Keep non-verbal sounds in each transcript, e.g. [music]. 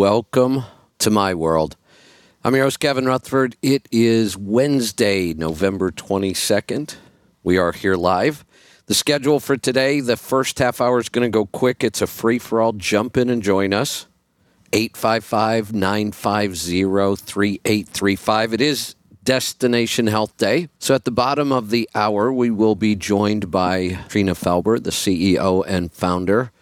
welcome to my world. I'm your host, Kevin Rutherford. It is Wednesday, November 22nd. We are here live. The schedule for today, the first half hour is going to go quick. It's a free for all. Jump in and join us. 855 950 3835. It is Destination Health Day. So at the bottom of the hour, we will be joined by Trina Felber, the CEO and founder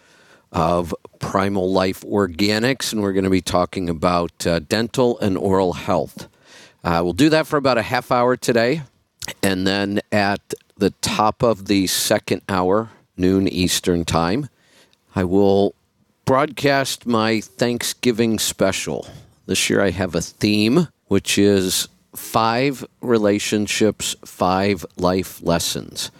of Primal Life Organics, and we're going to be talking about uh, dental and oral health. Uh, we'll do that for about a half hour today. And then at the top of the second hour, noon Eastern Time, I will broadcast my Thanksgiving special. This year I have a theme, which is five relationships, five life lessons.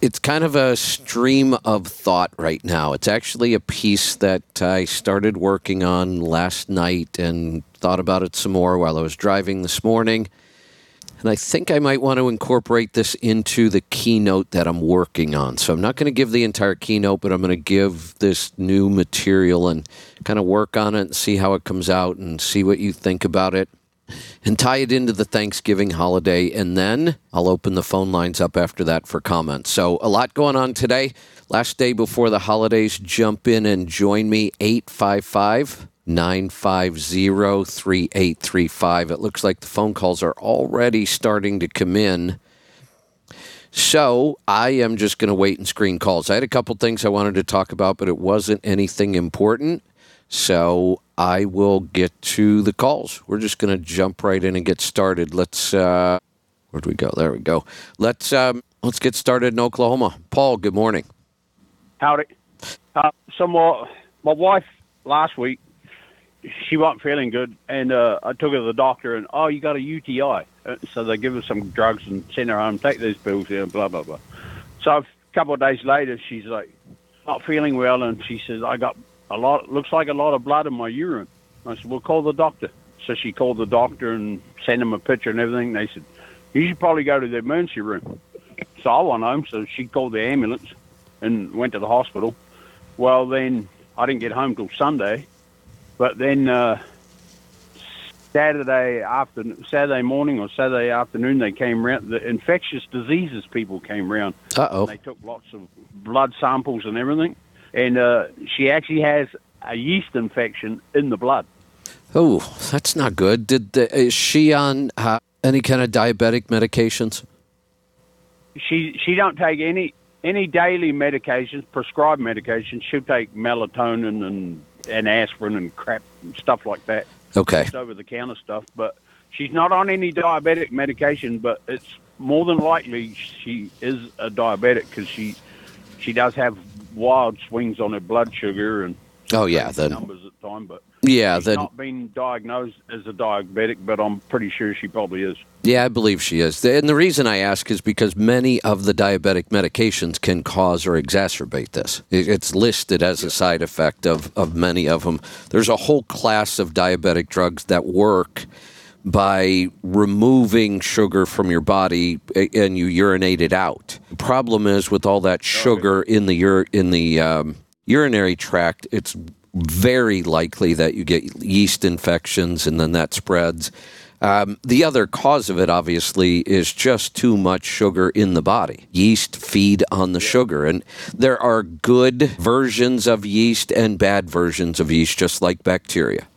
It's kind of a stream of thought right now. It's actually a piece that I started working on last night and thought about it some more while I was driving this morning. And I think I might want to incorporate this into the keynote that I'm working on. So I'm not going to give the entire keynote, but I'm going to give this new material and kind of work on it and see how it comes out and see what you think about it and tie it into the Thanksgiving holiday. And then I'll open the phone lines up after that for comments. So, a lot going on today. Last day before the holidays, jump in and join me 855 950 3835. It looks like the phone calls are already starting to come in. So I am just going to wait and screen calls. I had a couple things I wanted to talk about, but it wasn't anything important. So I will get to the calls. We're just going to jump right in and get started. Let's. Uh, where'd we go? There we go. Let's um, let's get started in Oklahoma. Paul, good morning. Howdy. Uh, so my, my wife last week, she wasn't feeling good, and uh, I took her to the doctor, and oh, you got a UTI. Uh, so they give her some drugs and send her home. Take these pills, and blah blah blah. So a couple of days later, she's like not feeling well, and she says I got a lot looks like a lot of blood in my urine. I said, well, call the doctor. So she called the doctor and sent him a picture and everything. They said, you should probably go to the emergency room. So I went home. So she called the ambulance and went to the hospital. Well, then I didn't get home till Sunday, but then uh, Saturday afternoon, Saturday morning or Saturday afternoon, they came around. The infectious diseases people came around. Uh oh. They took lots of blood samples and everything and uh, she actually has a yeast infection in the blood. Oh, that's not good. Did the, is she on uh, any kind of diabetic medications? She she don't take any any daily medications, prescribed medications. She'll take melatonin and and aspirin and crap and stuff like that. Okay. over the counter stuff, but she's not on any diabetic medication. But it's more than likely she is a diabetic because she she does have wild swings on her blood sugar and oh yeah, the numbers at the time, but yeah, she's the, not been diagnosed as a diabetic, but I'm pretty sure she probably is. Yeah, I believe she is. And the reason I ask is because many of the diabetic medications can cause or exacerbate this. It's listed as a side effect of, of many of them. There's a whole class of diabetic drugs that work by removing sugar from your body and you urinate it out. The problem is with all that sugar in the ur- in the um, urinary tract, it's very likely that you get yeast infections and then that spreads. Um, the other cause of it, obviously, is just too much sugar in the body. Yeast feed on the sugar, and there are good versions of yeast and bad versions of yeast, just like bacteria.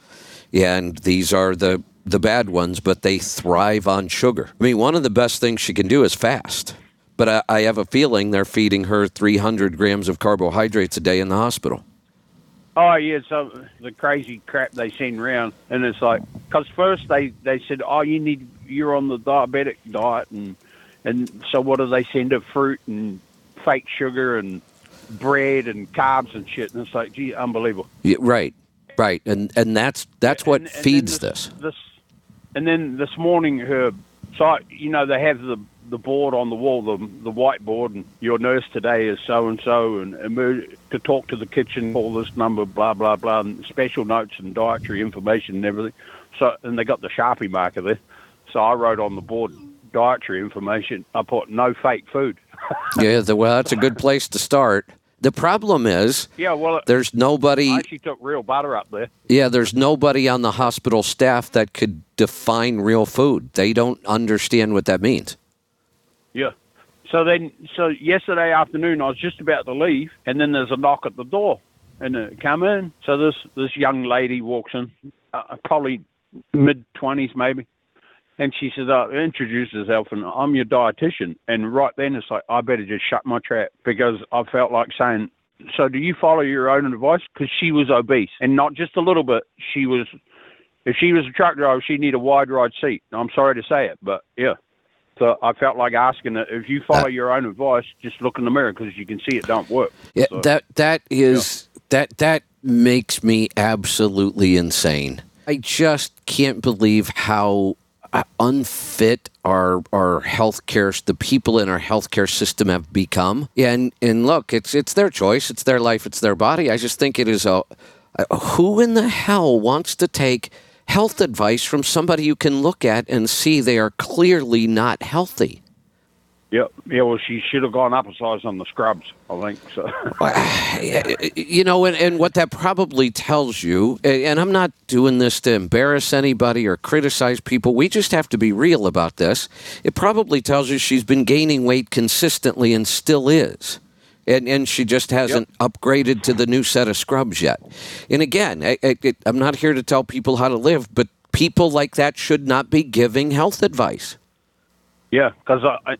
And these are the the bad ones, but they thrive on sugar. I mean, one of the best things she can do is fast. But I, I have a feeling they're feeding her 300 grams of carbohydrates a day in the hospital. Oh yeah, so the crazy crap they send around, and it's like because first they they said, oh, you need you're on the diabetic diet, and and so what do they send her fruit and fake sugar and bread and carbs and shit, and it's like, gee, unbelievable. Yeah, right, right, and and that's that's what And- and feeds this, this. This, and then this morning, her so you know they have the the board on the wall, the the whiteboard, and your nurse today is so and so, and to talk to the kitchen, call this number, blah blah blah, and special notes and dietary information and everything. So and they got the sharpie marker there. So I wrote on the board dietary information. I put no fake food. [laughs] Yeah, the, well, that's a good place to start. The problem is Yeah, well, there's nobody. I actually took real butter up there. Yeah, there's nobody on the hospital staff that could define real food. They don't understand what that means. Yeah. So then, so yesterday afternoon, I was just about to leave, and then there's a knock at the door, and uh, come in. So this this young lady walks in, uh, probably mid twenties maybe, and she says, uh, introduces herself, and I'm your dietitian. And right then, it's like I better just shut my trap because I felt like saying, so do you follow your own advice? Because she was obese, and not just a little bit. She was. If she was a truck driver, she'd need a wide ride seat. I'm sorry to say it, but yeah. So I felt like asking her, if you follow Uh, your own advice, just look in the mirror because you can see it don't work. Yeah, So- that that is that that makes me absolutely insane. I just can't believe how uh, Uh, unfit our our healthcare the people in our healthcare system have become. And and look, it's it's their choice, it's their life, it's their body. I just think it is a, a who in the hell wants to take health advice from somebody you can look at and see they are clearly not healthy. Yep. Yeah. Well, she should have gone up a size on the scrubs. I think so. [laughs] you know, and, and what that probably tells you, and I'm not doing this to embarrass anybody or criticize people, we just have to be real about this. It probably tells you she's been gaining weight consistently and still is. And, and she just hasn't upgraded to the new set of scrubs yet. And again, I, I, I'm not here to tell people how to live, but people like that should not be giving health advice. yeah, because I,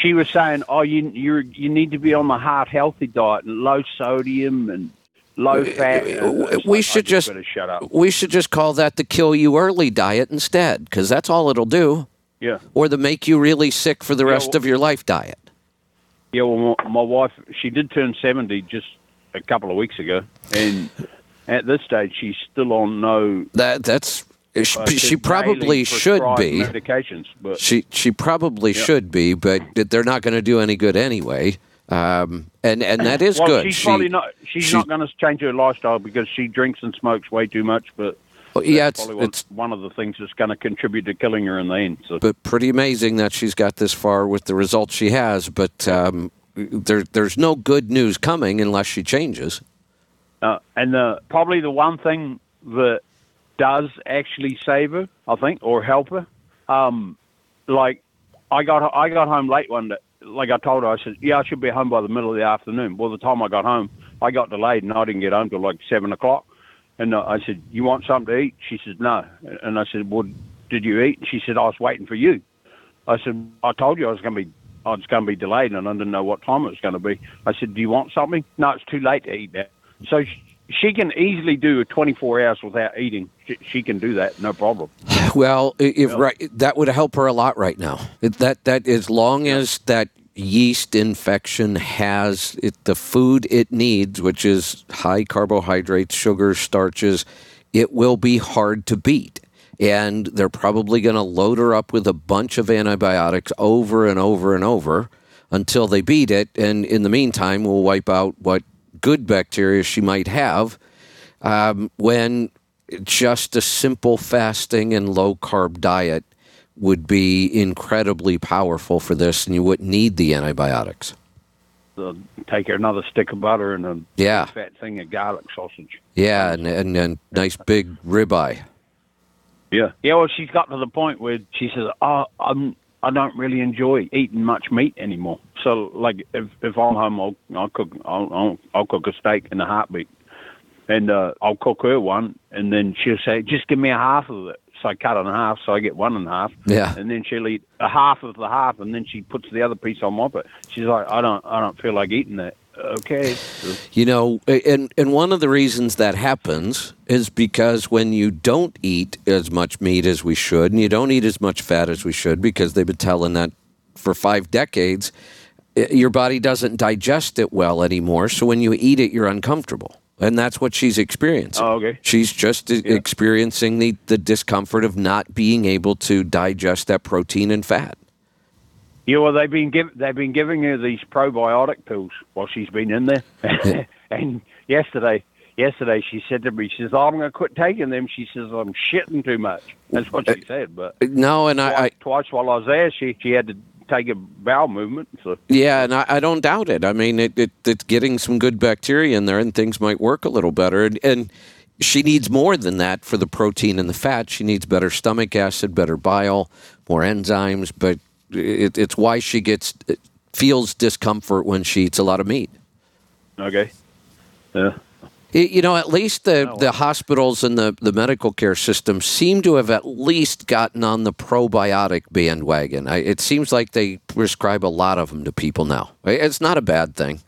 she was saying, oh, you you you need to be on the heart healthy diet and low sodium and low uh, fat. And we should I just better shut up. we should just call that the kill you early diet instead, because that's all it'll do. Yeah. or the make you really sick for the Yeah, rest well- of your life diet. Yeah, well, my, my wife, she did turn 70 just a couple of weeks ago. And at this stage, she's still on no. That that's she, uh, she probably should be. Medications, but She she probably Yeah. should be, but they're not going to do any good anyway. Um, and and that is [clears throat] well, good. she's She- probably not. She's she- not going to change her lifestyle because she drinks and smokes way too much. But well, yeah, it's probably one, it's one of the things that's going to contribute to killing her in the end. So but pretty amazing that she's got this far with the results she has. But um, there there's no good news coming unless she changes. Uh, and the, probably the one thing that does actually save her, I think, or help her, um, like I got I got home late one day. Like I told her, I said, "Yeah, I should be home by the middle of the afternoon." Well, the time I got home, I got delayed, and I didn't get home till like seven o'clock. And uh, I said, "You want something to eat?" She said, "No." And I said, "Well, did you eat?" She said, "I was waiting for you." I said, "I told you I was going to be." I was going to be delayed, and I didn't know what time it was going to be. I said, "Do you want something?" No, it's too late to eat that. So she can easily do 24 hours without eating. She, she can do that, no problem. [sighs] Well, if right, that would help her a lot right now. That that as long as that yeast infection has it, the food it needs, which is high carbohydrates, sugars, starches, it will be hard to beat. And they're probably going to load her up with a bunch of antibiotics over and over and over until they beat it. And in the meantime, we'll wipe out what good bacteria she might have um, when just a simple fasting and low carb diet would be incredibly powerful for this, and you wouldn't need the antibiotics. Take another stick of butter and a Yeah. fat thing of garlic sausage. Yeah, and and, and nice big ribeye. Yeah. Yeah. Well, she's got to the point where she says, "Oh, I'm." I don't really enjoy eating much meat anymore. So, like, if if I'm home, I'll I'll cook I'll I'll, I'll cook a steak in a heartbeat, and uh, I'll cook her one, and then she'll say, "Just give me a half of it." So I cut it in half, so I get one and a half. Yeah. And then she'll eat a half of the half, and then she puts the other piece on my plate. She's like, "I don't I don't feel like eating that." Okay. You know, and and one of the reasons that happens is because when you don't eat as much meat as we should, and you don't eat as much fat as we should, because they've been telling that for five decades, eh, your body doesn't digest it well anymore. So when you eat it, you're uncomfortable, and that's what she's experiencing. Oh, okay. She's just e- experiencing the the discomfort of not being able to digest that protein and fat. Yeah, well, they've been give, they've been giving her these probiotic pills while she's been in there. [laughs] and yesterday, yesterday she said to me, she says, oh, "I'm going to quit taking them." She says, "I'm shitting too much." That's what she uh, said. But uh, No, and I, I twice, twice while I was there, she she had to take a bowel movement. So Yeah, and I, I don't doubt it. I mean, it, it, it's getting some good bacteria in there, and things might work a little better. And, and she needs more than that for the protein and the fat. She needs better stomach acid, better bile, more enzymes. But it, it's why she gets feels discomfort when she eats a lot of meat. okay, yeah, Y- You know, at least the, Oh, the hospitals and the, the medical care system seem to have at least gotten on the probiotic bandwagon. I, it seems like they prescribe a lot of them to people now. It's not a bad thing.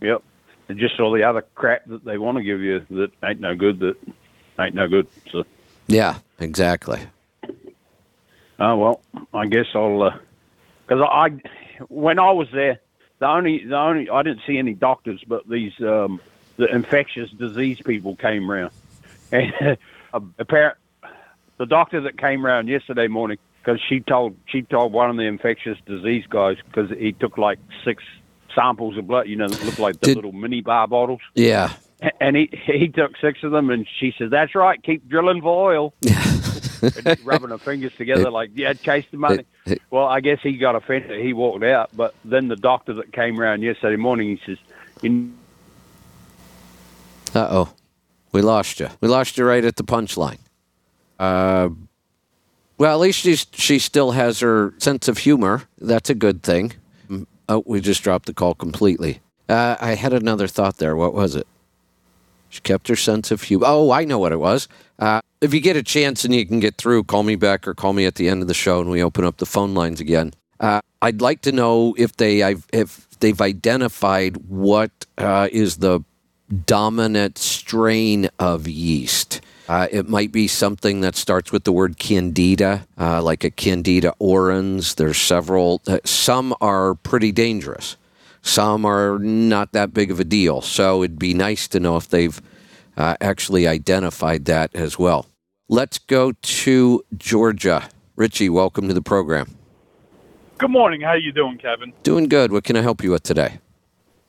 yep. And just all the other crap that they want to give you that ain't no good. That ain't no good. So Yeah, exactly. Oh well, I guess I'll because I when I was there, the only the only I didn't see any doctors, but these um, the infectious disease people came around, [laughs] and apparent the doctor that came around yesterday morning because she told she told one of the infectious disease guys because he took like six samples of blood, you know, that look like the Did- little mini bar bottles, Yeah. [laughs] and he he took six of them, and she said, "That's right, keep drilling for oil." [laughs] rubbing her fingers together [laughs] like, yeah, chase the money. well, I guess he got offended. He walked out. But then the doctor that came around yesterday morning, he says, you, Uh oh. We lost you. We lost you right at the punchline. Uh, well, at least she's, she still has her sense of humor. That's a good thing. Oh, we just dropped the call completely. Uh, I had another thought there. What was it? She kept her sense of humor. Oh, I know what it was. Uh, if you get a chance and you can get through, call me back or call me at the end of the show and we open up the phone lines again. Uh, I'd like to know if they I've, if they've identified what uh, is the dominant strain of yeast. Uh, it might be something that starts with the word candida, uh, like a candida auris. There's several. Uh, some are pretty dangerous. Some are not that big of a deal. So it'd be nice to know if they've uh, actually identified that as well. Let's go to Georgia. Richie, welcome to the program. Good morning. How are you doing, Kevin? Doing good. What can I help you with today?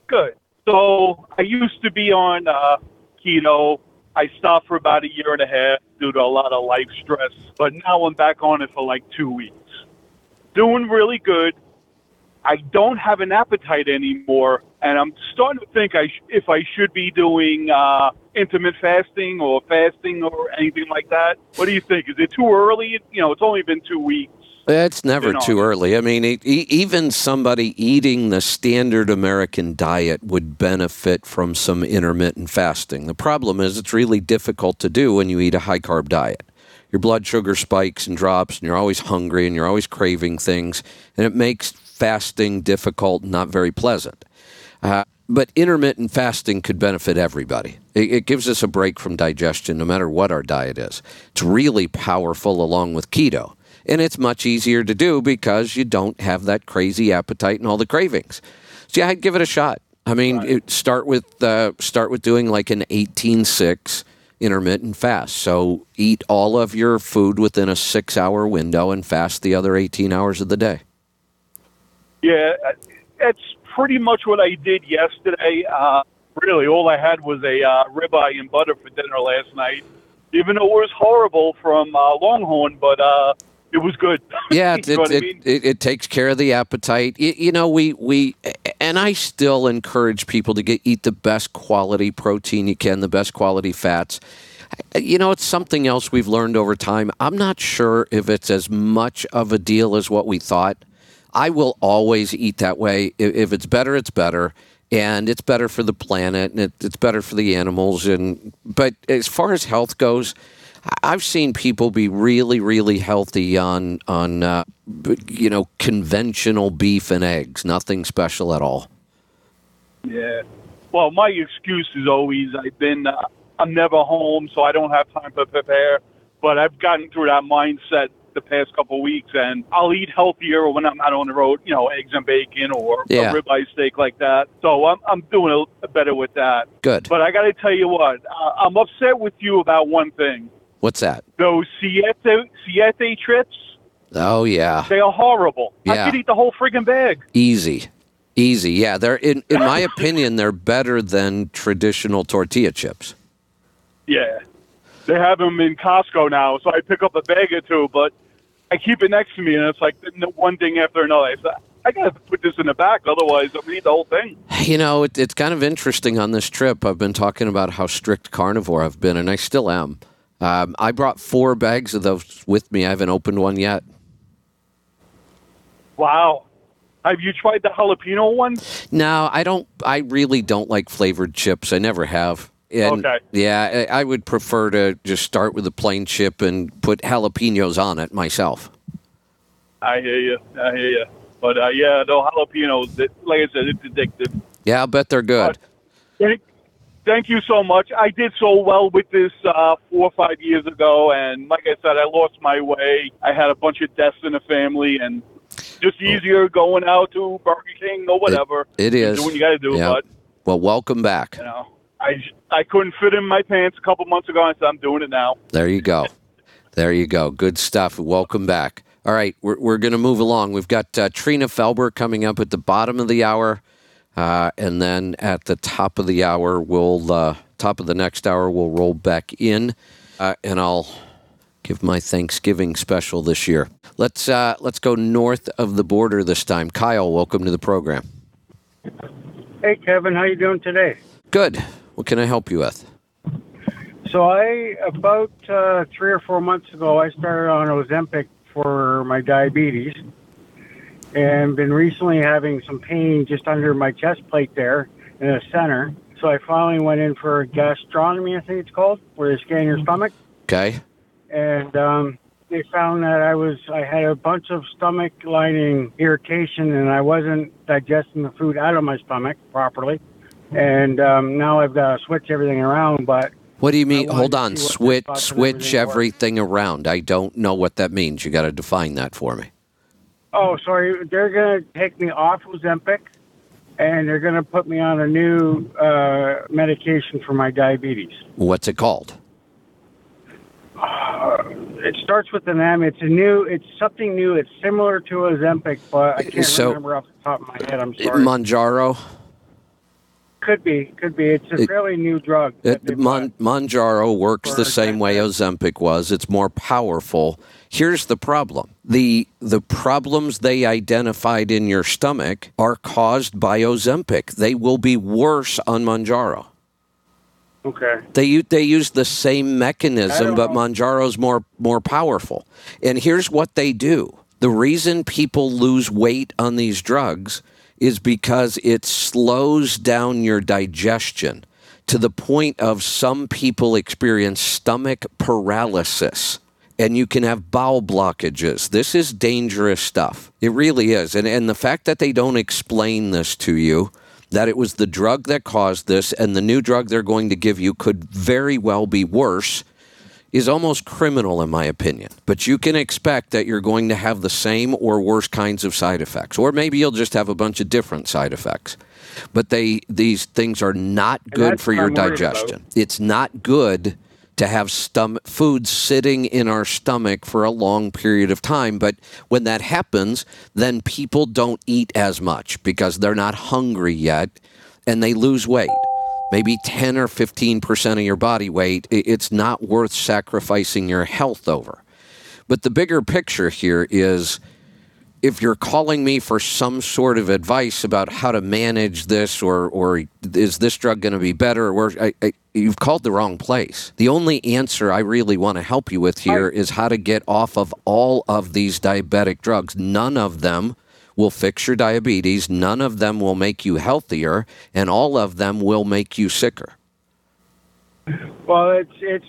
Good. So I used to be on uh, keto. I stopped for about a year and a half due to a lot of life stress, but now I'm back on it for like two weeks. Doing really good. I don't have an appetite anymore, and I'm starting to think I sh- if I should be doing uh, intermittent fasting or fasting or anything like that. What do you think? Is it too early? You know, it's only been two weeks. It's never too early. I mean, e- even somebody eating the standard American diet would benefit from some intermittent fasting. The problem is it's really difficult to do when you eat a high carb diet. Your blood sugar spikes and drops, and you're always hungry and you're always craving things, and it makes fasting difficult and not very pleasant. Uh, but intermittent fasting could benefit everybody. It, it gives us a break from digestion, no matter what our diet is. It's really powerful along with keto. And it's much easier to do because you don't have that crazy appetite and all the cravings. So yeah, I'd give it a shot. I mean, it, start with uh, start with doing like an 18-6 intermittent fast. So eat all of your food within a six-hour window and fast the other 18 hours of the day. Yeah, uh, that's pretty much what I did yesterday. Uh, really, all I had was a uh, ribeye and butter for dinner last night. Even though it was horrible from uh, Longhorn, but uh, it was good. [laughs] Yeah, it, it, I mean? it, it takes care of the appetite. You, you know, we, we, and I still encourage people to get eat the best quality protein you can, the best quality fats. You know, it's something else we've learned over time. I'm not sure if it's as much of a deal as what we thought. I will always eat that way. If, it's better, it's better, and it's better for the planet, and it, it's better for the animals. And but as far as health goes, I've seen people be really, really healthy on on uh, you know conventional beef and eggs, nothing special at all. Yeah. Well, my excuse is always I've been, uh, I'm never home, so I don't have time to prepare. But I've gotten through that mindset the past couple of weeks, and I'll eat healthier when I'm not on the road. You know, eggs and bacon or Yeah. a ribeye steak like that. So I'm I'm doing a, better with that. Good. But I got to tell you what, uh, I'm upset with you about one thing. What's that? Those siete siete trips, Oh yeah, they are horrible. Yeah. I could eat the whole friggin' bag. easy, easy. Yeah, they're in in my [laughs] opinion they're better than traditional tortilla chips. Yeah. They have them in Costco now, so I pick up a bag or two, but I keep it next to me, and it's like one thing after another. I, I gotta put this in the back, otherwise I'm gonna eat the whole thing. You know, it, it's kind of interesting on this trip. I've been talking about how strict carnivore I've been, and I still am. Um, I brought four bags of those with me. I haven't opened one yet. Wow. Have you tried the jalapeno one? No, I don't. I really don't like flavored chips. I never have. And Okay. Yeah, I would prefer to just start with a plain chip and put jalapenos on it myself. I hear you. I hear you. But uh, yeah, the jalapenos, like I said, it's addictive. Yeah, I'll bet they're good. Thank, thank you so much. I did so well with this uh, four or five years ago, and like I said, I lost my way. I had a bunch of deaths in the family, and just easier going out to Burger King or whatever. It is. Do what you got to do, Yeah. but Well, welcome back. you know, I I couldn't fit in my pants a couple months ago, and I said I'm doing it now. There you go. There you go. Good stuff. Welcome back. All right, we're, we're going to move along. We've got uh, Trina Felber coming up at the bottom of the hour. Uh, and then at the top of the hour, we'll, uh, top of the next hour, we'll roll back in. Uh, and I'll give my Thanksgiving special this year. Let's, uh, let's go north of the border this time. Kyle, welcome to the program. Hey Kevin, how you doing today? Good. What can I help you with? So I about uh, three or four months ago, I started on Ozempic for my diabetes, and been recently having some pain just under my chest plate there in the center. So I finally went in for gastronomy, I think it's called, where they scan your stomach, Okay. and um, they found that I was I had a bunch of stomach lining irritation, and I wasn't digesting the food out of my stomach properly. And um, now I've got to switch everything around, but What do you mean? Hold on. see what the Switch switch everything everything around. I don't know what that means. You got to define that for me. Oh, sorry. They're going to take me off Ozempic, and they're going to put me on a new uh, medication for my diabetes. What's it called? It starts with an M. It's a new. It's something new. It's similar to Ozempic, but I can't So- remember off the top of my head. I'm sorry. Mounjaro. Could be. Could be. It's a It- fairly new drug. It, Mon, Mounjaro works the same way Ozempic was. It's more powerful. Here's the problem: the the problems they identified in your stomach are caused by Ozempic. They will be worse on Mounjaro. Okay. They they use the same mechanism, but know. Mounjaro's more more powerful. And here's what they do: the reason people lose weight on these drugs is because it slows down your digestion to the point of some people experience stomach paralysis. And you can have bowel blockages. This is dangerous stuff. It really is. And, and the fact that they don't explain this to you that it was the drug that caused this and the new drug they're going to give you could very well be worse is almost criminal in my opinion. But you can expect that you're going to have the same or worse kinds of side effects or maybe you'll just have a bunch of different side effects. But they these things are not good for your digestion. It's not good to have stomach food sitting in our stomach for a long period of time but when that happens then people don't eat as much because they're not hungry yet and they lose weight maybe 10 or 15% of your body weight. It's not worth sacrificing your health over but the bigger picture here is if you're calling me for some sort of advice about how to manage this or or is this drug going to be better or I, I, you've called the wrong place. The only answer I really want to help you with here is how to get off of all of these diabetic drugs. None of them will fix your diabetes, none of them will make you healthier, and all of them will make you sicker. Well, it's it's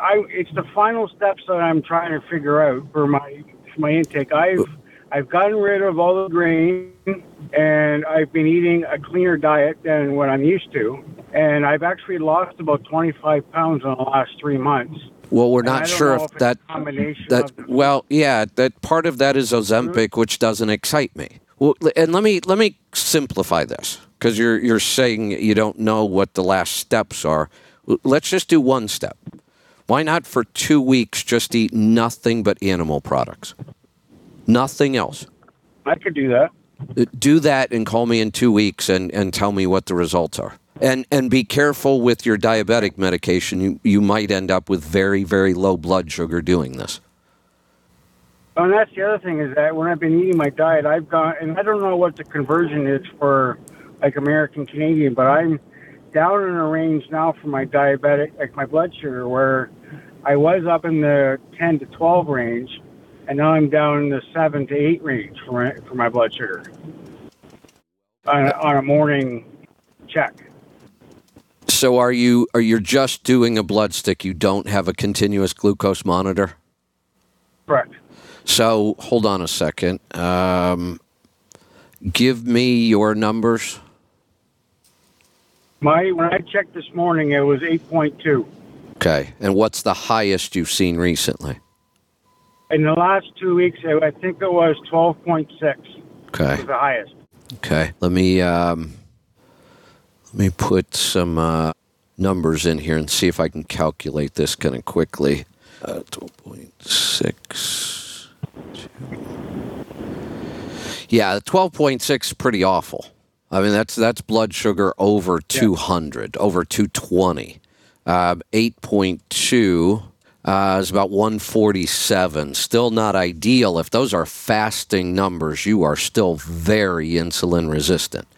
I it's the final steps that I'm trying to figure out for my for my intake. I've I've gotten rid of all the grain and I've been eating a cleaner diet than what I'm used to. And I've actually lost about 25 pounds in the last three months. Well, we're not sure if if that combination that well, yeah, that part of that is Ozempic, which doesn't excite me. Well, and let me let me simplify this because you're you're saying you don't know what the last steps are. Let's just do one step. Why not for two weeks just eat nothing but animal products, nothing else. I could do that. Uh, Do that and call me in two weeks and, and tell me what the results are. And and be careful with your diabetic medication. You you might end up with very very low blood sugar doing this. Oh, and that's the other thing is that when I've been eating my diet, I've gone, and I don't know what the conversion is for like American Canadian, but I'm down in a range now for my diabetic, like my blood sugar, where I was up in the 10 to 12 range, and now I'm down in the 7 to 8 range for my, for my blood sugar on, on a morning check. So are you are you just doing a blood stick? You don't have a continuous glucose monitor? Correct. So hold on a second. Um, give me your numbers. My when I checked this morning, it was 8.2. Okay. And what's the highest you've seen recently? In the last two weeks, I think it was 12.6 Okay. was the highest. Okay. Let me um, let me put some uh, numbers in here and see if I can calculate this kind of quickly. Uh, Twelve point six. Yeah, twelve point six is pretty awful. I mean, that's that's blood sugar over two hundred, over two twenty. Um, Eight point two uh, is about one forty seven. Still not ideal. If those are fasting numbers, you are still very insulin resistant.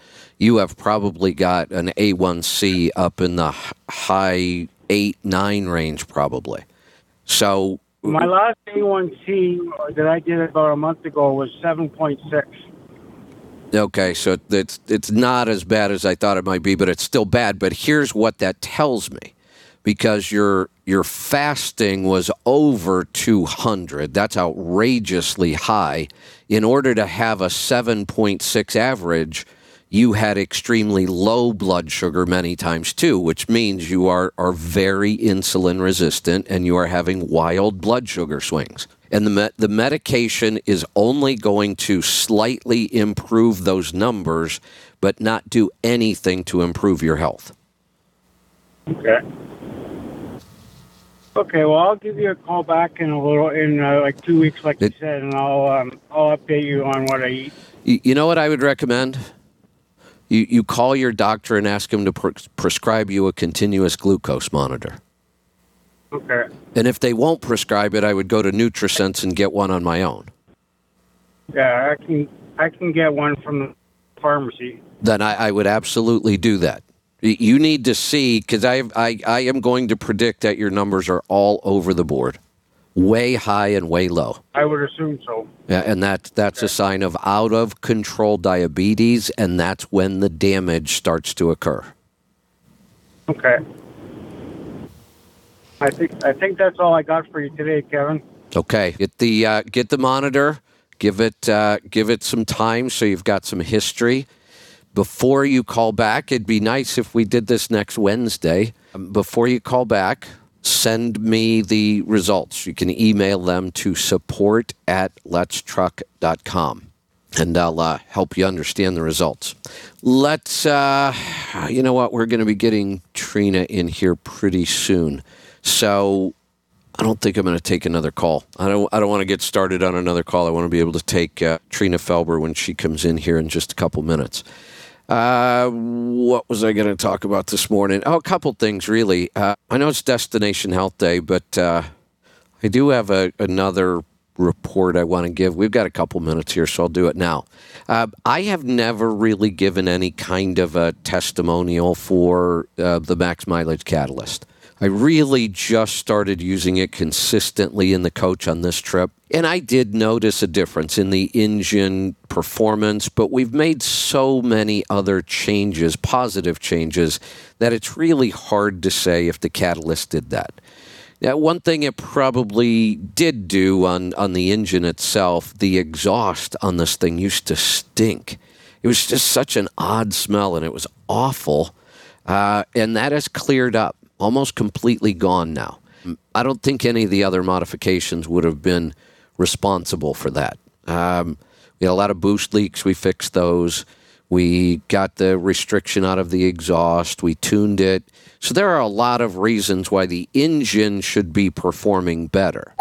You have probably got an A1C up in the high eight nine range, probably. So My last A1C that I did about a month ago was 7.6. Okay, so it's it's not as bad as I thought it might be, but it's still bad. But here's what that tells me, because your your fasting was over 200. That's outrageously high. In order to have a 7.6 average, you had extremely low blood sugar many times too, which means you are are very insulin resistant and you are having wild blood sugar swings. And the me- the medication is only going to slightly improve those numbers, but not do anything to improve your health. Okay. Okay, well, I'll give you a call back in a little, in uh, like two weeks, like It- you said, and I'll um, I'll update you on what I eat. You, you know what I would recommend? You you call your doctor and ask him to pre- prescribe you a continuous glucose monitor. Okay. And if they won't prescribe it, I would go to NutriSense and get one on my own. Yeah, I can I can get one from the pharmacy. then I, I would absolutely do that. You need to see because I, I I am going to predict that your numbers are all over the board, way high and way low. I would assume so. Yeah, and that that's a sign of out of control diabetes, and that's when the damage starts to occur. Okay. I think I think that's all I got for you today, Kevin. Okay, get the uh, get the monitor, give it uh, give it some time so you've got some history. Before you call back, it'd be nice if we did this next Wednesday. Um, Before you call back, send me the results. You can email them to support at letstruck.com and I'll uh, help you understand the results. Let's, uh, you know what, we're going to be getting Trina in here pretty soon. So I don't think I'm going to take another call. I don't. I don't want to get started on another call. I want to be able to take uh, Trina Felber when she comes in here in just a couple minutes. Uh, what was I going to talk about this morning? Oh, a couple things really. Uh, I know it's Destination Health Day, but uh, I do have a, another report I want to give. We've got a couple minutes here, so I'll do it now. Uh, I have never really given any kind of a testimonial for uh, the Max Mileage Catalyst. I really just started using it consistently in the coach on this trip. And I did notice a difference in the engine performance, but we've made so many other changes, positive changes, that it's really hard to say if the catalyst did that. Now, one thing it probably did do on, on the engine itself, the exhaust on this thing used to stink. It was just such an odd smell and it was awful. Uh, and that has cleared up, almost completely gone now. I don't think any of the other modifications would have been responsible for that. Um, we had a lot of boost leaks, we fixed those. We got the restriction out of the exhaust. We tuned it. So there are a lot of reasons why the engine should be performing better.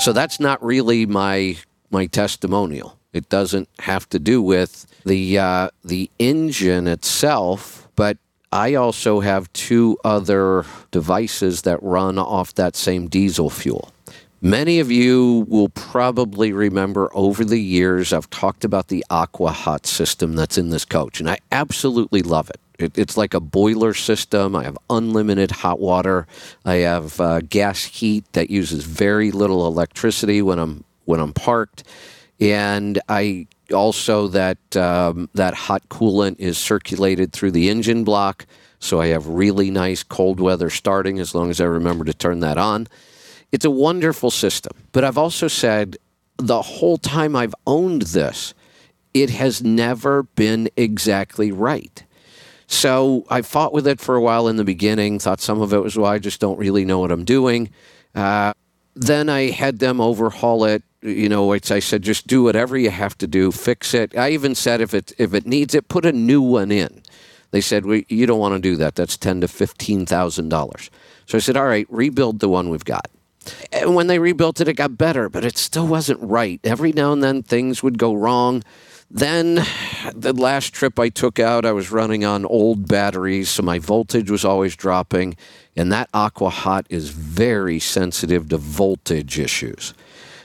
So that's not really my my testimonial. It doesn't have to do with the uh, the engine itself, but I also have two other devices that run off that same diesel fuel. Many of you will probably remember over the years I've talked about the Aqua Hot system that's in this coach, and I absolutely love it. it it's like a boiler system. I have unlimited hot water. I have uh, gas heat that uses very little electricity when I'm when I'm parked, and I also that um, that hot coolant is circulated through the engine block, so I have really nice cold weather starting as long as I remember to turn that on. It's a wonderful system. But I've also said the whole time I've owned this, it has never been exactly right. So I fought with it for a while in the beginning, thought some of it was, well, I just don't really know what I'm doing. Uh, then I had them overhaul it. You know, I said, just do whatever you have to do, fix it. I even said, if it if it needs it, put a new one in. They said, well, you don't want to do that. That's ten to fifteen thousand dollars. So I said, all right, rebuild the one we've got. And when they rebuilt it, it got better, but it still wasn't right. Every now and then things would go wrong. Then the last trip I took out, I was running on old batteries, so my voltage was always dropping. And that Aqua Hot is very sensitive to voltage issues.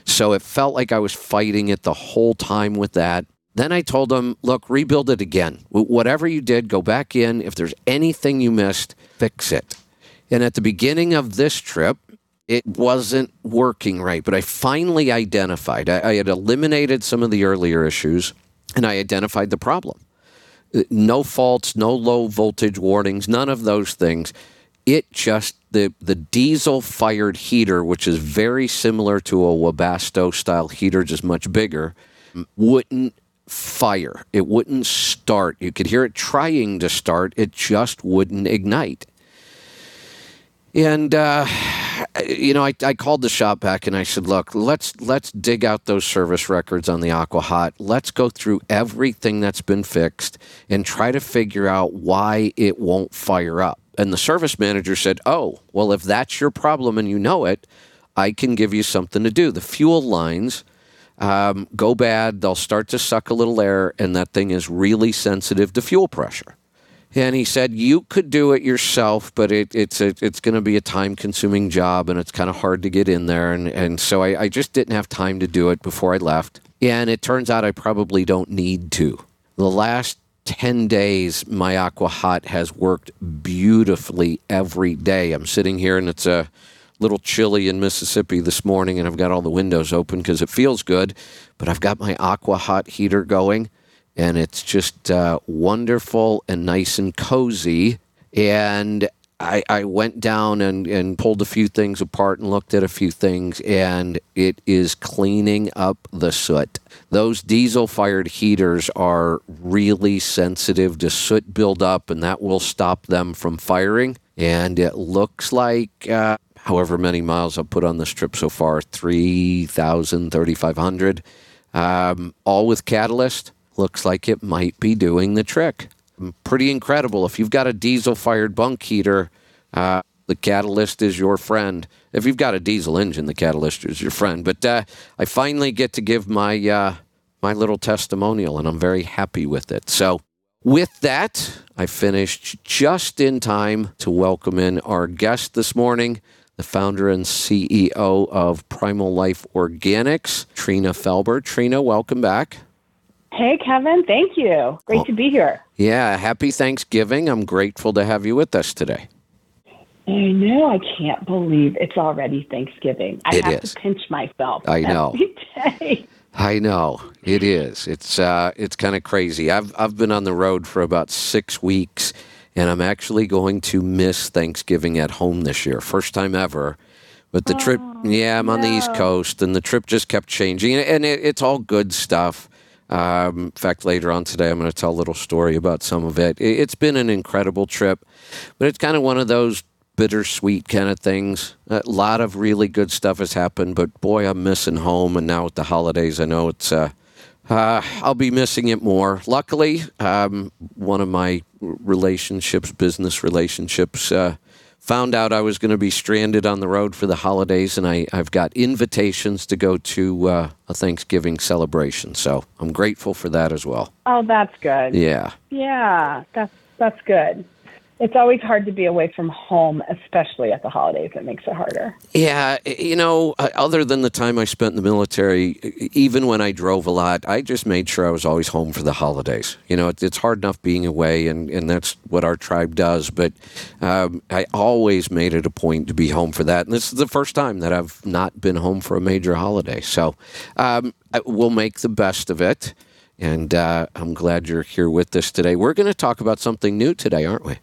So it felt like I was fighting it the whole time with that. Then I told them, look, rebuild it again. Whatever you did, go back in. If there's anything you missed, fix it. And at the beginning of this trip, it wasn't working right. But I finally identified, I, I had eliminated some of the earlier issues and I identified the problem. Uh, no faults, no low voltage warnings, none of those things. It just the the diesel fired heater, which is very similar to a Webasto style heater, just much bigger, wouldn't fire. It wouldn't start. You could hear it trying to start. It just wouldn't ignite. And uh, you know, I, I called the shop back and I said, "Look, let's let's dig out those service records on the Aqua Hot. Let's go through everything that's been fixed and try to figure out why it won't fire up." And the service manager said, "Oh, well, if that's your problem and you know it, I can give you something to do. The fuel lines." Um, go bad, they'll start to suck a little air, and that thing is really sensitive to fuel pressure. And he said, You could do it yourself, but it, it's, it's going to be a time consuming job and it's kind of hard to get in there. And, and so I, I just didn't have time to do it before I left. And it turns out I probably don't need to. The last 10 days, my Aqua Hot has worked beautifully every day. I'm sitting here and it's a little chilly in Mississippi this morning, and I've got all the windows open because it feels good. But I've got my Aqua Hot heater going and it's just uh, wonderful and nice and cozy. And I, I went down and, and pulled a few things apart and looked at a few things, and it is cleaning up the soot. Those diesel fired heaters are really sensitive to soot buildup, and that will stop them from firing. And it looks like, uh, however many miles I've put on this trip so far 3,000, 3,500, um, all with catalyst looks like it might be doing the trick. Pretty incredible. If you've got a diesel fired bunk heater, uh, the catalyst is your friend. If you've got a diesel engine, the catalyst is your friend. But uh, I finally get to give my uh, my little testimonial, and I'm very happy with it. So, with that, I finished just in time to welcome in our guest this morning, the founder and CEO of Primal Life Organics, Trina Felber. Trina, welcome back. Hey, Kevin. Thank you. Great oh, to be here. Yeah. Happy Thanksgiving. I'm grateful to have you with us today. I know. I can't believe it's already Thanksgiving. I it have is. to pinch myself. I know. I know it is. It's uh, it's kind of crazy. I've I've been on the road for about six weeks, and I'm actually going to miss Thanksgiving at home this year, first time ever. But the oh, trip, yeah, I'm no. on the East Coast, and the trip just kept changing, and it, it's all good stuff. Um, in fact, later on today, I'm going to tell a little story about some of it. It's been an incredible trip, but it's kind of one of those bittersweet kind of things. A lot of really good stuff has happened, but boy, I'm missing home. And now with the holidays, I know it's. Uh, uh, I'll be missing it more. Luckily, um, one of my relationships, business relationships, uh, found out I was going to be stranded on the road for the holidays, and I, I've got invitations to go to uh, a Thanksgiving celebration. So I'm grateful for that as well. Oh, that's good. Yeah. Yeah, that's that's good. It's always hard to be away from home, especially at the holidays. It makes it harder. Yeah, you know, uh, other than the time I spent in the military, even when I drove a lot, I just made sure I was always home for the holidays. You know, it's hard enough being away, and, and that's what our tribe does. But um, I always made it a point to be home for that. And this is the first time that I've not been home for a major holiday. So um, we'll make the best of it. And uh, I'm glad you're here with us today. We're going to talk about something new today, aren't we?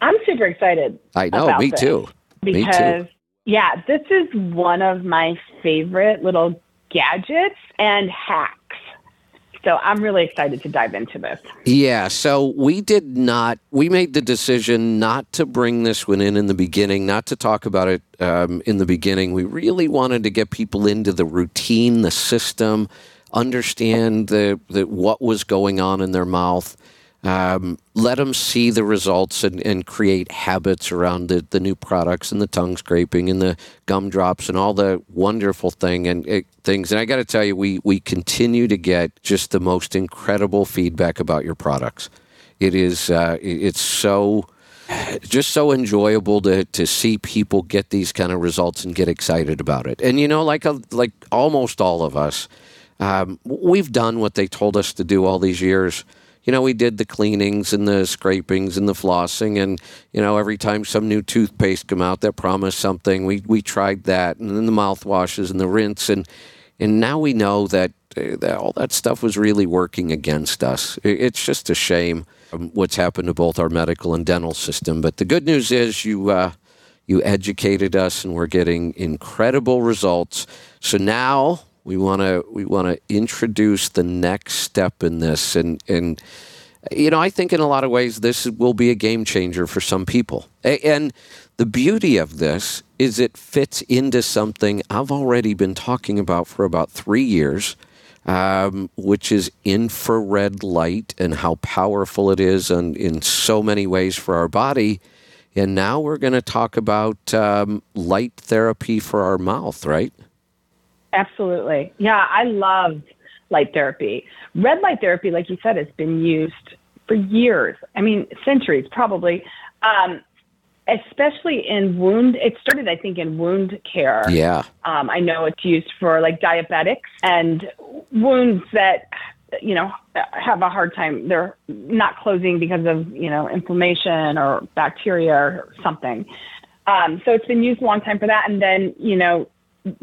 I'm super excited. I know, me too. Me too. Yeah, this is one of my favorite little gadgets and hacks. So I'm really excited to dive into this. Yeah, so we did not, we made the decision not to bring this one in in the beginning, not to talk about it um, in the beginning. We really wanted to get people into the routine, the system, understand the, the what was going on in their mouth, um, let them see the results and, and create habits around the, the new products and the tongue scraping and the gumdrops and all the wonderful thing and it, things. And I got to tell you, we we continue to get just the most incredible feedback about your products. It is uh, it's so just so enjoyable to, to see people get these kind of results and get excited about it. And you know, like a, like almost all of us, um, we've done what they told us to do all these years. You know, we did the cleanings and the scrapings and the flossing, and you know, every time some new toothpaste come out that promised something, we we tried that, and then the mouthwashes and the rinse, and and now we know that, uh, that all that stuff was really working against us. It's just a shame um, what's happened to both our medical and dental system. But the good news is you uh, you educated us, and we're getting incredible results. So now we want to we want to introduce the next step in this, and and you know I think in a lot of ways this will be a game changer for some people. And the beauty of this is it fits into something I've already been talking about for about three years um, which is infrared light and how powerful it is and in so many ways for our body. And now we're going to talk about um, light therapy for our mouth, right? Absolutely. Yeah, I love light therapy. Red light therapy, like you said, has been used for years. I mean, centuries probably. Um, especially in wound, it started, I think, in wound care. Yeah. Um, I know it's used for like diabetics and wounds that, you know, have a hard time. They're not closing because of, you know, inflammation or bacteria or something. Um, so it's been used a long time for that. And then, you know,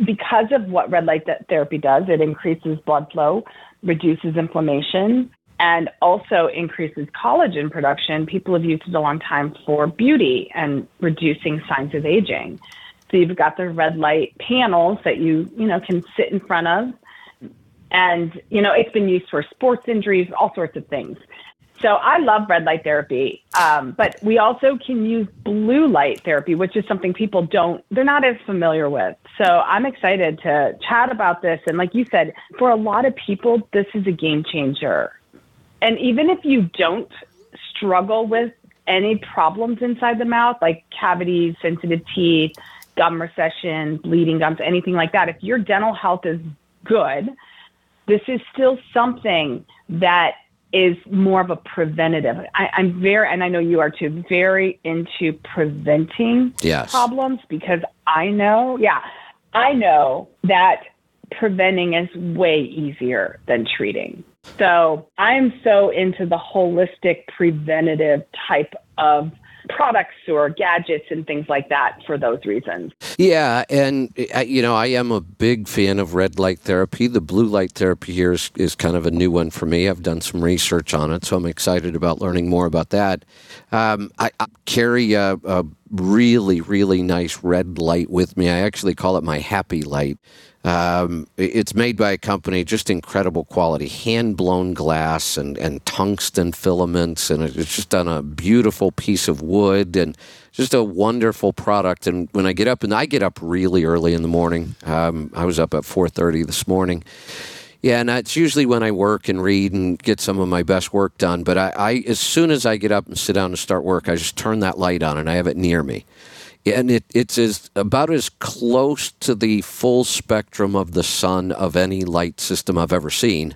because of what red light therapy does, it increases blood flow, reduces inflammation, and also increases collagen production. People have used it a long time for beauty and reducing signs of aging. So you've got the red light panels that you, you know, can sit in front of. And, you know, it's been used for sports injuries, all sorts of things. So I love red light therapy, um, but we also can use blue light therapy, which is something people don't, they're not as familiar with. So I'm excited to chat about this. And like you said, for a lot of people, this is a game changer. And even if you don't struggle with any problems inside the mouth, like cavities, sensitive teeth, gum recession, bleeding gums, anything like that, if your dental health is good, this is still something that is more of a preventative. I, I'm very, and I know you are too, very into preventing Yes. problems because I know, yeah, I know that preventing is way easier than treating. So I'm so into the holistic preventative type of products or gadgets and things like that for those reasons. Yeah, and uh, you know, I am a big fan of red light therapy. The blue light therapy here is, is kind of a new one for me. I've done some research on it, so I'm excited about learning more about that. Um, I, I carry a, a really, really nice red light with me. I actually call it my happy light. Um, it's made by a company, just incredible quality, hand blown glass and, and tungsten filaments, and it's just on a beautiful piece of wood and just a wonderful product. And when I get up, and I get up really early in the morning, um, I was up at four thirty this morning. Yeah, and it's usually when I work and read and get some of my best work done. But I, I as soon as I get up and sit down to start work, I just turn that light on and I have it near me and it, it's as about as close to the full spectrum of the sun of any light system I've ever seen.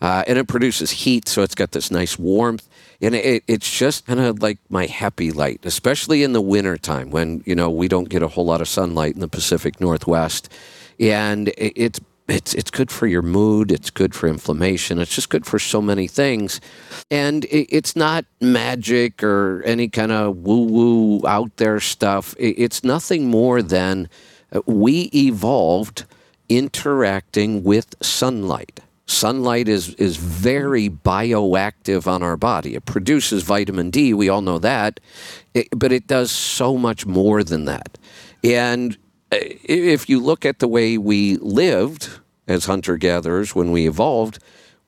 Uh, and it produces heat, so it's got this nice warmth. And it, it's just kind of like my happy light, especially in the wintertime when, you know, we don't get a whole lot of sunlight in the Pacific Northwest. And it, it's it's it's good for your mood. It's good for inflammation. It's just good for so many things, and it, it's not magic or any kind of woo woo out there stuff. It, it's nothing more than uh, we evolved interacting with sunlight. Sunlight is, is very bioactive on our body. It produces vitamin D, we all know that, it, but it does so much more than that. And if you look at the way we lived as hunter gatherers when we evolved,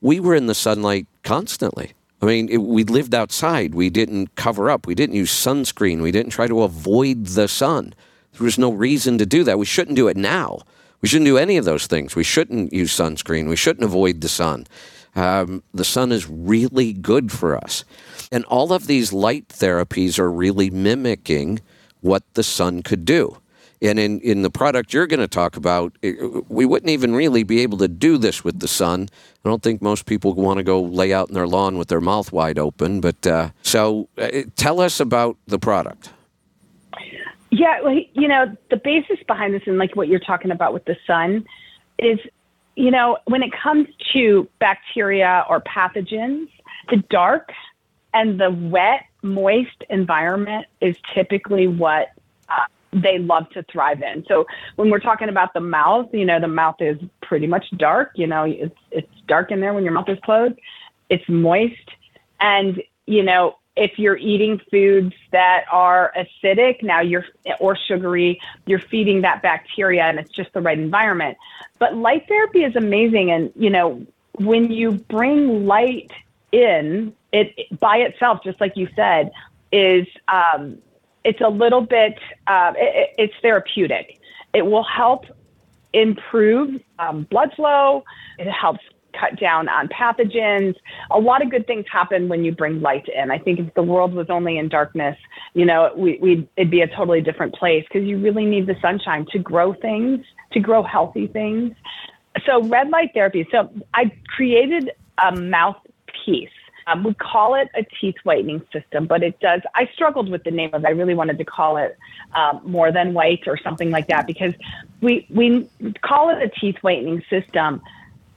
we were in the sunlight constantly. I mean, it, we lived outside. We didn't cover up. We didn't use sunscreen. We didn't try to avoid the sun. There was no reason to do that. We shouldn't do it now. We shouldn't do any of those things. We shouldn't use sunscreen. We shouldn't avoid the sun. Um, the sun is really good for us. And all of these light therapies are really mimicking what the sun could do. And in, in the product you're going to talk about, it, we wouldn't even really be able to do this with the sun. I don't think most people want to go lay out in their lawn with their mouth wide open. But uh, so uh, tell us about the product. Yeah, well, you know, the basis behind this and like what you're talking about with the sun is, you know, when it comes to bacteria or pathogens, the dark and the wet, moist environment is typically what uh, they love to thrive in. So when we're talking about the mouth, you know, the mouth is pretty much dark. You know, it's it's dark in there when your mouth is closed. It's moist, and you know, if you're eating foods that are acidic now you're or sugary you're feeding that bacteria and it's just the right environment but light therapy is amazing and you know when you bring light in it by itself just like you said is um, it's a little bit uh, it, it's therapeutic it will help improve um, blood flow it helps cut down on pathogens. A lot of good things happen when you bring light in. I think if the world was only in darkness, you know, we, would it'd be a totally different place because you really need the sunshine to grow things, to grow healthy things. So red light therapy. So I created a mouthpiece. Um, we call it a teeth whitening system, but it does. I struggled with the name of it. I really wanted to call it um, more than white or something like that because we we call it a teeth whitening system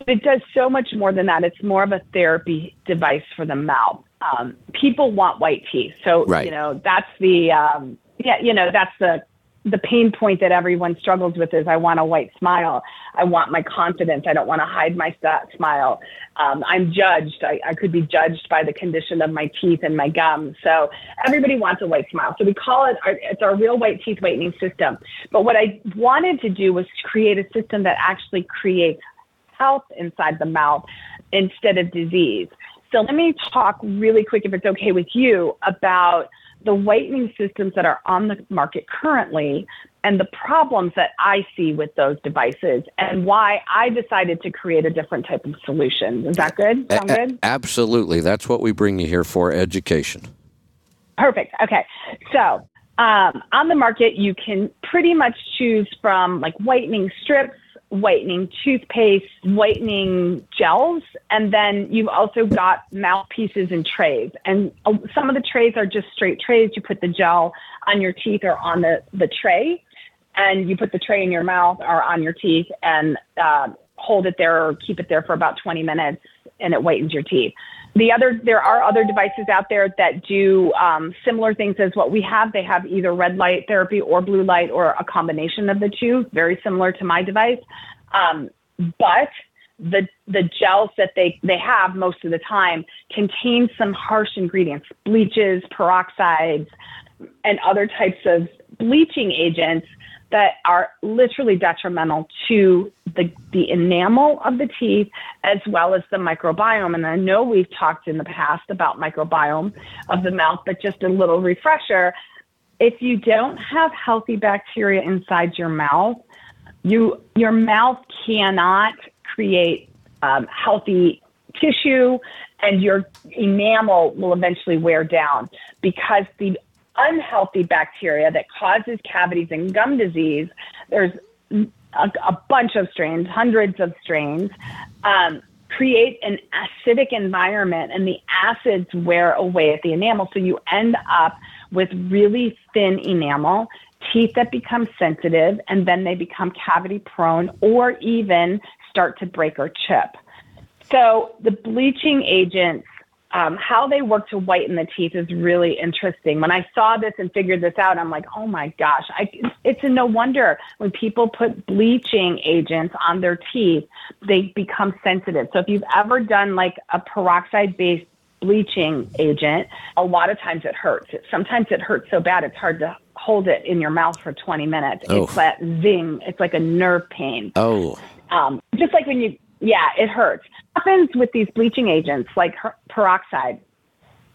but it does so much more than that. It's more of a therapy device for the mouth. Um, people want white teeth, so right. you know that's the um, yeah, you know that's the the pain point that everyone struggles with is I want a white smile. I want my confidence. I don't want to hide my smile. Um, I'm judged. I, I could be judged by the condition of my teeth and my gums. So everybody wants a white smile. So we call it, our, it's our real white teeth whitening system. But what I wanted to do was create a system that actually creates health inside the mouth instead of disease. So let me talk really quick, if it's okay with you, about the whitening systems that are on the market currently and the problems that I see with those devices and why I decided to create a different type of solution. Is that good? Sound a- good? Absolutely. That's what we bring you here for education. Perfect. Okay. So um, on the market, you can pretty much choose from like whitening strips whitening toothpaste, whitening gels, and then you've also got mouthpieces and trays. And uh, some of the trays are just straight trays. You put the gel on your teeth or on the, the tray, and you put the tray in your mouth or on your teeth and uh, hold it there or keep it there for about 20 minutes, and it whitens your teeth. The other, there are other devices out there that do um, similar things as what we have. They have either red light therapy or blue light or a combination of the two, very similar to my device. Um, but the the gels that they they have most of the time contain some harsh ingredients, bleaches, peroxides, and other types of bleaching agents that are literally detrimental to the, the enamel of the teeth as well as the microbiome. And I know we've talked in the past about microbiome of the mouth, but just a little refresher. If you don't have healthy bacteria inside your mouth, you your mouth cannot create um, healthy tissue and your enamel will eventually wear down because the unhealthy bacteria that causes cavities and gum disease, there's a, a bunch of strains, hundreds of strains, um, create an acidic environment and the acids wear away at the enamel. So you end up with really thin enamel, teeth that become sensitive, and then they become cavity prone or even start to break or chip. So the bleaching agents um, how they work to whiten the teeth is really interesting. When I saw this and figured this out, I'm like, oh my gosh, I, it's a no wonder when people put bleaching agents on their teeth, they become sensitive. So if you've ever done like a peroxide based bleaching agent, a lot of times it hurts. Sometimes it hurts so bad it's hard to hold it in your mouth for 20 minutes. Oh. It's that zing. It's like a nerve pain. Oh. Um, just like when you yeah, it hurts. Happens with these bleaching agents like peroxide.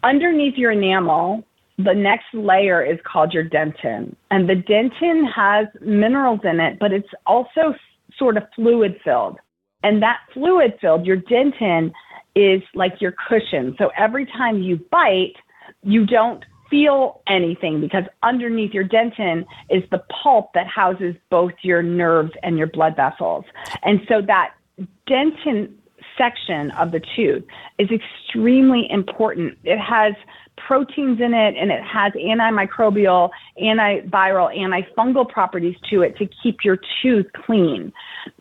Underneath your enamel, the next layer is called your dentin. And the dentin has minerals in it, but it's also sort of fluid filled. And that fluid filled, your dentin is like your cushion. So every time you bite, you don't feel anything because underneath your dentin is the pulp that houses both your nerves and your blood vessels. And so that dentin section of the tooth is extremely important. It has proteins in it and it has antimicrobial, antiviral, antifungal properties to it to keep your tooth clean.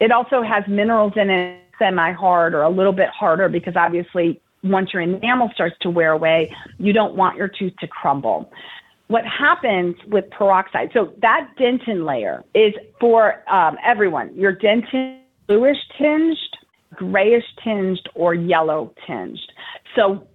It also has minerals in it, semi hard or a little bit harder because obviously once your enamel starts to wear away, you don't want your tooth to crumble. What happens with peroxide, so that dentin layer is for um, everyone. Your dentin bluish tinged, grayish tinged, or yellow tinged. So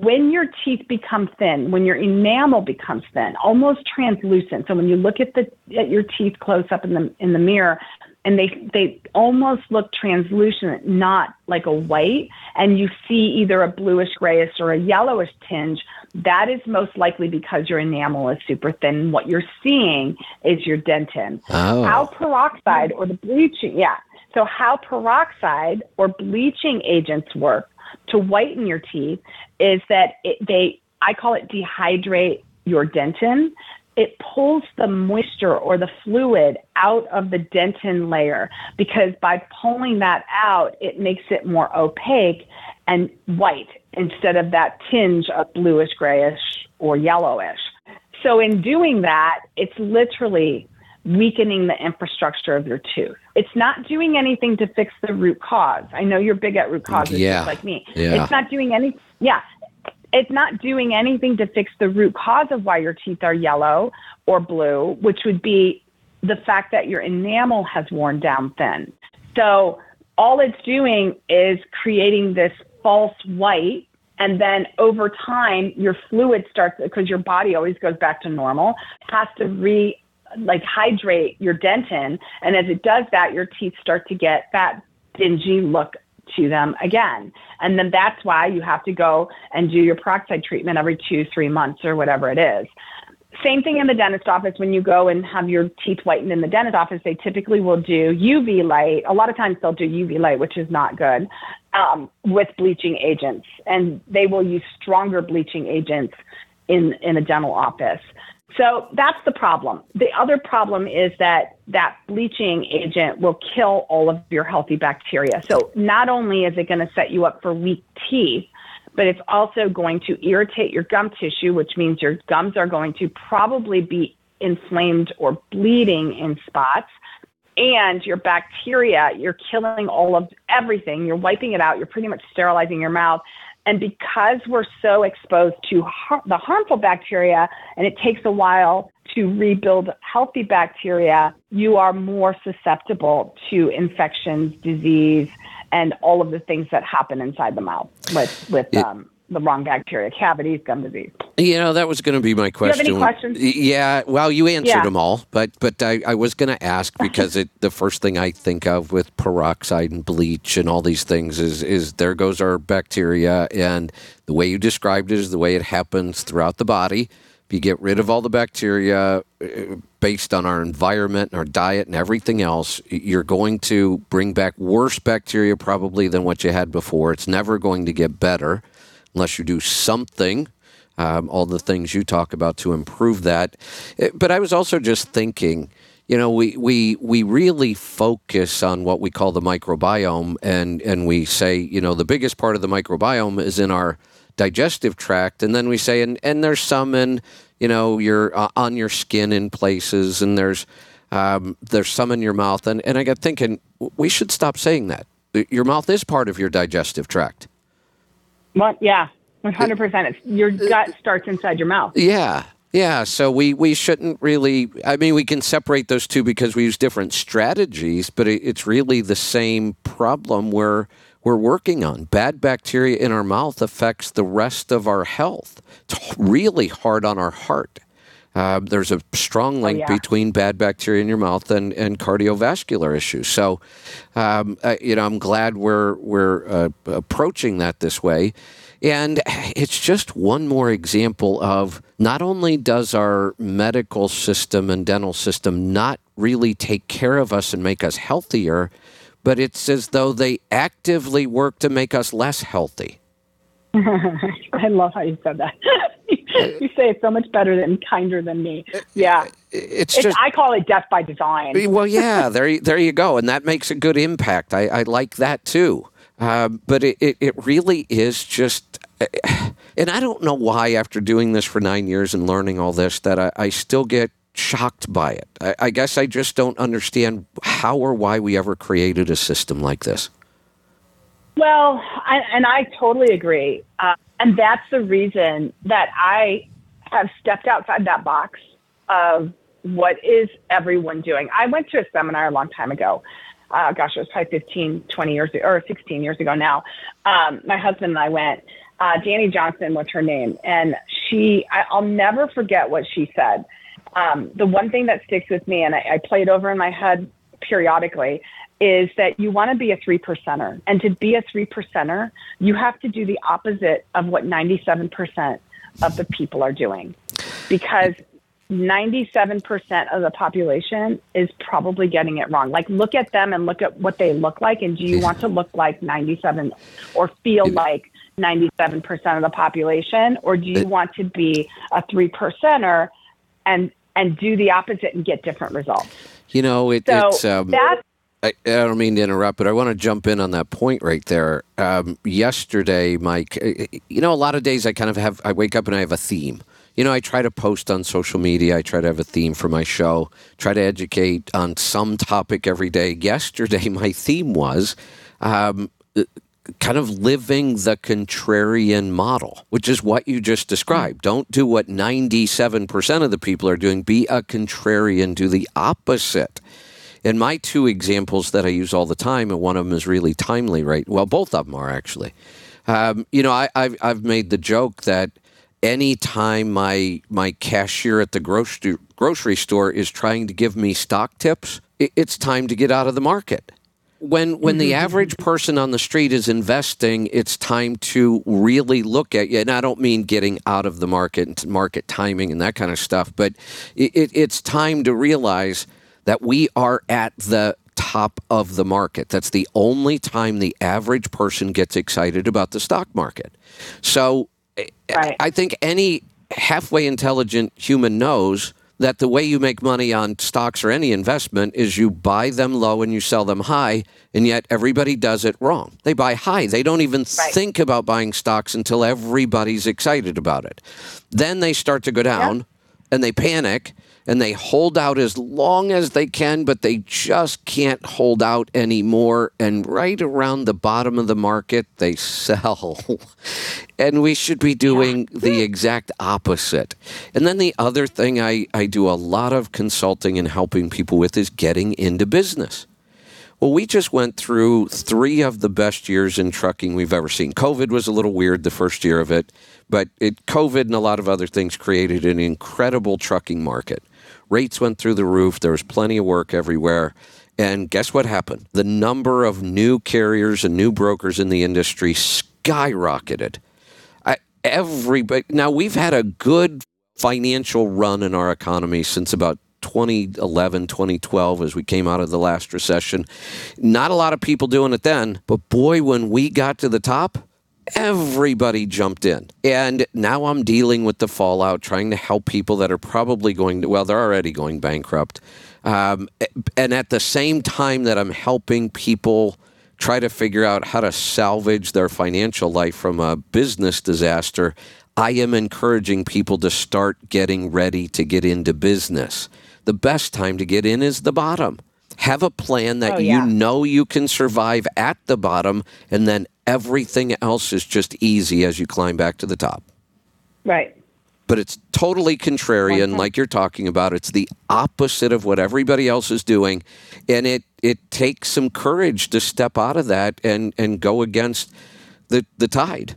when your teeth become thin, when your enamel becomes thin, almost translucent. So when you look at the at your teeth close up in the in the mirror, and they they almost look translucent, not like a white, and you see either a bluish grayish or a yellowish tinge. That is most likely because your enamel is super thin. What you're seeing is your dentin. Oh. How peroxide or the bleaching, yeah, so, how peroxide or bleaching agents work to whiten your teeth is that it, they, I call it dehydrate your dentin. It pulls the moisture or the fluid out of the dentin layer because by pulling that out, it makes it more opaque and white instead of that tinge of bluish, grayish, or yellowish. So, in doing that, it's literally weakening the infrastructure of your tooth. It's not doing anything to fix the root cause. I know you're big at root causes, yeah. just like me. Yeah. It's not doing any. Yeah, it's not doing anything to fix the root cause of why your teeth are yellow or blue, which would be the fact that your enamel has worn down thin. So all it's doing is creating this false white and then over time your fluid starts because your body always goes back to normal has to re like hydrate your dentin. And as it does that, your teeth start to get that dingy look to them again. And then that's why you have to go and do your peroxide treatment every two, three months or whatever it is. Same thing in the dentist office when you go and have your teeth whitened in the dentist office, they typically will do UV light. A lot of times they'll do UV light, which is not good, um, with bleaching agents. And they will use stronger bleaching agents in, in a dental office. So that's the problem. The other problem is that that bleaching agent will kill all of your healthy bacteria. So not only is it going to set you up for weak teeth, but it's also going to irritate your gum tissue, which means your gums are going to probably be inflamed or bleeding in spots. And your bacteria, you're killing all of everything. You're wiping it out. You're pretty much sterilizing your mouth. And because we're so exposed to har- the harmful bacteria and it takes a while to rebuild healthy bacteria, you are more susceptible to infections, disease, and all of the things that happen inside the mouth with, with it, um, the wrong bacteria, cavities, gum disease. You know, that was going to be my question. Do you have any questions? Yeah, well, you answered yeah. them all, but but I, I was going to ask [laughs] because it, the first thing I think of with peroxide and bleach and all these things is is there goes our bacteria, and the way you described it is the way it happens throughout the body. If you get rid of all the bacteria uh, based on our environment and our diet and everything else, you're going to bring back worse bacteria probably than what you had before. It's never going to get better unless you do something. Um, all the things you talk about to improve that. Eh, but I was also just thinking, you know, we, we, we really focus on what we call the microbiome, and, and we say, you know, the biggest part of the microbiome is in our digestive tract, and then we say, and, and there's some in, you know, your uh, on your skin in places, and there's um, there's some in your mouth, and, and I got thinking we should stop saying that. Your mouth is part of your digestive tract. Yeah, one hundred percent. It's your gut starts inside your mouth. Yeah, yeah, so we, we shouldn't really. I mean, we can separate those two because we use different strategies, but it, it's really the same problem we're we're working on. Bad bacteria in our mouth affects the rest of our health. It's really hard on our heart. Uh, there's a strong link yeah. between bad bacteria in your mouth and, and cardiovascular issues. So, um, uh, you know, I'm glad we're we're uh, approaching that this way. And it's just one more example of not only does our medical system and dental system not really take care of us and make us healthier, but it's as though they actively work to make us less healthy. [laughs] I love how you said that. [laughs] you say it so much better and kinder than me. Yeah. It's, It's, just I call it death by design. well, yeah, [laughs] there, y- there you go, and that makes a good impact. I, I like that too. Um, but it, it, it really is just, and I don't know why. After doing this for nine years and learning all this, that I, I still get shocked by it. I, I guess I just don't understand how or why we ever created a system like this. Well, I, and I totally agree. Uh, and that's the reason that I have stepped outside that box of what is everyone doing. I went to a seminar a long time ago. Uh, gosh, it was probably 15, 20 years ago, or 16 years ago now. Um, my husband and I went. Uh, Dani Johnson was her name. And she, I, I'll never forget what she said. Um, the one thing that sticks with me, and I, I play it over in my head periodically, is that you want to be a three percenter. And to be a three percenter, you have to do the opposite of what 97% of the people are doing. Because 97% of the population is probably getting it wrong. Like, look at them and look at what they look like. And do you want to look like 97 or feel like 97% of the population? Or do you want to be a three percenter and, and do the opposite and get different results? You know, it, So it's. Um, that's I, I don't mean to interrupt, but I want to jump in on that point right there. Um, yesterday, Mike, uh, you know, a lot of days I kind of have, I wake up and I have a theme. You know, I try to post on social media. I try to have a theme for my show, try to educate on some topic every day. Yesterday, [laughs] my theme was um, uh, kind of living the contrarian model, which is what you just described. Don't do what 97% of the people are doing, be a contrarian, do the opposite. And my two examples that I use all the time, and one of them is really timely, right? Well, both of them are actually. Um, you know, I, I've, I've made the joke that anytime my my cashier at the grocery grocery store is trying to give me stock tips, it, it's time to get out of the market. When when the average person on the street is investing, it's time to really look at you. And I don't mean getting out of the market and market timing and that kind of stuff, but it, it, it's time to realize that we are at the top of the market. That's the only time the average person gets excited about the stock market. So I- Right. I think any halfway intelligent human knows that the way you make money on stocks or any investment is you buy them low and you sell them high, and yet everybody does it wrong. They buy high. They don't even Right. think about buying stocks until everybody's excited about it. Then they start to go down and they panic and they hold out as long as they can, but they just can't hold out anymore. And right around the bottom of the market, they sell. [laughs] and we should be doing the exact opposite. And then the other thing I, I do a lot of consulting and helping people with is getting into business. Well, we just went through three of the best years in trucking we've ever seen. COVID was a little weird the first year of it, but it, COVID and a lot of other things created an incredible trucking market. Rates went through the roof. There was plenty of work everywhere. And guess what happened? The number of new carriers and new brokers in the industry skyrocketed. I, everybody, now we've had a good financial run in our economy since about 2011, 2012, as we came out of the last recession. Not a lot of people doing it then, but boy, when we got to the top, everybody jumped in. And now I'm dealing with the fallout, trying to help people that are probably going to, well, they're already going bankrupt. Um, and at the same time that I'm helping people try to figure out how to salvage their financial life from a business disaster, I am encouraging people to start getting ready to get into business. The best time to get in is the bottom. Have a plan that Oh, yeah. you know you can survive at the bottom, and then everything else is just easy as you climb back to the top. Right. But it's totally contrarian, like you're talking about. It's the opposite of what everybody else is doing, and it it takes some courage to step out of that and and go against the the tide.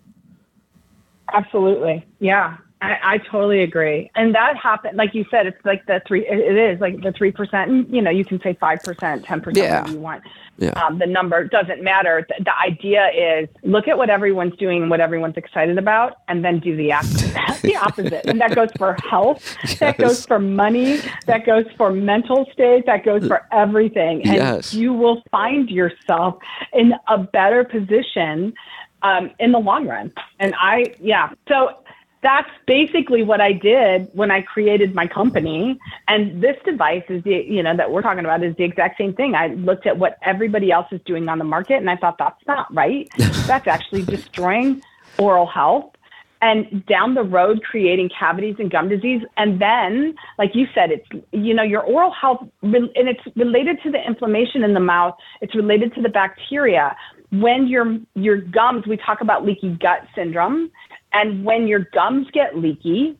Absolutely. Yeah. I, I totally agree. And that happened, like you said, it's like the three, it is like the 3%. And, you know, you can say 5%, 10%, Yeah. whatever you want. Yeah. Um, the number doesn't matter. The, the idea is look at what everyone's doing what everyone's excited about, and then do the, op- [laughs] [laughs] the opposite. And that goes for health, that goes for money, that goes for mental state, that goes for everything. And Yes. you will find yourself in a better position um, in the long run. And I, yeah. So that's basically what I did when I created my company. And this device is the, you know, that we're talking about is the exact same thing. I looked at what everybody else is doing on the market and I thought that's not right. [laughs] that's actually destroying oral health and down the road creating cavities and gum disease and then like you said it's you know your oral health and it's related to the inflammation in the mouth it's related to the bacteria when your your gums we talk about leaky gut syndrome and when your gums get leaky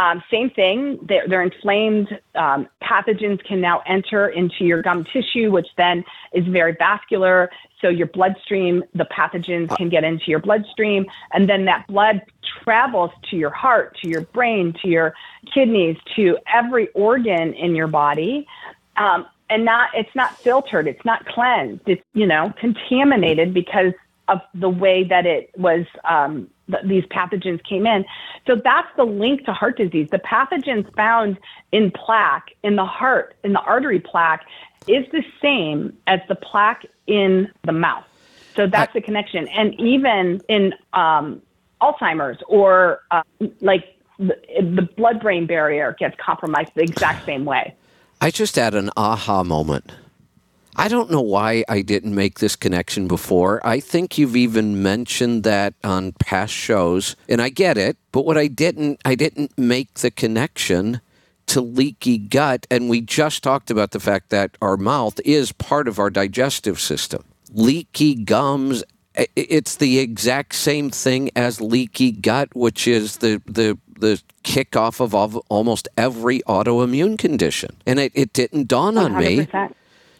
um, same thing. They're, they're inflamed. Um, pathogens can now enter into your gum tissue, which then is very vascular. So your bloodstream, the pathogens can get into your bloodstream, and then that blood travels to your heart, to your brain, to your kidneys, to every organ in your body. Um, and not it's not filtered, it's not cleansed, it's you know contaminated because of the way that it was um, th- these pathogens came in. So that's the link to heart disease. The pathogens found in plaque in the heart, in the artery plaque, is the same as the plaque in the mouth. So that's the connection. And even in um, Alzheimer's or uh, like the, the blood brain barrier gets compromised the exact same way. I just had an aha moment. I don't know why I didn't make this connection before. I think you've even mentioned that on past shows, and I get it, but what I didn't I didn't make the connection to leaky gut and we just talked about the fact that our mouth is part of our digestive system. Leaky gums, it's the exact same thing as leaky gut, which is the the the kickoff of almost every autoimmune condition. And it, it didn't dawn on me.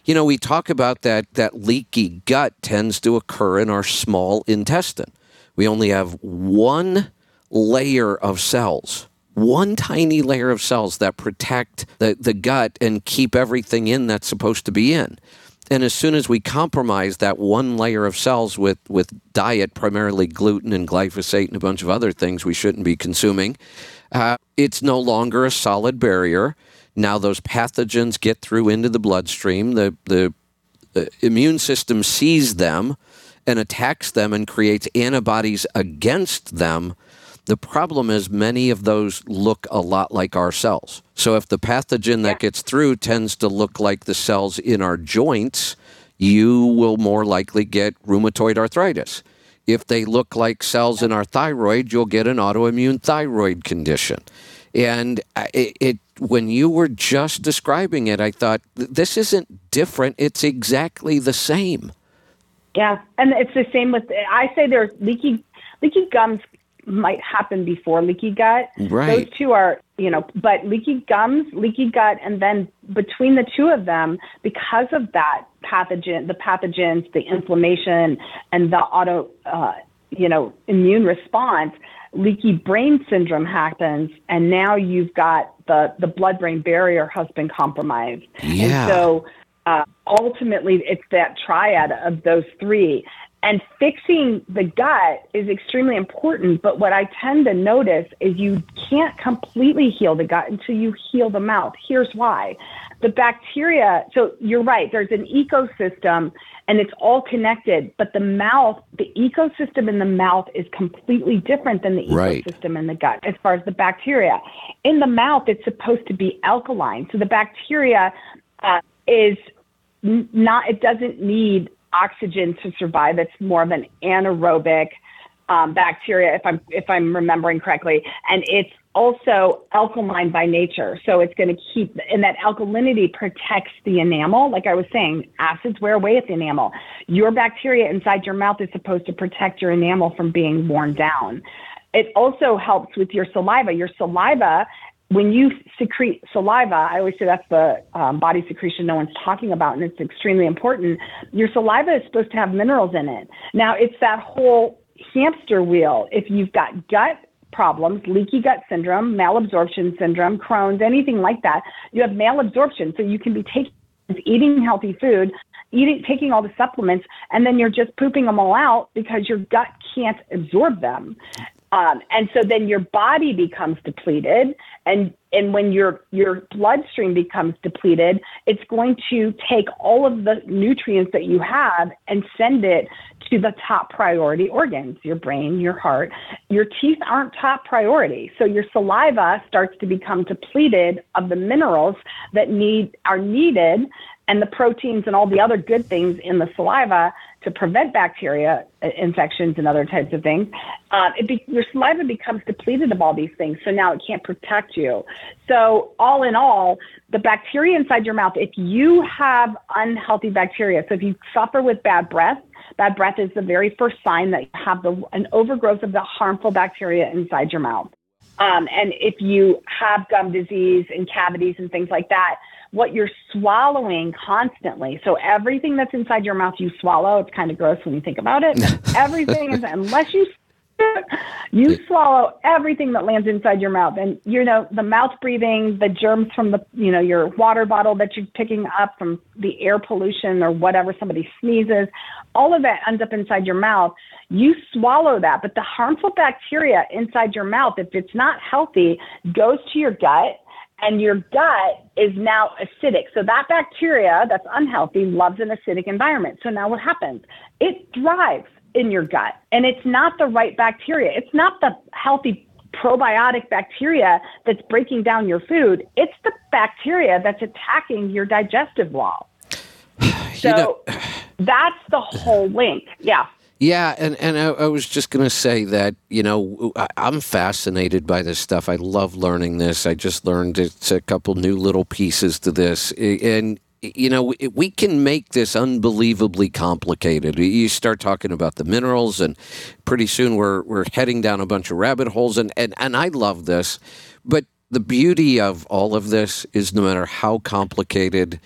100%. You know, we talk about that that leaky gut tends to occur in our small intestine. We only have one layer of cells, one tiny layer of cells that protect the, the gut and keep everything in that's supposed to be in. And as soon as we compromise that one layer of cells with, with diet, primarily gluten and glyphosate and a bunch of other things we shouldn't be consuming, uh, it's no longer a solid barrier. Now those pathogens get through into the bloodstream. The, the uh, immune system sees them and attacks them and creates antibodies against them. The problem is many of those look a lot like our cells. So if the pathogen that gets through tends to look like the cells in our joints, you will more likely get rheumatoid arthritis. If they look like cells in our thyroid, you'll get an autoimmune thyroid condition. And it, it when you were just describing it, I thought this isn't different. It's exactly the same. Yeah, and it's the same with. I say there's leaky leaky gums might happen before leaky gut. Right. Those two are you know, but leaky gums, leaky gut, and then between the two of them, because of that pathogen, the pathogens, the inflammation, and the auto, uh, you know, immune response. Leaky brain syndrome happens, and now you've got the the blood brain barrier has been compromised. Yeah. And so uh, ultimately, it's that triad of those three. And fixing the gut is extremely important. But what I tend to notice is you can't completely heal the gut until you heal the mouth. Here's why the bacteria, so you're right, there's an ecosystem and it's all connected, but the mouth, the ecosystem in the mouth is completely different than the Right. ecosystem in the gut as far as the bacteria. In the mouth, it's supposed to be alkaline. So the bacteria uh, is n- not, it doesn't need oxygen to survive. It's more of an anaerobic um, bacteria, if I'm if I'm remembering correctly, and it's also alkaline by nature. So it's going to keep, and that alkalinity protects the enamel. Like I was saying, acids wear away at the enamel. Your bacteria inside your mouth is supposed to protect your enamel from being worn down. It also helps with your saliva. Your saliva when you secrete saliva, I always say that's the um, body secretion no one's talking about, and it's extremely important. Your saliva is supposed to have minerals in it. Now, it's that whole hamster wheel. If you've got gut problems, leaky gut syndrome, malabsorption syndrome, Crohn's, anything like that, you have malabsorption. So you can be taking, eating healthy food, eating, taking all the supplements, and then you're just pooping them all out because your gut can't absorb them. Um, and so then your body becomes depleted, and and when your your bloodstream becomes depleted, it's going to take all of the nutrients that you have and send it to the top priority organs, your brain, your heart. Your teeth aren't top priority, so your saliva starts to become depleted of the minerals that need are needed and the proteins and all the other good things in the saliva to prevent bacteria uh, infections and other types of things. Uh, be, your saliva becomes depleted of all these things, so now it can't protect you. So, all in all, the bacteria inside your mouth, if you have unhealthy bacteria, so if you suffer with bad breath, bad breath is the very first sign that you have the, an overgrowth of the harmful bacteria inside your mouth. Um, and if you have gum disease and cavities and things like that, what you're swallowing constantly. So everything that's inside your mouth, you swallow. It's kind of gross when you think about it. [laughs] everything is, unless you you swallow everything that lands inside your mouth and you know the mouth breathing the germs from the you know your water bottle that you're picking up from the air pollution or whatever somebody sneezes all of that ends up inside your mouth you swallow that but the harmful bacteria inside your mouth if it's not healthy goes to your gut and your gut is now acidic. So that bacteria that's unhealthy loves an acidic environment. So now what happens? It thrives in your gut and it's not the right bacteria. It's not the healthy probiotic bacteria that's breaking down your food. It's the bacteria that's attacking your digestive wall. [sighs] So know- that's the whole link. Yeah. Yeah, and, and I, I was just going to say that, you know, I, I'm fascinated by this stuff. I love learning this. I just learned it's a couple new little pieces to this. And, you know, we- we can make this unbelievably complicated. You start talking about the minerals, and pretty soon we're, we're heading down a bunch of rabbit holes. And, and, and I love this. But the beauty of all of this is no matter how complicated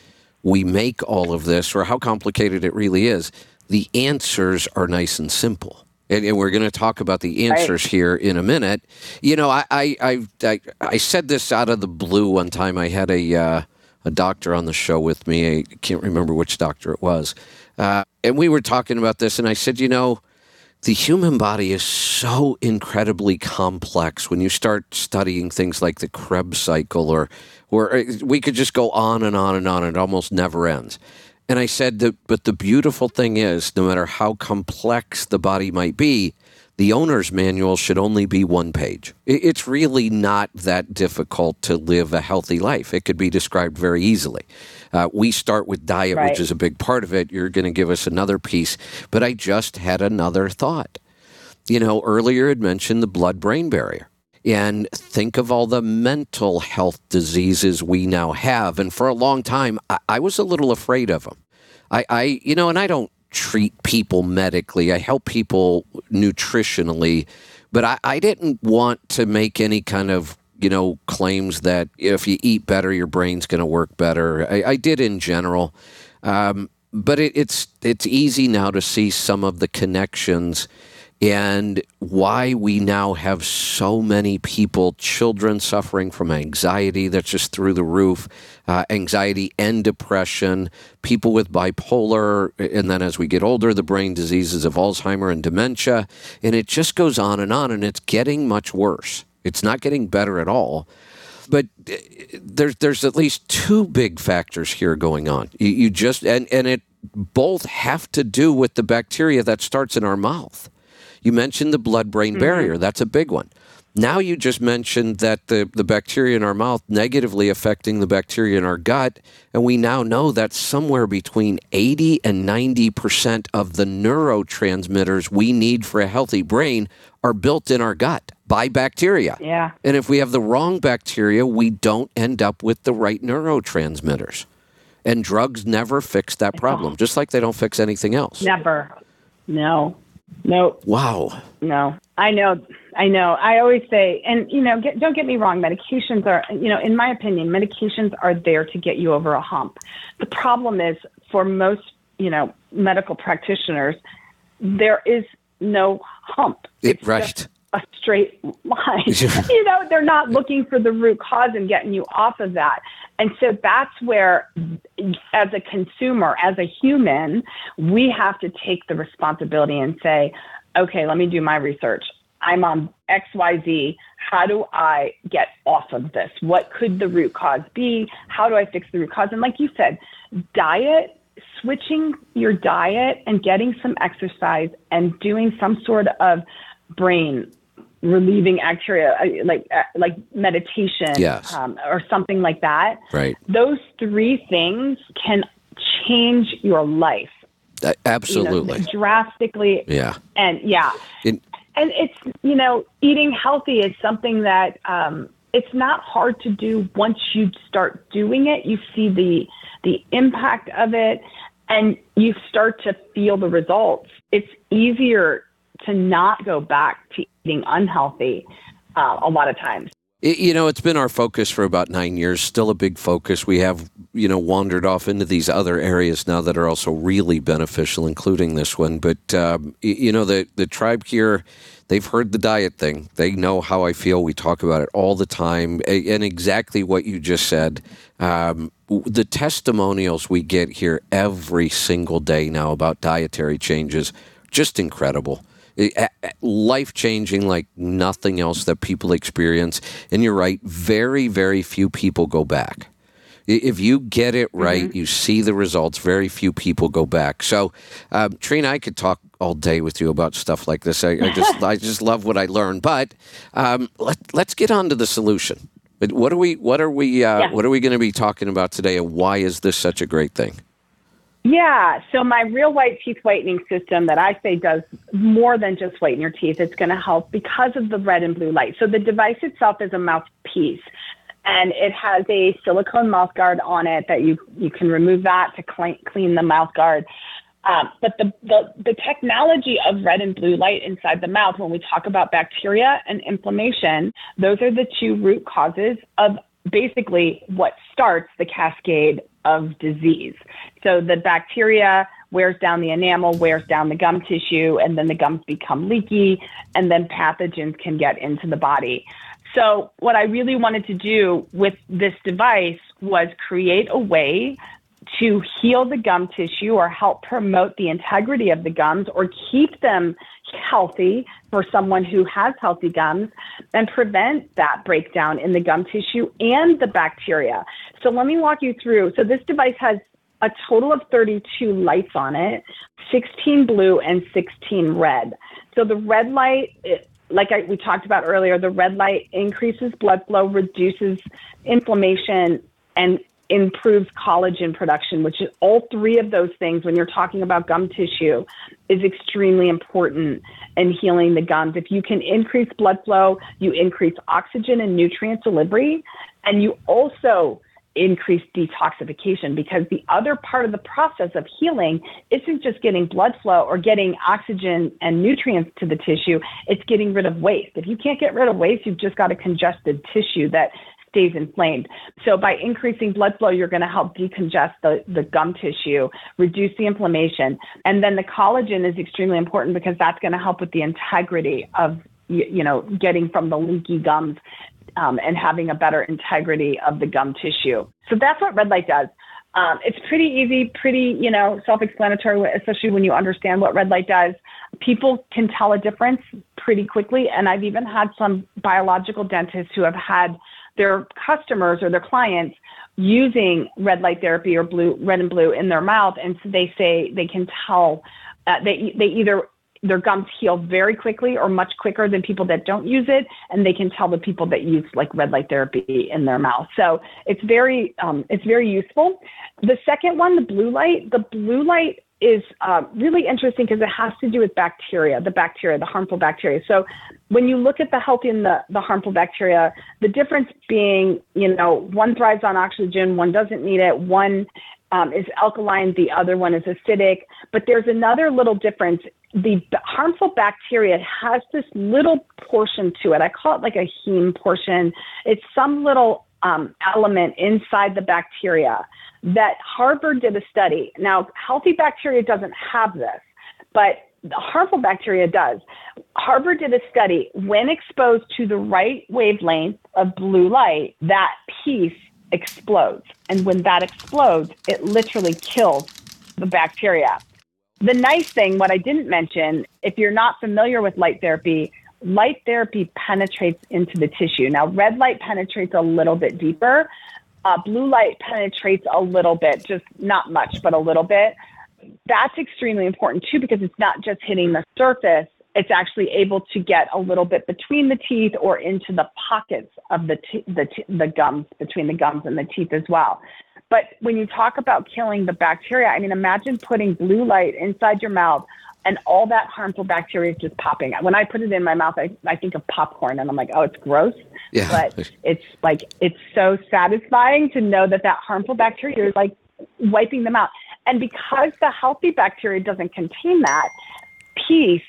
we make all of this or how complicated it really is, the answers are nice and simple. And, and we're going to talk about the answers here in a minute. You know, I, I, I, I, I said this out of the blue one time. I had a, uh, a doctor on the show with me. I can't remember which doctor it was. Uh, and we were talking about this, and I said, you know, the human body is so incredibly complex when you start studying things like the Krebs cycle or or uh, we could just go on and on and on and it almost never ends. And I said that but the beautiful thing is no matter how complex the body might be, the owner's manual should only be one page. It's really not that difficult to live a healthy life. It could be described very easily. Uh, we start with diet, Right. which is a big part of it. You're going to give us another piece. But I just had another thought. You know, earlier had mentioned the blood brain barrier. And think of all the mental health diseases we now have. And for a long time, I, I was a little afraid of them. I, I, you know, and I don't treat people medically. I help people nutritionally, but I, I didn't want to make any kind of you know claims that if you eat better, your brain's going to work better. I, I did in general, um, but it, it's it's easy now to see some of the connections and why we now have so many people, children suffering from anxiety that's just through the roof, uh, anxiety and depression, people with bipolar, and then as we get older, the brain diseases of Alzheimer and dementia. And it just goes on and on, and it's getting much worse. It's not getting better at all. But uh, there's there's at least two big factors here going on. You, you just and and it both have to do with the bacteria that starts in our mouth. You mentioned the blood brain mm-hmm. barrier. That's a big one. Now you just mentioned that the, the bacteria in our mouth negatively affecting the bacteria in our gut. And we now know that somewhere between 80 and 90% of the neurotransmitters we need for a healthy brain are built in our gut by bacteria. Yeah. And if we have the wrong bacteria, we don't end up with the right neurotransmitters. And drugs never fix that problem, just like they don't fix anything else. Never. No. No. Wow. No. I know. I know. I always say, and you know, get, don't get me wrong. Medications are, you know, in my opinion, medications are there to get you over a hump. The problem is for most, you know, medical practitioners, there is no hump. It, It's just a straight line. [laughs] you know, they're not looking for the root cause and getting you off of that. And so that's where, as a consumer, as a human, we have to take the responsibility and say, okay, let me do my research. I'm on XYZ. How do I get off of this? What could the root cause be? How do I fix the root cause? And like you said, diet, switching your diet and getting some exercise and doing some sort of brain relieving bacteria, uh, like uh, like meditation, Yes. um, or something like that. Right. Those three things can change your life Uh, you know, absolutely. drastically. yeah. And yeah, It- and it's you know eating healthy is something that um, it's not hard to do once you start doing it. You see the the impact of it, and you start to feel the results. It's easier to not go back to eating unhealthy uh, a lot of times. It- you know, it's been our focus for about nine years, still a big focus. We have, you know, wandered off into these other areas now that are also really beneficial, including this one. But, um, you know, the, the tribe here, they've heard the diet thing. They know how I feel. We talk about it all the time. And exactly what you just said. Um, the testimonials we get here every single day now about dietary changes, just incredible life changing like nothing else that people experience. And you're right, very, very few people go back. If you get it right, you see the results, very few people go back. So, um, Trina, I could talk all day with you about stuff like this. I, I just, [laughs] I just love what I learned. But um, let, let's get on to the solution. What are we, what are we, uh, Yeah. what are we going to be talking about today, and why is this such a great thing? Yeah, so my real white teeth whitening system that I say does more than just whiten your teeth. It's going to help because of the red and blue light. So the device itself is a mouthpiece, and it has a silicone mouth guard on it that you you can remove that to clean, clean the mouth guard. Um, but the, the the technology of red and blue light inside the mouth, when we talk about bacteria and inflammation, those are the two root causes of basically what starts the cascade of disease. So the bacteria wears down the enamel, wears down the gum tissue, and then the gums become leaky, and then pathogens can get into the body. So, what I really wanted to do with this device was create a way to heal the gum tissue or help promote the integrity of the gums or keep them healthy for someone who has healthy gums and prevent that breakdown in the gum tissue and the bacteria. So let me walk you through. So this device has a total of 32 lights on it, 16 blue and 16 red. So the red light, like I, we talked about earlier, the red light increases blood flow, reduces inflammation, and improves collagen production, which is all three of those things when you're talking about gum tissue is extremely important in healing the gums. If you can increase blood flow, you increase oxygen and nutrient delivery, and you also increase detoxification because the other part of the process of healing isn't just getting blood flow or getting oxygen and nutrients to the tissue, it's getting rid of waste. If you can't get rid of waste, you've just got a congested tissue that stays inflamed. So by increasing blood flow, you're going to help decongest the, the gum tissue, reduce the inflammation. And then the collagen is extremely important because that's going to help with the integrity of, you, you know, getting from the leaky gums um, and having a better integrity of the gum tissue. So that's what red light does. Um, it's pretty easy, pretty, you know, self-explanatory, especially when you understand what red light does. People can tell a difference pretty quickly. And I've even had some biological dentists who have had their customers or their clients using red light therapy or blue, red and blue in their mouth. And so they say they can tell, uh, they, they either their gums heal very quickly or much quicker than people that don't use it. And they can tell the people that use like red light therapy in their mouth. So it's very um, it's very useful. The second one the blue light the blue light is uh, really interesting because it has to do with bacteria the bacteria the harmful bacteria. So when you look at the healthy and the, the harmful bacteria the difference being you know one thrives on oxygen one doesn't need it one um, is alkaline, the other one is acidic. But there's another little difference the harmful bacteria has this little portion to it. I call it like a heme portion. It's some little um, element inside the bacteria that Harvard did a study. Now, healthy bacteria doesn't have this, but harmful bacteria does. Harvard did a study when exposed to the right wavelength of blue light, that piece explodes. And when that explodes, it literally kills the bacteria. The nice thing, what I didn't mention, if you're not familiar with light therapy, light therapy penetrates into the tissue. Now, red light penetrates a little bit deeper. Uh, blue light penetrates a little bit, just not much, but a little bit. That's extremely important too because it's not just hitting the surface, it's actually able to get a little bit between the teeth or into the pockets of the, t- the, t- the gums, between the gums and the teeth as well. But when you talk about killing the bacteria, I mean, imagine putting blue light inside your mouth and all that harmful bacteria is just popping. When I put it in my mouth, I, I think of popcorn and I'm like, oh, it's gross. Yeah. But it's like, it's so satisfying to know that that harmful bacteria is like wiping them out. And because the healthy bacteria doesn't contain that piece,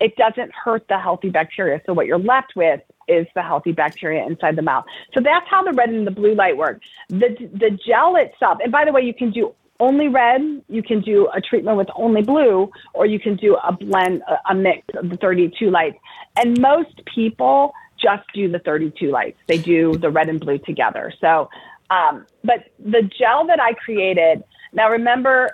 it doesn't hurt the healthy bacteria. So what you're left with is the healthy bacteria inside the mouth. So that's how the red and the blue light work. The the gel itself, and by the way, you can do only red, you can do a treatment with only blue, or you can do a blend, a, a mix of the 32 lights. And most people just do the 32 lights. They do the red and blue together. So, um, but the gel that I created, now remember,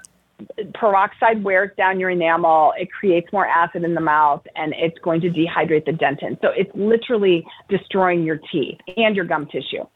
peroxide wears down your enamel, it creates more acid in the mouth, and it's going to dehydrate the dentin. So it's literally destroying your teeth and your gum tissue.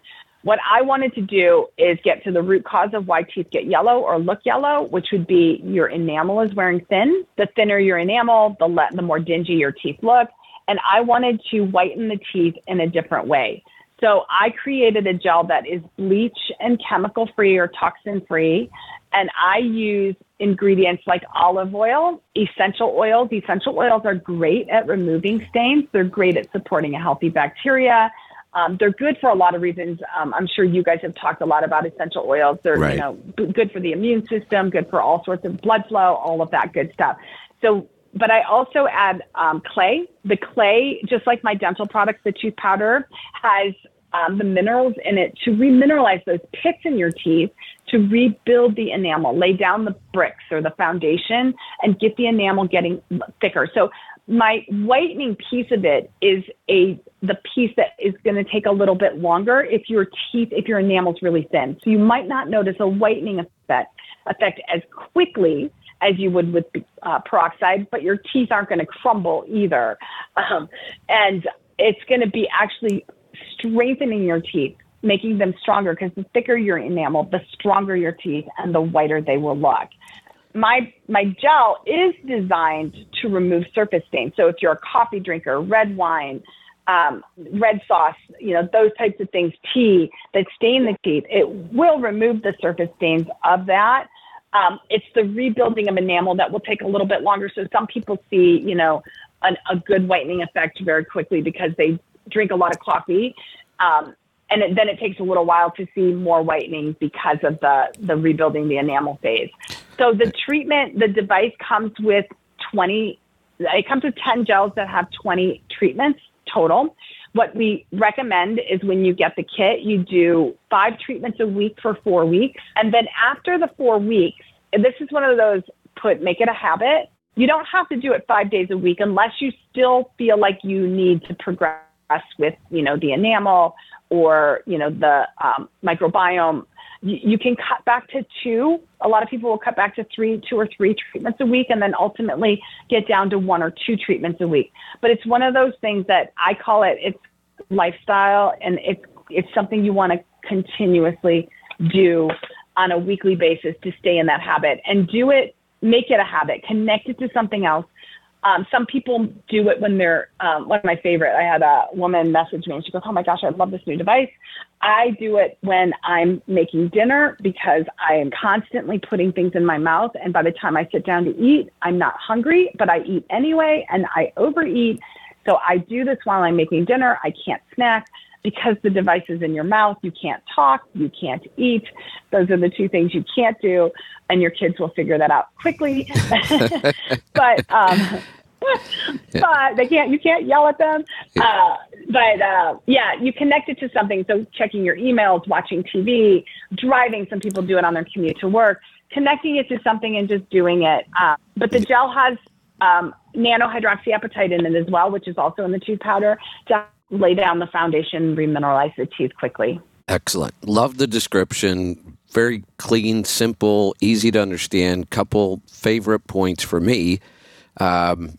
What I wanted to do is get to the root cause of why teeth get yellow or look yellow, which would be your enamel is wearing thin. The thinner your enamel, the, le- the more dingy your teeth look. And I wanted to whiten the teeth in a different way. So I created a gel that is bleach and chemical free or toxin free. And I use ingredients like olive oil, essential oils. Essential oils are great at removing stains. They're great at supporting a healthy bacteria. Um, they're good for a lot of reasons. Um, I'm sure you guys have talked a lot about essential oils. They're right. you know b- good for the immune system, good for all sorts of blood flow, all of that good stuff. So, but I also add um, clay. The clay, just like my dental products, the tooth powder has um, the minerals in it to remineralize those pits in your teeth to rebuild the enamel, lay down the bricks or the foundation and get the enamel getting thicker. So my whitening piece of it is a the piece that is going to take a little bit longer if your teeth if your enamel is really thin. So you might not notice a whitening effect effect as quickly as you would with uh, peroxide, but your teeth aren't going to crumble either. Um, and it's going to be actually strengthening your teeth, making them stronger because the thicker your enamel, the stronger your teeth and the whiter they will look. My my gel is designed to remove surface stains. So if you're a coffee drinker, red wine, um, red sauce, you know, those types of things, tea that stain the teeth, it will remove the surface stains of that. Um, it's the rebuilding of enamel that will take a little bit longer. So some people see, you know, an, a good whitening effect very quickly because they drink a lot of coffee. Um, and it, then it takes a little while to see more whitening because of the, the rebuilding the enamel phase. So the treatment, the device comes with 20, it comes with 10 gels that have 20 treatments total. what we recommend is when you get the kit, you do five treatments a week for four weeks. And then after the four weeks, this is one of those put, make it a habit. You don't have to do it five days a week unless you still feel like you need to progress with, you know, the enamel or, you know, the um, microbiome you, can cut back to two. A lot of people will cut back to three, two or three treatments a week, and then ultimately get down to one or two treatments a week. But it's one of those things that I call it. It's lifestyle, and it's it's something you want to continuously do on a weekly basis to stay in that habit and do it. Make it a habit. Connect it to something else um, some people do it when they're um, one of my favorite. I had a woman message me and she goes, "Oh my gosh, I love this new device." I do it when I'm making dinner because I am constantly putting things in my mouth, and by the time I sit down to eat, I'm not hungry, but I eat anyway, and I overeat. So I do this while I'm making dinner. I can't snack because the device is in your mouth. You can't talk, you can't eat. Those are the two things you can't do, and your kids will figure that out quickly. [laughs] but um, but they can't you can't yell at them. Uh, but uh, yeah you connect it to something. So checking your emails watching tv driving some people do it on their commute to work. Connecting it to something and just doing it. Uh, but the gel has um, nano hydroxyapatite in it as well which is also in the tooth powder. To lay down the foundation remineralize the teeth quickly excellent love the description very clean simple easy to understand couple favorite points for me um,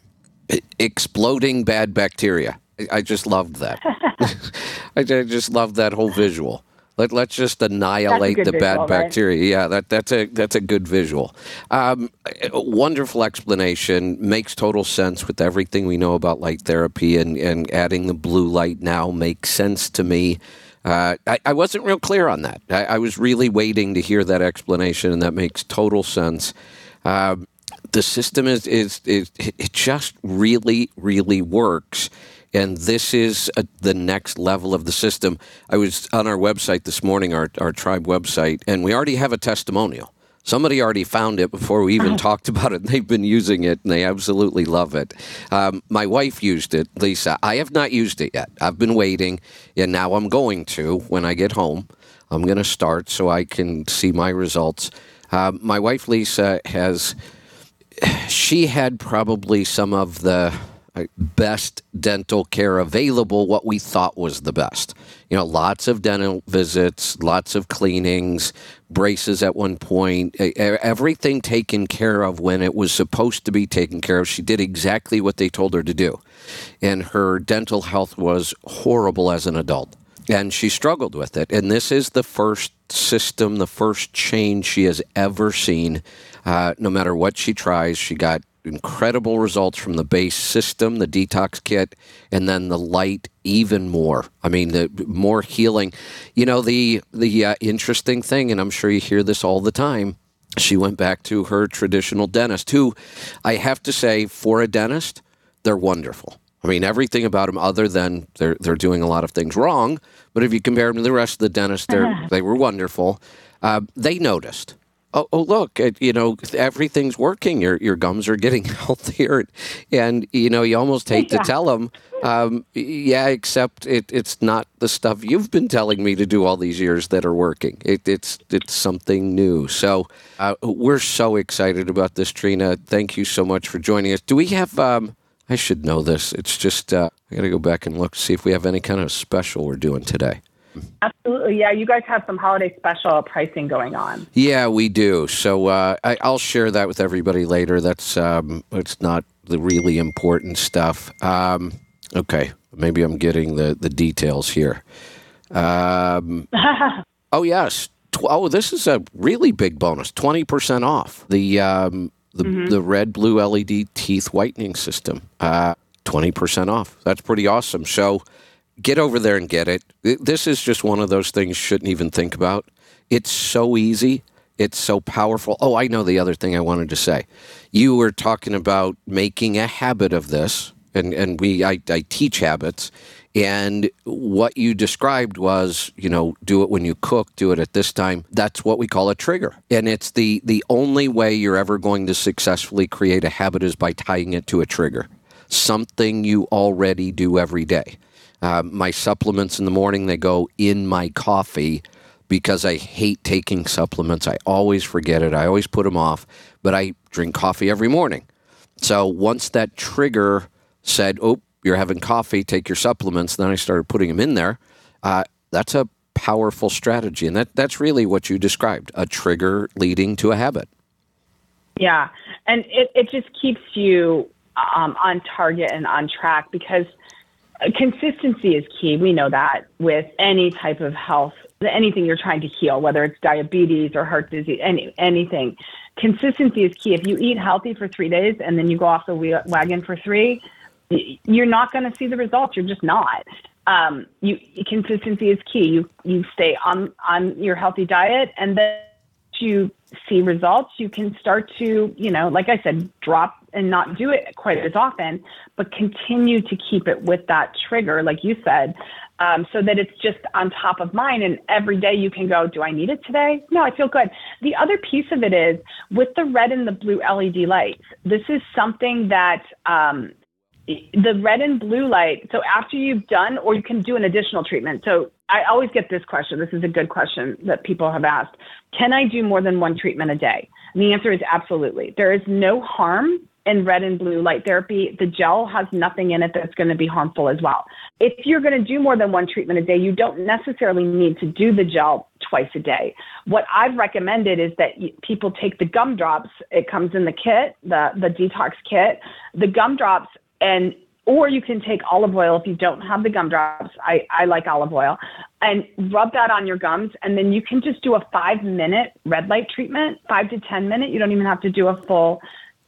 exploding bad bacteria. I, just loved that. [laughs] [laughs] I, just loved that whole visual. Let, let's just annihilate the visual, bad right? bacteria. Yeah, that, that's a that's a good visual. Um, wonderful explanation. Makes total sense with everything we know about light therapy and, and adding the blue light now makes sense to me. Uh, I, I, wasn't real clear on that. I, I, was really waiting to hear that explanation, and that makes total sense. Um, the system is, is, is it just really, really works. And this is a, the next level of the system. I was on our website this morning, our, our tribe website, and we already have a testimonial. Somebody already found it before we even talked about it. [laughs] They've been using it and they absolutely love it. Um, my wife used it, Lisa. I have not used it yet. I've been waiting, and now I'm going to when I get home. I'm going to start so I can see my results. Uh, my wife, Lisa, has [sighs] she had probably some of the best dental care available, what we thought was the best. You know, lots of dental visits, lots of cleanings, braces at one point, everything taken care of when it was supposed to be taken care of. She did exactly what they told her to do. And her dental health was horrible as an adult. And she struggled with it. And this is the first system, the first change she has ever seen uh, no matter what she tries, she got incredible results from the base system, the detox kit, and then the light even more. I mean, the more healing. You know, the the uh, interesting thing, and I'm sure you hear this all the time. She went back to her traditional dentist, who I have to say, for a dentist, they're wonderful. I mean, everything about them, other than they're they're doing a lot of things wrong. But if you compare them to the rest of the dentists, they [laughs] they were wonderful. Uh, they noticed oh, oh look, it, you know, everything's working. Your your gums are getting [laughs] healthier, and you know, you almost hate yeah. to tell them, um, yeah, except it, it's not the stuff you've been telling me to do all these years that are working. It, it's it's something new. So uh, we're so excited about this, Trina. Thank you so much for joining us. Do we have? Um, I should know this. It's just uh, I got to go back and look to see if we have any kind of special we're doing today. Absolutely. Yeah, you guys have some holiday special pricing going on. Yeah, we do. So uh, I, will share that with everybody later. That's um, it's not the really important stuff. Um, okay, maybe I'm getting the the details here. Um, [laughs] oh yes. Oh, this is a really big bonus. Twenty percent off the um, the mm-hmm. the red blue LED teeth whitening system. Uh, twenty percent off. That's pretty awesome. So get over there and get it. This is just one of those things you shouldn't even think about. It's so easy. It's so powerful. Oh, I know the other thing I wanted to say. You were talking about making a habit of this, and, and we I, I teach habits. And what you described was, you know, do it when you cook, do it at this time. That's what we call a trigger. And it's the the only way you're ever going to successfully create a habit is by tying it to a trigger. Something you already do every day. Uh, my supplements in the morning, they go in my coffee because I hate taking supplements. I always forget it. I always put them off, but I drink coffee every morning. So once that trigger said, oh, you're having coffee, take your supplements, then I started putting them in there. Uh, that's a powerful strategy. And that, that's really what you described a trigger leading to a habit. Yeah. And it, it just keeps you um, on target and on track because consistency is key. We know that with any type of health, anything you're trying to heal, whether it's diabetes or heart disease, any, anything. Consistency is key. If you eat healthy for three days and then you go off the wagon for three, you're not going to see the results. You're just not. Um, you consistency is key. You you stay on on your healthy diet, and then you see results. You can start to you know, like I said, drop and not do it quite as often, but continue to keep it with that trigger, like you said, um, so that it's just on top of mind. And every day you can go, do I need it today? No, I feel good. The other piece of it is with the red and the blue LED lights, this is something that um, the red and blue light. So after you've done, or you can do an additional treatment. So I always get this question. This is a good question that people have asked. Can I do more than one treatment a day? And the answer is absolutely. There is no harm in red and blue light therapy, the gel has nothing in it that's going to be harmful as well. If you're going to do more than one treatment a day, you don't necessarily need to do the gel twice a day. What I've recommended is that people take the gum drops. It comes in the kit, the the detox kit, the gum drops and or you can take olive oil if you don't have the gum drops. I, I like olive oil and rub that on your gums. And then you can just do a five minute red light treatment, five to 10 minute. You don't even have to do a full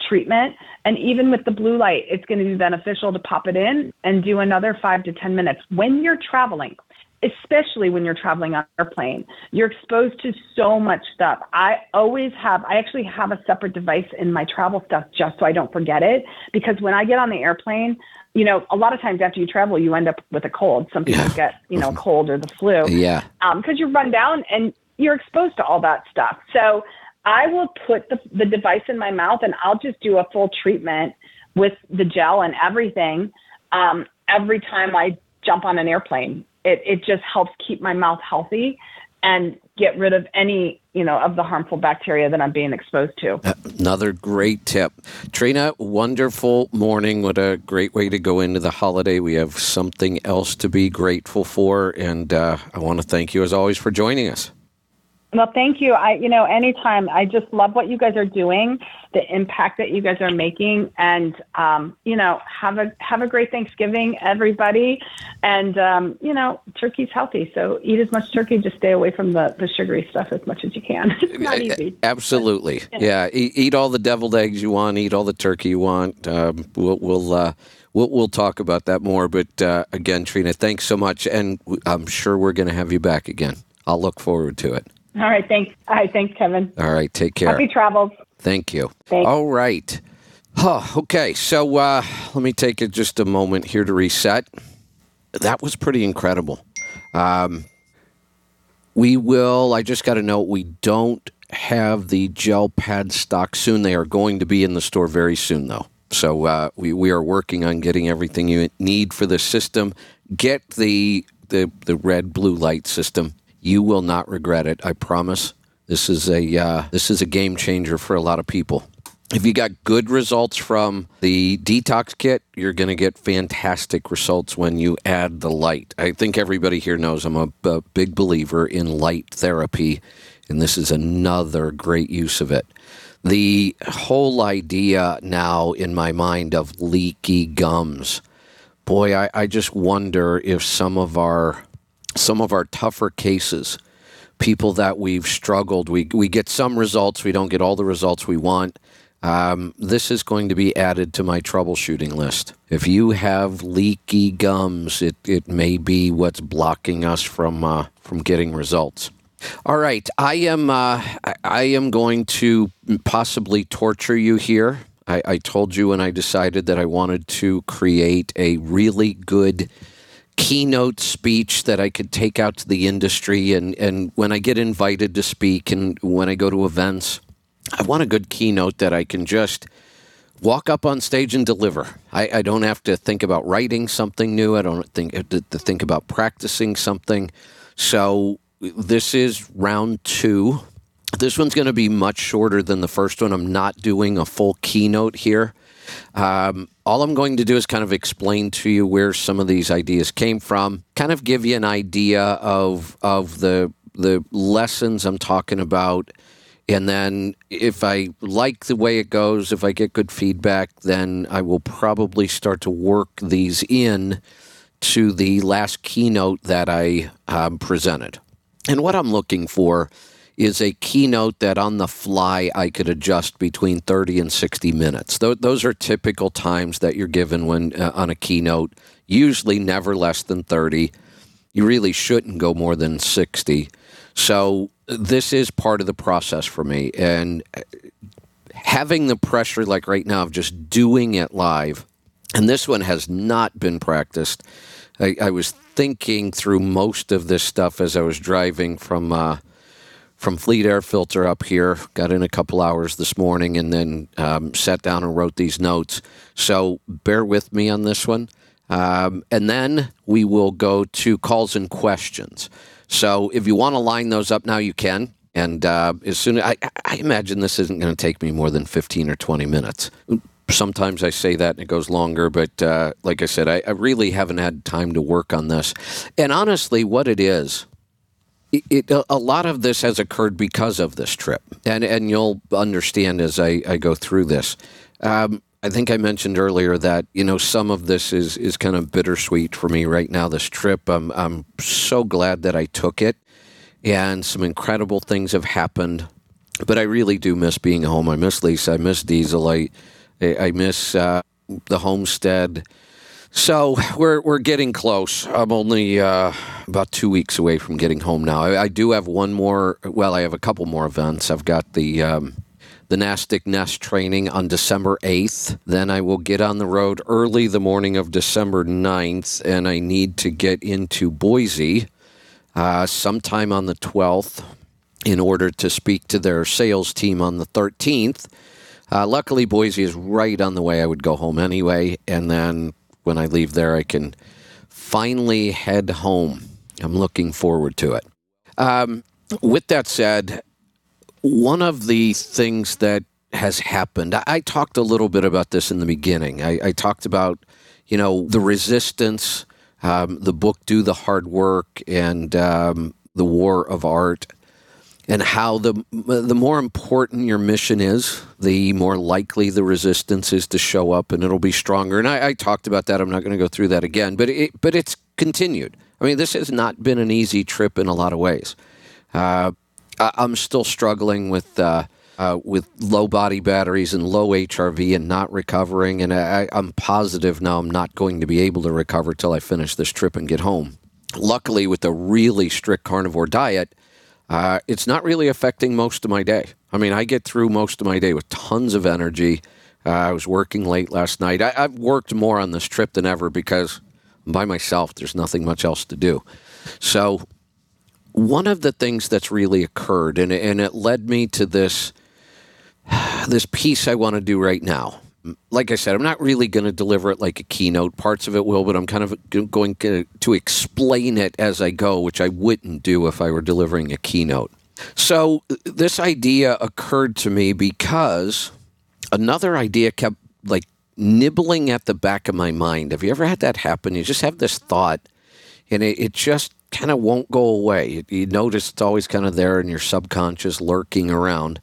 treatment. And even with the blue light, it's going to be beneficial to pop it in and do another five to 10 minutes. When you're traveling, especially when you're traveling on an airplane, you're exposed to so much stuff. I always have, I actually have a separate device in my travel stuff just so I don't forget it. Because when I get on the airplane, you know, a lot of times after you travel, you end up with a cold. Some people yeah. get, you know, a cold or the flu. Yeah. Because um, you run down and you're exposed to all that stuff. So I will put the, the device in my mouth and I'll just do a full treatment with the gel and everything um, every time I jump on an airplane. It, it just helps keep my mouth healthy and get rid of any you know of the harmful bacteria that I'm being exposed to. Another great tip, Trina. Wonderful morning. What a great way to go into the holiday. We have something else to be grateful for, and uh, I want to thank you as always for joining us. Well, thank you. I, you know, anytime. I just love what you guys are doing, the impact that you guys are making, and um, you know, have a have a great Thanksgiving, everybody. And um, you know, turkey's healthy, so eat as much turkey. Just stay away from the the sugary stuff as much as you can. [laughs] it's not easy. Absolutely, but, yeah. Eat, eat, all the deviled eggs you want. Eat all the turkey you want. Um, we'll we'll. Uh, We'll, we'll talk about that more. But uh, again, Trina, thanks so much. And I'm sure we're going to have you back again. I'll look forward to it. All right. Thanks. All right. Thanks, Kevin. All right. Take care. Happy travels. Thank you. Thanks. All right. Huh, okay. So uh, let me take it just a moment here to reset. That was pretty incredible. Um, we will, I just got to note, we don't have the gel pad stock soon. They are going to be in the store very soon, though. So uh, we, we are working on getting everything you need for the system. Get the, the, the red blue light system you will not regret it. I promise. This is a uh, this is a game changer for a lot of people. If you got good results from the detox kit, you're going to get fantastic results when you add the light. I think everybody here knows I'm a, a big believer in light therapy, and this is another great use of it. The whole idea now in my mind of leaky gums. Boy, I, I just wonder if some of our some of our tougher cases, people that we've struggled, we, we get some results, we don't get all the results we want. Um, this is going to be added to my troubleshooting list. If you have leaky gums, it, it may be what's blocking us from uh, from getting results. All right, I am uh, I am going to possibly torture you here. I, I told you when I decided that I wanted to create a really good keynote speech that I could take out to the industry. And, and when I get invited to speak and when I go to events, I want a good keynote that I can just walk up on stage and deliver. I, I don't have to think about writing something new. I don't think to, to think about practicing something. So this is round two. This one's going to be much shorter than the first one. I'm not doing a full keynote here. Um, all I'm going to do is kind of explain to you where some of these ideas came from, kind of give you an idea of of the the lessons I'm talking about. And then if I like the way it goes, if I get good feedback, then I will probably start to work these in to the last keynote that I um, presented. And what I'm looking for is a keynote that on the fly I could adjust between 30 and 60 minutes. those are typical times that you're given when uh, on a keynote, usually never less than 30. You really shouldn't go more than 60. So this is part of the process for me. And having the pressure, like right now, of just doing it live, and this one has not been practiced. I, I was thinking through most of this stuff as I was driving from. Uh, from Fleet Air Filter up here. Got in a couple hours this morning and then um, sat down and wrote these notes. So bear with me on this one. Um, and then we will go to calls and questions. So if you want to line those up now, you can. And uh, as soon as I, I imagine this isn't going to take me more than 15 or 20 minutes. Sometimes I say that and it goes longer, but uh, like I said, I, I really haven't had time to work on this. And honestly, what it is, it, a lot of this has occurred because of this trip, and and you'll understand as I, I go through this. Um, I think I mentioned earlier that you know some of this is is kind of bittersweet for me right now. This trip, I'm I'm so glad that I took it, and some incredible things have happened. But I really do miss being home. I miss Lisa. I miss Diesel. I I miss uh, the homestead. So we're we're getting close. I'm only uh, about two weeks away from getting home now. I, I, do have one more. Well, I have a couple more events. I've got the. Um, the Nastic Nest training on December 8th. Then I will get on the road early the morning of December 9th, and I need to get into Boise uh, sometime on the 12th in order to speak to their sales team on the 13th. Uh, luckily, Boise is right on the way. I would go home anyway, and then when I leave there, I can finally head home. I'm looking forward to it. Um, with that said, one of the things that has happened, I, I talked a little bit about this in the beginning. I, I talked about, you know, the resistance, um, the book Do the Hard Work, and um, the War of Art, and how the the more important your mission is, the more likely the resistance is to show up, and it'll be stronger. And I, I talked about that. I'm not going to go through that again, but it, but it's continued. I mean, this has not been an easy trip in a lot of ways. Uh, I'm still struggling with uh, uh, with low body batteries and low HRV and not recovering. And I, am positive now I'm not going to be able to recover till I finish this trip and get home. Luckily, with a really strict carnivore diet, uh, it's not really affecting most of my day. I mean, I get through most of my day with tons of energy. Uh, I was working late last night. I, I've worked more on this trip than ever because by myself, there's nothing much else to do. So one of the things that's really occurred, and, and it led me to this [sighs] this piece I want to do right now. Like I said, I'm not really going to deliver it like a keynote. Parts of it will, but I'm kind of going to, explain it as I go, which I wouldn't do if I were delivering a keynote. So this idea occurred to me because another idea kept like nibbling at the back of my mind. Have you ever had that happen? You just have this thought, and it, it just kind of won't go away. You notice it's always kind of there in your subconscious, lurking around.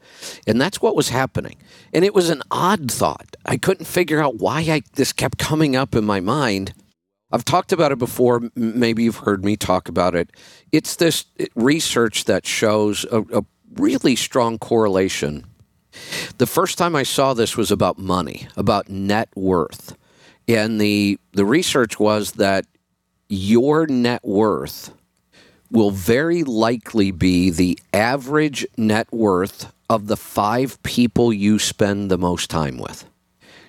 And that's what was happening. And it was an odd thought. I couldn't figure out why I, this kept coming up in my mind. I've talked about it before. Maybe you've heard me talk about it. It's this uh, research that shows a, a really strong correlation. The first time I saw this was about money, about net worth. And the, the research was that your net worth will very likely be the average net worth of the five people you spend the most time with.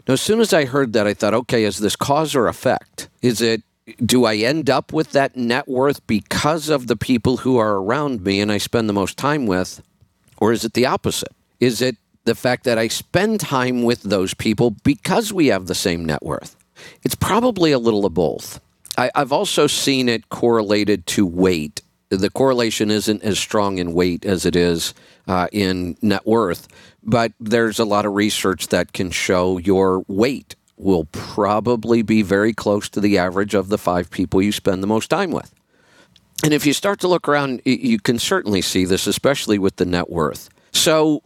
Now, as soon as I heard that, I thought, okay, is this cause or effect? Is it, do I end up with that net worth because of the people who are around me and I spend the most time with? Or is it the opposite? Is it the fact that I spend time with those people because we have the same net worth. It's probably a little of both. I, I've also seen it correlated to weight. The correlation isn't as strong in weight as it is uh, in net worth, but there's a lot of research that can show your weight will probably be very close to the average of the five people you spend the most time with. And if you start to look around, you can certainly see this, especially with the net worth. So,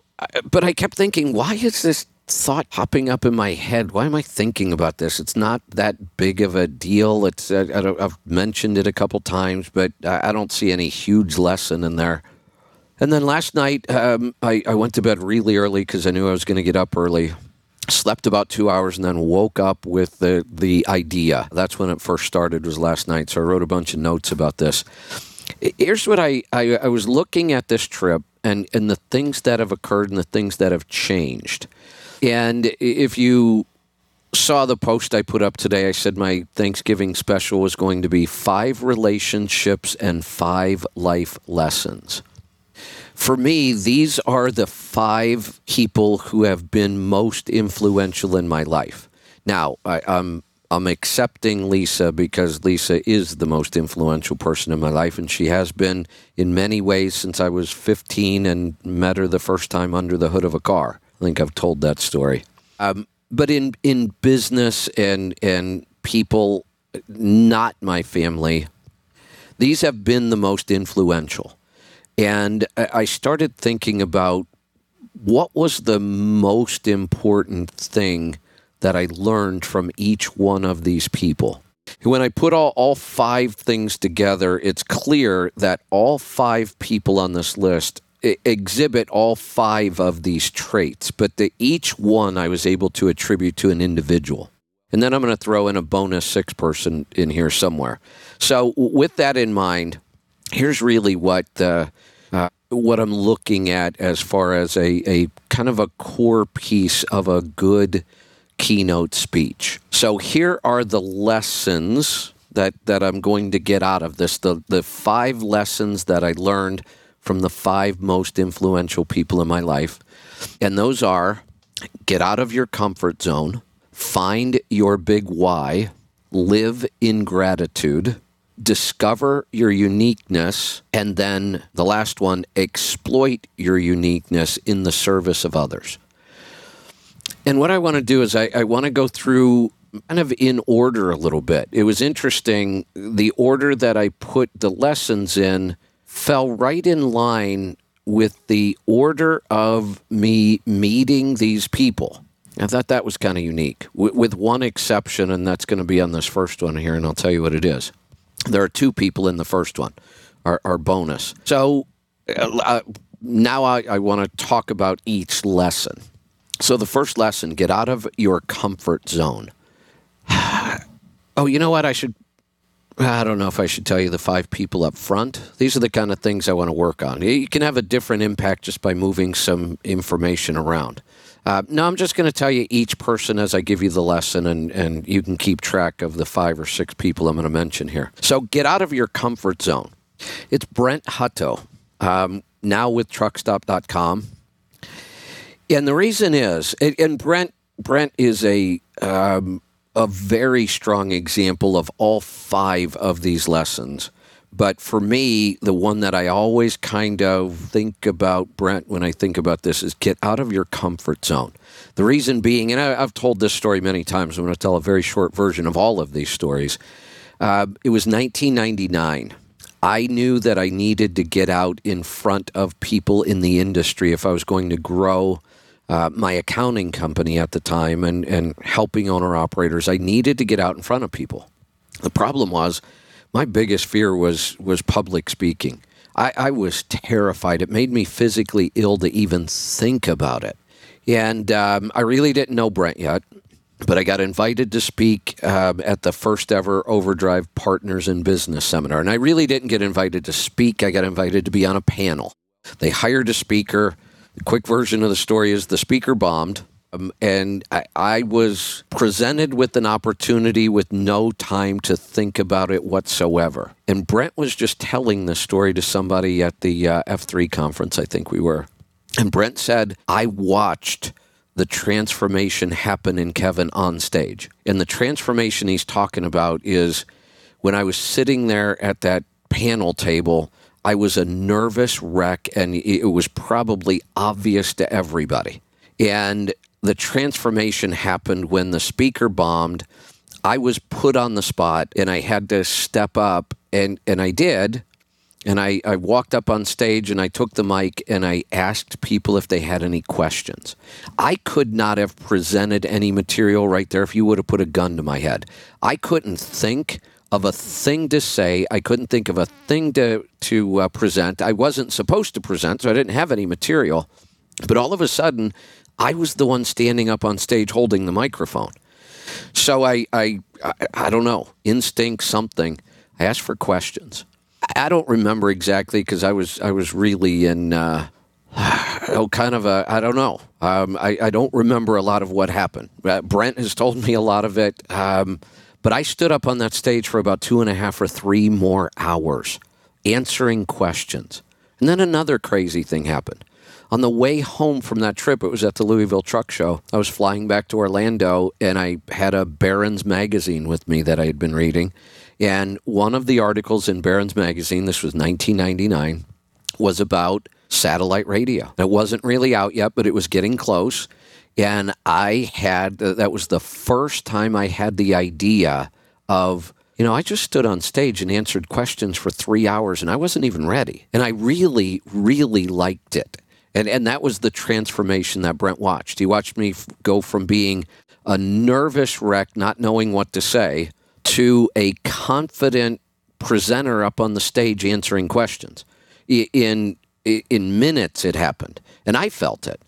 but I kept thinking, why is this thought popping up in my head? Why am I thinking about this? It's not that big of a deal. It's I, have mentioned it a couple times, but I don't see any huge lesson in there. And then last night, um, I, I went to bed really early because I knew I was going to get up early slept about two hours and then woke up with the the idea. That's when it first started. Was last night. So I wrote a bunch of notes about this. Here's what I I, I was looking at this trip and and the things that have occurred and the things that have changed. And if you saw the post I put up today, I said my Thanksgiving special was going to be five relationships and five life lessons for me, these are the five people who have been most influential in my life. Now, I, am I'm, I'm accepting Lisa because Lisa is the most influential person in my life, and she has been in many ways since I was 15 and met her the first time under the hood of a car. I think I've told that story. Um, but in in business and and people, not my family, these have been the most influential. And I started thinking about what was the most important thing that I learned from each one of these people. When I put all, all five things together, it's clear that all five people on this list exhibit all five of these traits, but the, each one I was able to attribute to an individual. And then I'm going to throw in a bonus six person in here somewhere. So, with that in mind, here's really what uh, uh, what I'm looking at as far as a, a kind of a core piece of a good keynote speech. So here are the lessons that, that I'm going to get out of this. The the five lessons that I learned from the five most influential people in my life. And those are get out of your comfort zone, find your big why, live in gratitude, discover your uniqueness, and then the last one, exploit your uniqueness in the service of others. And what I want to do is I, I want to go through kind of in order a little bit. It was interesting. The order that I put the lessons in fell right in line with the order of me meeting these people. I thought that was kind of unique, with one exception, and that's going to be on this first one here, and I'll tell you what it is. There are two people in the first one, our, our bonus. So uh, uh now I, I want to talk about each lesson. So the first lesson get out of your comfort zone. [sighs] oh, you know what? I should. I don't know if I should tell you the five people up front. These are the kind of things I want to work on. You can have a different impact just by moving some information around. Uh, no, I'm just going to tell you each person as I give you the lesson, and, and you can keep track of the five or six people I'm going to mention here. So get out of your comfort zone. It's Brent Hutto, um, now with truckstop.com. And the reason is, and Brent, Brent is a, um, a very strong example of all five of these lessons. But for me, the one that I always kind of think about, Brent, when I think about this, is get out of your comfort zone. The reason being, and I, have told this story many times, I'm going to tell a very short version of all of these stories. Uh, it was 1999. I knew that I needed to get out in front of people in the industry if I was going to grow uh, my accounting company at the time and, and helping owner operators. I needed to get out in front of people. The problem was, my biggest fear was was public speaking. I, I was terrified. It made me physically ill to even think about it. And um, I really didn't know Brent yet, but I got invited to speak um, at the first ever Overdrive Partners in Business seminar. And I really didn't get invited to speak, I got invited to be on a panel. They hired a speaker. The quick version of the story is the speaker bombed. Um, and I, I, was presented with an opportunity with no time to think about it whatsoever. And Brent was just telling the story to somebody at the uh, F3 conference, I think we were. And Brent said, I watched the transformation happen in Kevin on stage. And the transformation he's talking about is when I was sitting there at that panel table, I was a nervous wreck, and it was probably obvious to everybody. And the transformation happened when the speaker bombed. I was put on the spot, and I had to step up, and, and I did. And I, I walked up on stage and I took the mic and I asked people if they had any questions. I could not have presented any material right there if you would have put a gun to my head. I couldn't think of a thing to say. I couldn't think of a thing to to uh, present. I wasn't supposed to present, so I didn't have any material. But all of a sudden, I was the one standing up on stage holding the microphone. So I I I, I don't know instinct something. I asked for questions. I don't remember exactly because I was I was really in. Uh, [sighs] oh, kind of a, I don't know. Um, I, I don't remember a lot of what happened. Uh, Brent has told me a lot of it. Um, but I stood up on that stage for about two and a half or three more hours answering questions. And then another crazy thing happened. On the way home from that trip, it was at the Louisville Truck Show. I was flying back to Orlando and I had a Barron's magazine with me that I had been reading. And one of the articles in Barron's magazine, this was 1999, was about satellite radio. It wasn't really out yet, but it was getting close. And I had, that was the first time I had the idea of, you know, I just stood on stage and answered questions for three hours and I wasn't even ready. And I really, really liked it. And, and that was the transformation that Brent watched. He watched me go from being a nervous wreck, not knowing what to say, to a confident presenter up on the stage answering questions. In, in minutes, it happened. And I felt it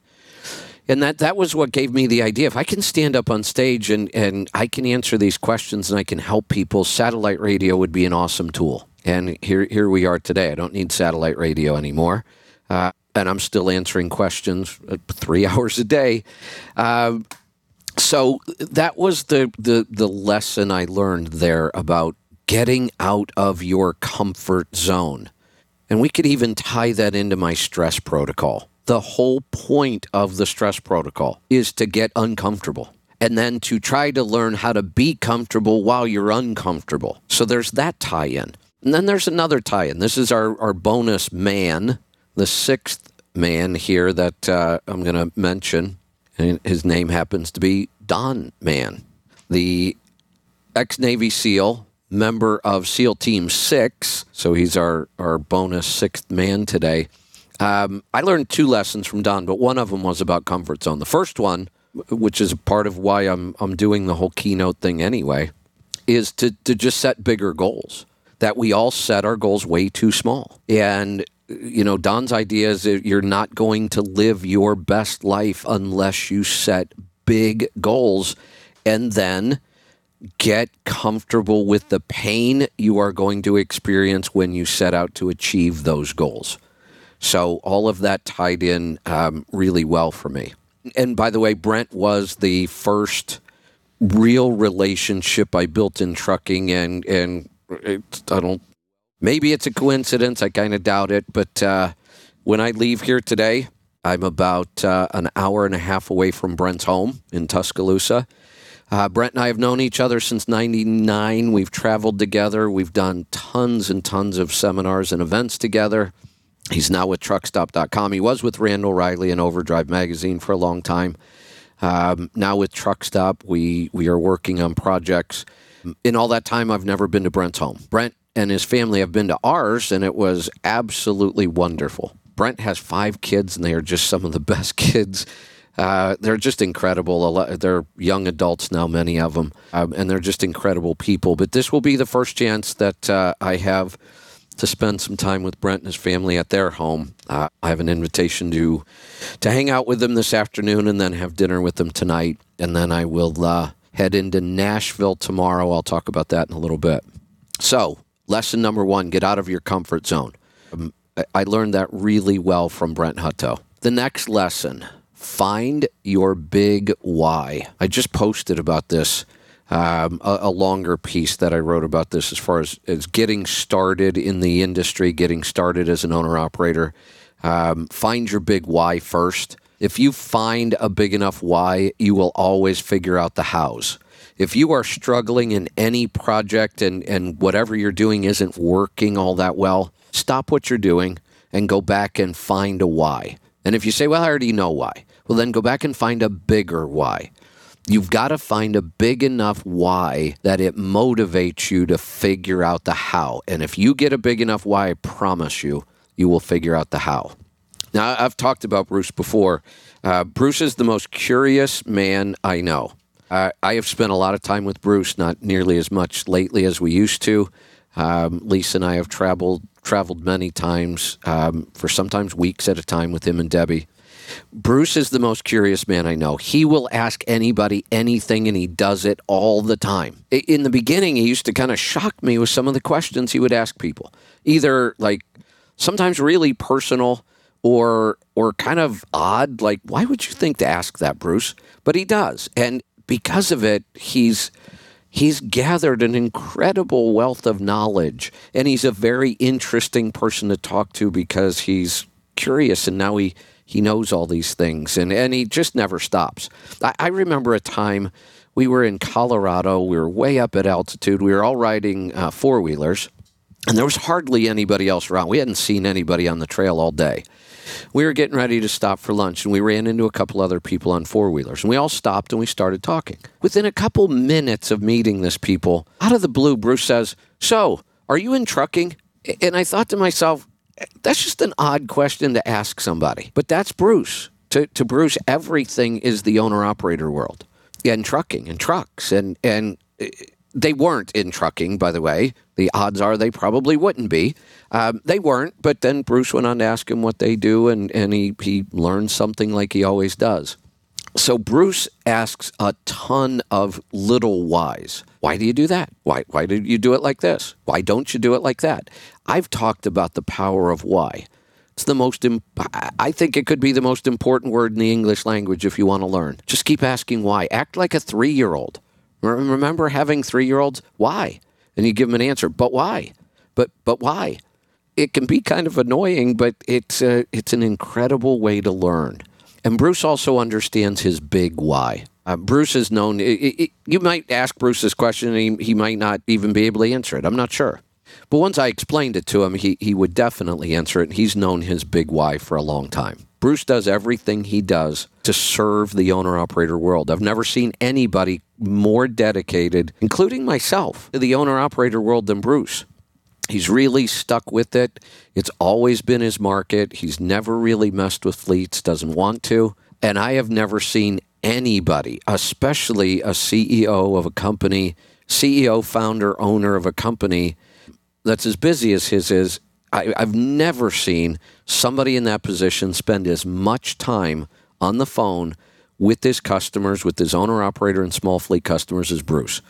and that that was what gave me the idea. If I can stand up on stage and and I can answer these questions and I can help people, satellite radio would be an awesome tool. And here here we are today. I don't need satellite radio anymore, uh, and I'm still answering questions three [laughs] hours a day. Uh, so that was the, the the lesson I learned there about getting out of your comfort zone. And we could even tie that into my stress protocol the whole point of the stress protocol is to get uncomfortable and then to try to learn how to be comfortable while you're uncomfortable. So there's that tie in. And then there's another tie in. This is our, our bonus man, the sixth man here that uh, I'm going to mention. And his name happens to be Don Mann, the ex Navy SEAL, member of SEAL Team 6. So he's our, our bonus sixth man today. Um, I learned two lessons from Don, but one of them was about comfort zone. The first one, which is part of why I'm I'm doing the whole keynote thing anyway, is to to just set bigger goals. That we all set our goals way too small, and you know Don's idea is that you're not going to live your best life unless you set big goals, and then get comfortable with the pain you are going to experience when you set out to achieve those goals. So all of that tied in um, really well for me. And by the way, Brent was the first real relationship I built in trucking, and and it, I don't. Maybe it's a coincidence. I kind of doubt it. But uh, when I leave here today, I'm about uh, an hour and a half away from Brent's home in Tuscaloosa. Uh, Brent and I have known each other since 99. We've traveled together. We've done tons and tons of seminars and events together. He's now with truckstop.com. He was with Randall Reilly and Overdrive Magazine for a long time. Um, now with Truckstop, we, we are working on projects. In all that time, I've never been to Brent's home. Brent and his family have been to ours, and it was absolutely wonderful. Brent has five kids, and they are just some of the [laughs] best kids. Uh, they're just incredible. They're young adults now, many of them, um, and they're just incredible people. But this will be the first chance that uh, I have to spend some time with Brent and his family at their home. Uh, I have an invitation to to hang out with them this afternoon and then have dinner with them tonight. And then I will uh, head into Nashville tomorrow. I'll talk about that in a little bit. So, lesson number one get out of your comfort zone. Um, I learned that really well from Brent Hutto. The next lesson find your big why. I just posted about this um, a, a, longer piece that I wrote about this as far as, as getting started in the industry, getting started as an owner operator. Um, find your big why first. If you find a big enough why, you will always figure out the hows. If you are struggling in any project and, and whatever you're doing isn't working all that well, stop what you're doing and go back and find a why. And if you say, well, I already know why, well, then go back and find a bigger why. You've got to find a big enough why that it motivates you to figure out the how. And if you get a big enough why, I promise you, you will figure out the how. Now, I've talked about Bruce before. Uh, Bruce is the most curious man I know. Uh, I have spent a lot of time with Bruce, not nearly as much lately as we used to. Um, Lisa and I have traveled traveled many times um, for sometimes weeks at a time with him and Debbie. Bruce is the most curious man I know. He will ask anybody anything and he does it all the time. In the beginning, he used to kind of shock me with some of the questions he would ask people, either like sometimes really personal or or kind of odd like why would you think to ask that Bruce? But he does. And because of it, he's he's gathered an incredible wealth of knowledge and he's a very interesting person to talk to because he's curious and now he he knows all these things and, and he just never stops. I, I remember a time we were in Colorado, we were way up at altitude, we were all riding uh, four wheelers, and there was hardly anybody else around. We hadn't seen anybody on the trail all day. We were getting ready to stop for lunch, and we ran into a couple other people on four wheelers, and we all stopped and we started talking. Within a couple minutes of meeting this people, out of the blue, Bruce says, So, are you in trucking? And I thought to myself, that's just an odd question to ask somebody. But that's Bruce. To, to Bruce, everything is the owner operator world and trucking and trucks. And, and eh, they weren't in trucking, by the way. The odds are they probably wouldn't be. Um, they weren't, but then Bruce went on to ask him what they do, and, and he, he learned something like he always does. So Bruce asks a ton of little whys. Why do you do that? Why, why do you do it like this? Why don't you do it like that? I've talked about the power of why. It's the most, imp- I think it could be the most important word in the English language if you want to learn. Just keep asking why. Act like a three year old. Remember having three year olds? Why? And you give them an answer, but why? But, but why? It can be kind of annoying, but it's, a, it's an incredible way to learn. And Bruce also understands his big why. Uh, Bruce is known. It, it, you might ask Bruce this question, and he, he might not even be able to answer it. I'm not sure. But once I explained it to him, he, he would definitely answer it. He's known his big why for a long time. Bruce does everything he does to serve the owner operator world. I've never seen anybody more dedicated, including myself, to the owner operator world than Bruce. He's really stuck with it. It's always been his market. He's never really messed with fleets, doesn't want to. And I have never seen anybody, especially a CEO of a company, CEO, founder, owner of a company that's as busy as his is. I, have never seen somebody in that position spend as much time on the phone with his customers, with his owner operator and small fleet customers as Bruce.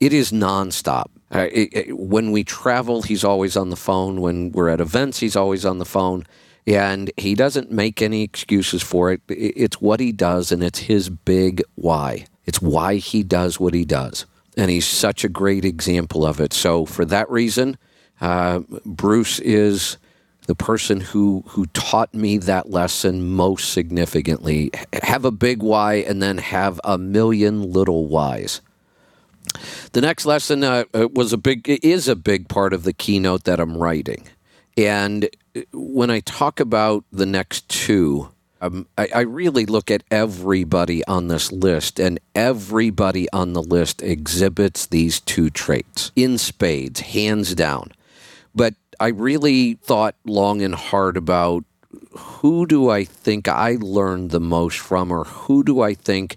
It is nonstop. Uh, it, it, when we travel, he's always on the phone. When we're at events, he's always on the phone. And he doesn't make any excuses for it. It's what he does, and it's his big why. It's why he does what he does. And he's such a great example of it. So, for that reason, uh, Bruce is the person who, who taught me that lesson most significantly. Have a big why and then have a million little whys. The next lesson uh, uh was a big is a big part of the keynote that I'm writing, and uh, when I talk about the next two, um, I, I really look at everybody on this list, and everybody on the list exhibits these two traits in spades, hands down. But I really thought long and hard about who do I think I learned the most from, or who do I think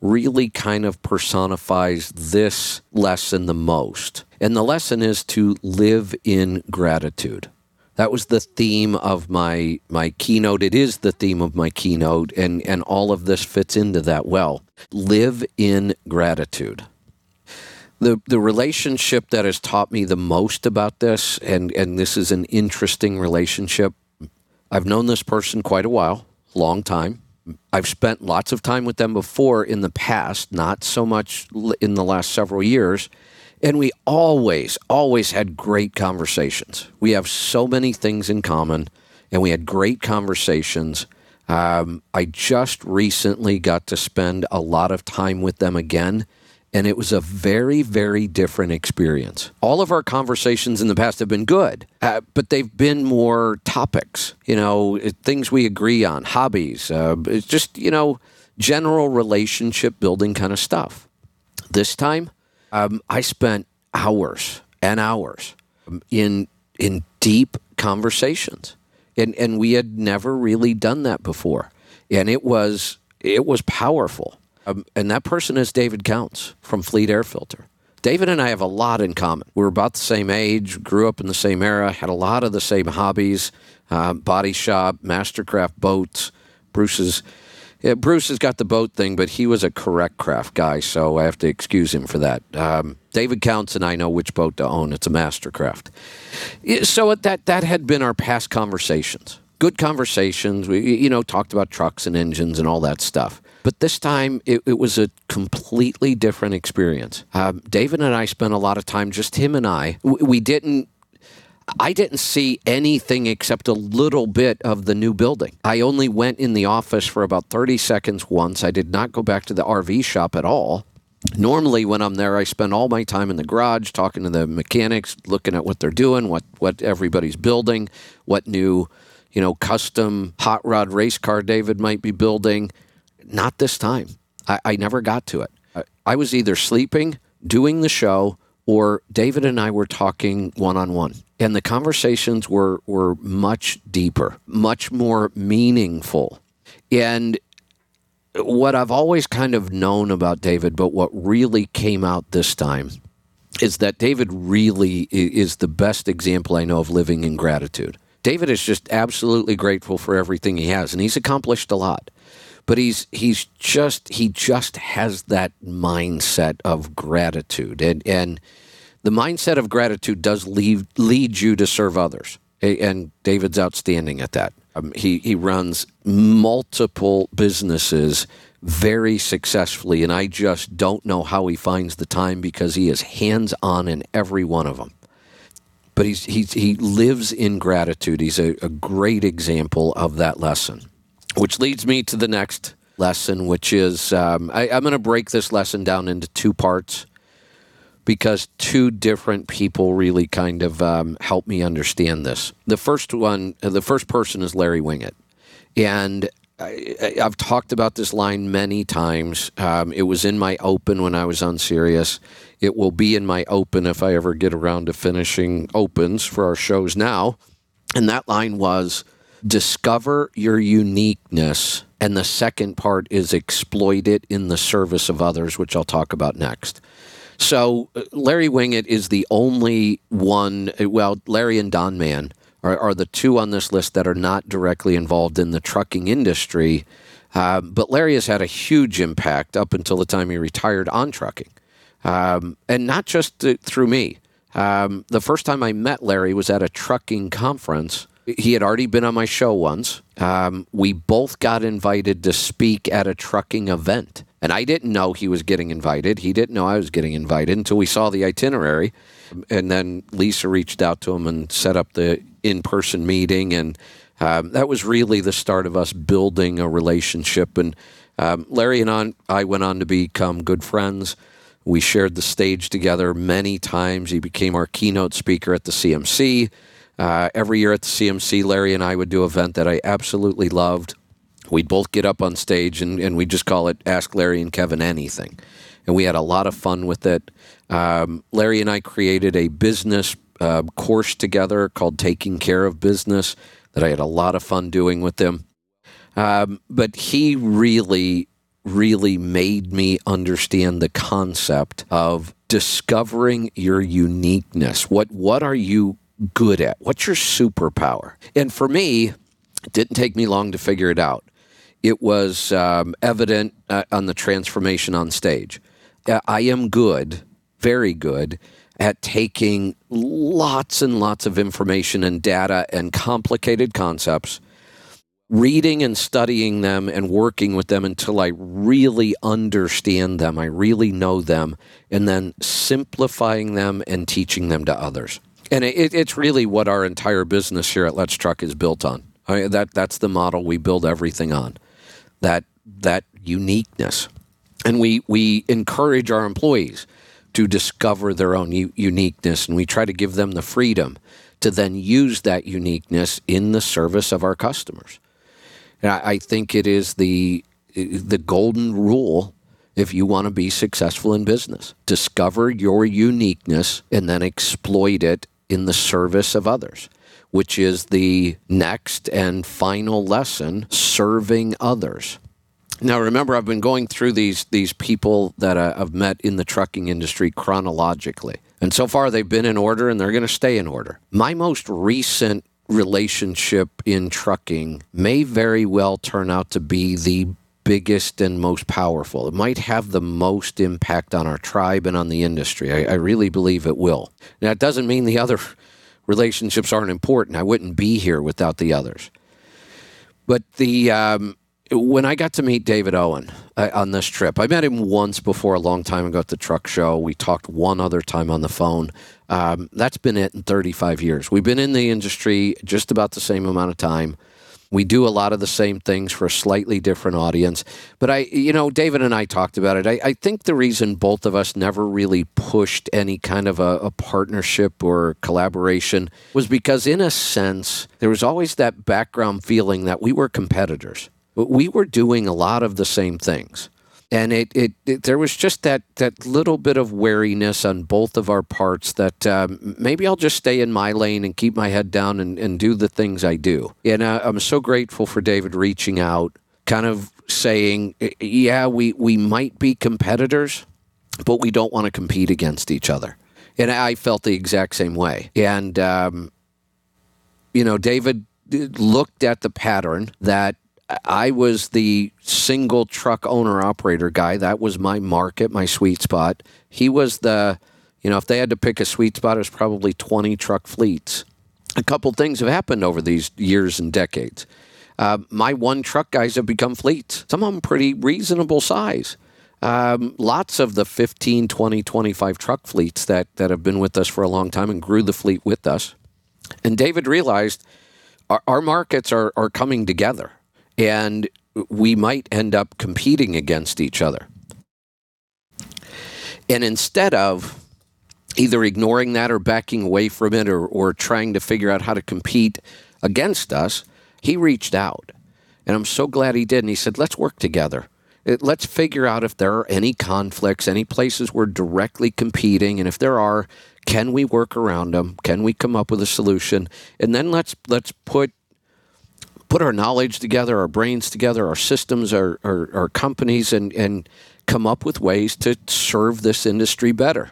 really kind of personifies this lesson the most. And the lesson is to live in gratitude. That was the theme of my my keynote. It is the theme of my keynote and and all of this fits into that well. Live in gratitude. The the relationship that has taught me the most about this and and this is an interesting relationship. I've known this person quite a while, long time. I've spent lots of time with them before in the past, not so much in the last several years. And we always, always had great conversations. We have so many things in common. and we had great conversations. Um, I just recently got to spend a lot of time with them again, and it was a very, very different experience. All of our conversations in the past have been good, uh, but they've been more topics, you know, things we agree on, hobbies, uh, just, you know, general relationship building kind of stuff. This time, um, I spent hours and hours in in deep conversations, and and we had never really done that before, and it was it was powerful. Um, and that person is David Counts from Fleet Air Filter. David and I have a lot in common. We're about the same age, grew up in the same era, had a lot of the same hobbies uh, body shop, mastercraft boats. Bruce's yeah, Bruce has got the boat thing, but he was a correct craft guy, so I have to excuse him for that. Um, David Counts and I know which boat to own. It's a Mastercraft. So that that had been our past conversations. Good conversations. We you know talked about trucks and engines and all that stuff. But this time it, it was a completely different experience. Um, David and I spent a lot of time, just him and I. We, we didn't I didn't see anything except a little bit of the new building. I only went in the office for about 30 seconds once. I did not go back to the RV shop at all. Normally, when I'm there, I spend all my time in the garage talking to the mechanics, looking at what they're doing, what, what everybody's building, what new, you know, custom hot rod race car David might be building. Not this time. I, I never got to it. I, I was either sleeping, doing the show, or David and I were talking one on one. And the conversations were, were much deeper, much more meaningful. And what I've always kind of known about David, but what really came out this time is that David really is the best example I know of living in gratitude. David is just absolutely grateful for everything he has, and he's accomplished a lot. But he's he's just he just has that mindset of gratitude, and and the mindset of gratitude does lead, lead you to serve others. And David's outstanding at that. Um, he, he runs multiple businesses very successfully, and I just don't know how he finds the time because he is hands on in every one of them. But he's, he's, he lives in gratitude. He's a, a great example of that lesson, which leads me to the next lesson, which is um, I, I'm going to break this lesson down into two parts because two different people really kind of um, helped me understand this. The first one, the first person is Larry Winget. And I, have talked about this line many times. Um, it was in my open when I was on Sirius. It will be in my open if I ever get around to finishing opens for our shows now. And that line was discover your uniqueness. And the second part is exploit it in the service of others, which I'll talk about next. So uh, Larry Winget is the only one. Uh, well, Larry and Don Mann are, are the two on this list that are not directly involved in the trucking industry. Uh, but Larry has had a huge impact up until the time he retired on trucking, um, and not just uh, through me. Um, the first time I met Larry was at a trucking conference. He had already been on my show once. Um, we both got invited to speak at a trucking event. And I didn't know he was getting invited. He didn't know I was getting invited until we saw the itinerary. And then Lisa reached out to him and set up the in person meeting. And um, that was really the start of us building a relationship. And um, Larry and I, I went on to become good friends. We shared the stage together many times. He became our keynote speaker at the CMC. Uh, every year at the CMC, Larry and I would do an event that I absolutely loved we'd both get up on stage and, and we just call it Ask Larry and Kevin Anything. And we had a lot of fun with it. Um, Larry and I created a business uh, course together called Taking Care of Business that I had a lot of fun doing with him. Um, but he really, really made me understand the concept of discovering your uniqueness. What what are you good at? What's your superpower? And for me, it didn't take me long to figure it out it was um, evident uh, on the transformation on stage. Uh, I am good, very good, at taking lots and lots of information and data and complicated concepts, reading and studying them and working with them until I really understand them, I really know them, and then simplifying them and teaching them to others. And it, it's really what our entire business here at Let's Truck is built on. I, that that's the model we build everything on. That that uniqueness, and we we encourage our employees to discover their own u- uniqueness, and we try to give them the freedom to then use that uniqueness in the service of our customers. And I, I think it is the the golden rule if you want to be successful in business. Discover your uniqueness and then exploit it in the service of others, which is the next and final lesson serving others. Now, remember, I've been going through these, these people that uh, I've met in the trucking industry chronologically. And so far, they've been in order and they're going to stay in order. My most recent relationship in trucking may very well turn out to be the biggest and most powerful. It might have the most impact on our tribe and on the industry. I, I really believe it will. Now, it doesn't mean the other [laughs] relationships aren't important. I wouldn't be here without the others. But the um, when I got to meet David Owen uh, on this trip, I met him once before a long time ago at the truck show. We talked one other time on the phone. Um, that's been it in 35 years. We've been in the industry just about the same amount of time. We do a lot of the same things for a slightly different audience. But I, you know, David and I talked about it. I, I think the reason both of us never really pushed any kind of a, a partnership or collaboration was because, in a sense, there was always that background feeling that we were competitors. But we were doing a lot of the same things and it, it, it, there was just that that little bit of wariness on both of our parts that um, maybe I'll just stay in my lane and keep my head down and, and do the things I do. And uh, I'm so grateful for David reaching out, kind of saying, yeah, we, we might be competitors, but we don't want to compete against each other. And I felt the exact same way. And, um, you know, David looked at the pattern that I was the single truck owner operator guy. That was my market, my sweet spot. He was the, you know, if they had to pick a sweet spot, it was probably 20 truck fleets. A couple things have happened over these years and decades. Uh, my one truck guys have become fleets, some of them pretty reasonable size. Um, lots of the 15, 20, 25 truck fleets that, that have been with us for a long time and grew the fleet with us. And David realized our, our markets are, are coming together and we might end up competing against each other. And instead of either ignoring that or backing away from it or, or trying to figure out how to compete against us, he reached out. And I'm so glad he did. And he said, let's work together. Let's figure out if there are any conflicts, any places we're directly competing. And if there are, can we work around them? Can we come up with a solution? And then let's let's put put our knowledge together, our brains together, our systems, our, our, our companies, and, and come up with ways to serve this industry better.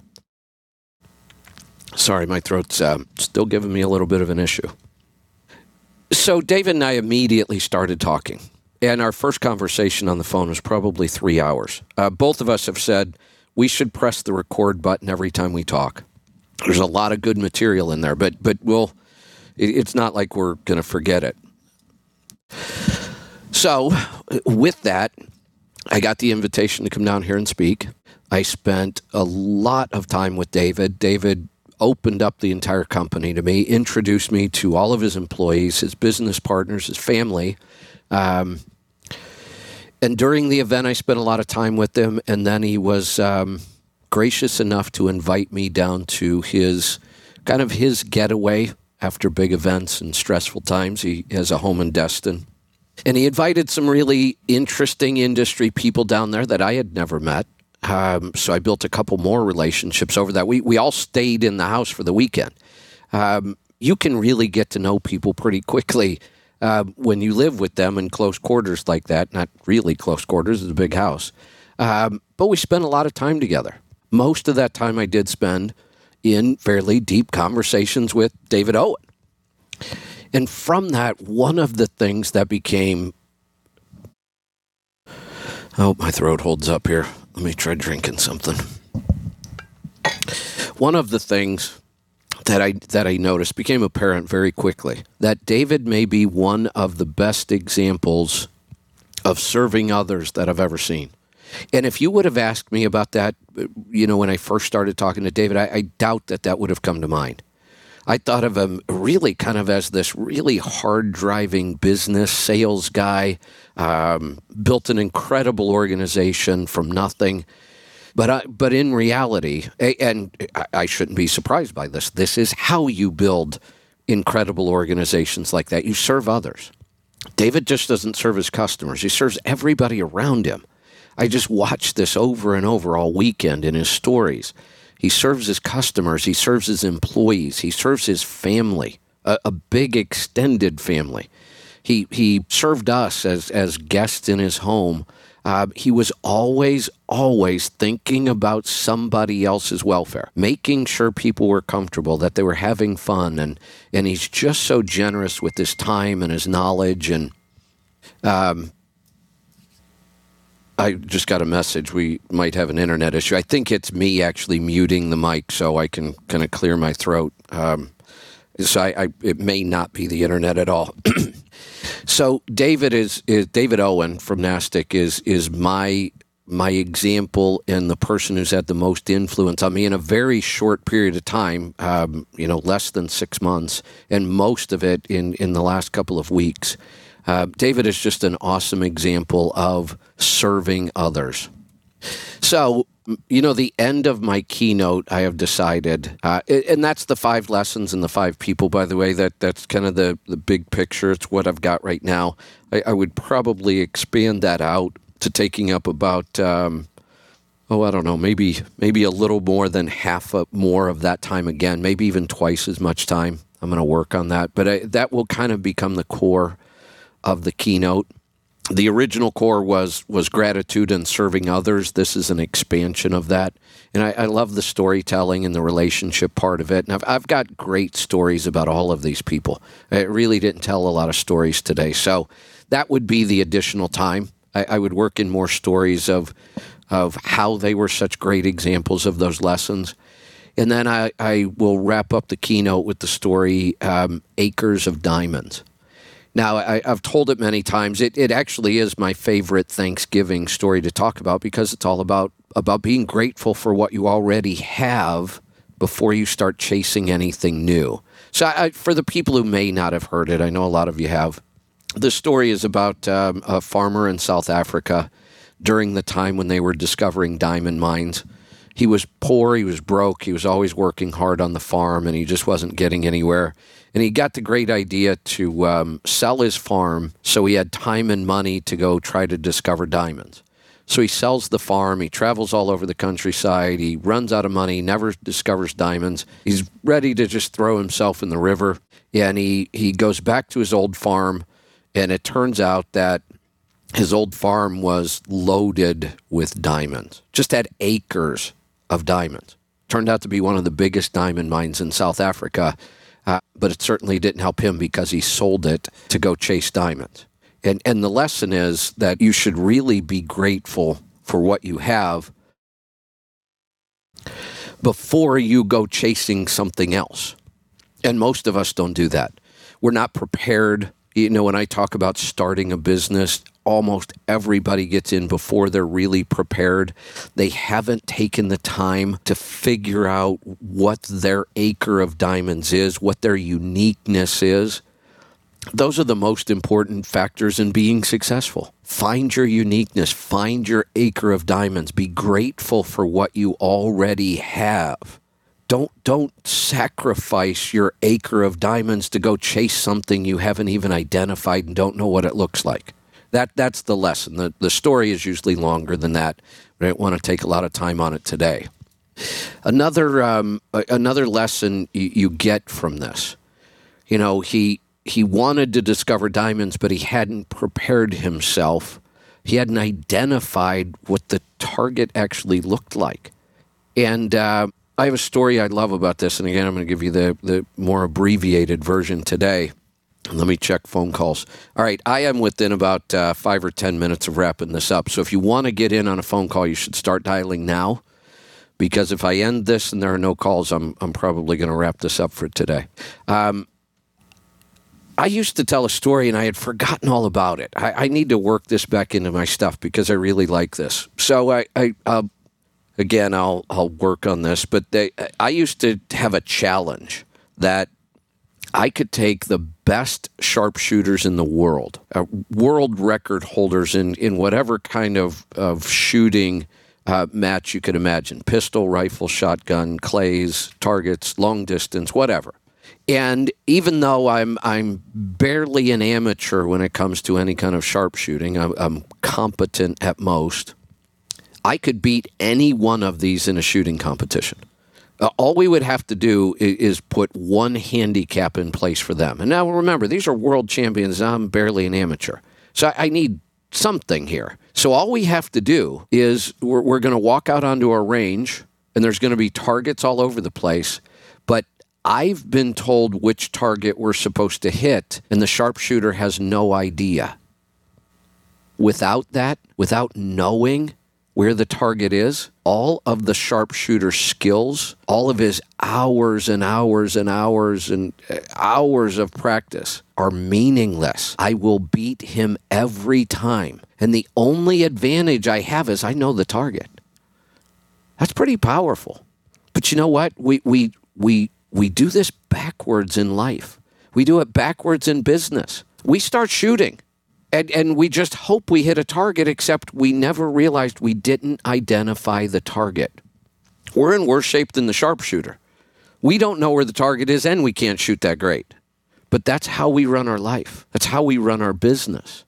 Sorry, my throat's uh, still giving me a little bit of an issue. So, David and I immediately started talking. And our first conversation on the phone was probably three hours. Uh, both of us have said we should press the record button every time we talk. There's a lot of good material in there, but but we'll. It's not like we're going to forget it. So, with that, I got the invitation to come down here and speak. I spent a lot of time with David. David opened up the entire company to me, introduced me to all of his employees, his business partners, his family. Um, and during the event, I spent a lot of time with him. And then he was um, gracious enough to invite me down to his kind of his getaway after big events and stressful times. He has a home in Destin. And he invited some really interesting industry people down there that I had never met. Um, so I built a couple more relationships over that. We, we all stayed in the house for the weekend. Um, you can really get to know people pretty quickly uh, when you live with them in close quarters like that. Not really close quarters, it's a big house. Um, but we spent a lot of time together. Most of that time I did spend in fairly deep conversations with David Owen. And from that, one of the things that became Oh, my throat holds up here. Let me try drinking something. One of the things that I that I noticed became apparent very quickly that David may be one of the best examples of serving others that I've ever seen. And if you would have asked me about that, you know, when I first started talking to David, I, I doubt that that would have come to mind. I thought of him really kind of as this really hard driving business sales guy, um, built an incredible organization from nothing. But, I, but in reality, and I shouldn't be surprised by this, this is how you build incredible organizations like that. You serve others. David just doesn't serve his customers, he serves everybody around him. I just watched this over and over all weekend in his stories. He serves his customers, he serves his employees, he serves his family, a, a big extended family. He, he served us as, as guests in his home. Uh, he was always, always thinking about somebody else's welfare, making sure people were comfortable, that they were having fun, and and he's just so generous with his time and his knowledge. And um, I just got a message. We might have an internet issue. I think it's me actually muting the mic so I can kind of clear my throat. Um, so I, I, it may not be the internet at all. [clears throat] so David is, is David Owen from NASTC is is my my example and the person who's had the most influence on me in a very short period of time, um, you know, less than six months, and most of it in, in the last couple of weeks. Uh, David is just an awesome example of serving others. So, you know, the end of my keynote, I have decided, uh, and that's the five lessons and the five people, by the way. That that's kind of the the big picture. It's what I've got right now. I, I would probably expand that out to taking up about. Um, oh, I don't know, maybe maybe a little more than half of, more of that time again, maybe even twice as much time. I'm going to work on that, but I, that will kind of become the core of the keynote. The original core was was gratitude and serving others. This is an expansion of that, and I, I love the storytelling and the relationship part of it. And I've I've got great stories about all of these people. I really didn't tell a lot of stories today, so that would be the additional time. I, I would work in more stories of of how they were such great examples of those lessons. And then I, I will wrap up the keynote with the story um, Acres of Diamonds. Now, I, have told it many times. It, it actually is my favorite Thanksgiving story to talk about because it's all about, about being grateful for what you already have before you start chasing anything new. So, I, for the people who may not have heard it, I know a lot of you have. The story is about um, a farmer in South Africa during the time when they were discovering diamond mines. He was poor, he was broke, he was always working hard on the farm, and he just wasn't getting anywhere and he got the great idea to um, sell his farm so he had time and money to go try to discover diamonds. So he sells the farm, he travels all over the countryside, he runs out of money, never discovers diamonds. He's ready to just throw himself in the river. And he, he goes back to his old farm, and it turns out that his old farm was loaded with diamonds, just had acres of diamonds. Turned out to be one of the biggest diamond mines in South Africa uh, but it certainly didn't help him because he sold it to go chase diamonds. And, and the lesson is that you should really be grateful for what you have before you go chasing something else. And most of us don't do that. We're not prepared. You know, when I talk about starting a business, almost everybody gets in before they're really prepared. They haven't taken the time to figure out what their acre of diamonds is, what their uniqueness is. Those are the most important factors in being successful. Find your uniqueness, find your acre of diamonds, be grateful for what you already have. Don't don't sacrifice your acre of diamonds to go chase something you haven't even identified and don't know what it looks like. That that's the lesson. The the story is usually longer than that. I don't want to take a lot of time on it today. Another um, another lesson you, you get from this, you know, he he wanted to discover diamonds, but he hadn't prepared himself. He hadn't identified what the target actually looked like. And uh, I have a story I love about this. And again, I'm going to give you the, the more abbreviated version today. Let me check phone calls. All right, I am within about uh, five or 10 minutes of wrapping this up. So if you want to get in on a phone call, you should start dialing now. Because if I end this and there are no calls, I'm, I'm probably going to wrap this up for today. Um, I used to tell a story and I had forgotten all about it. I, I, need to work this back into my stuff because I really like this. So I, I uh, again, I'll I'll work on this. But they, I used to have a challenge that I could take the best sharpshooters in the world, uh, world record holders in, in whatever kind of, of shooting uh, match you could imagine pistol, rifle, shotgun, clays, targets, long distance, whatever. And even though I'm I'm barely an amateur when it comes to any kind of sharpshooting, I'm, I'm competent at most. I could beat any one of these in a shooting competition. Uh, all we would have to do is, is, put one handicap in place for them. And now remember, these are world champions. I'm barely an amateur. So I, I need something here. So all we have to do is we're, we're going to walk out onto our range, and there's going to be targets all over the place. But I've been told which target we're supposed to hit, and the sharpshooter has no idea. Without that, without knowing where the target is, all of the sharpshooter skills, all of his hours and hours and hours and uh, hours of practice are meaningless. I will beat him every time. And the only advantage I have is I know the target. That's pretty powerful. But you know what? We we we we do this backwards in life. We do it backwards in business. We start shooting and, and we just hope we hit a target, except we never realized we didn't identify the target. We're in worse shape than the sharpshooter. We don't know where the target is, and we can't shoot that great. But that's how we run our life, that's how we run our business.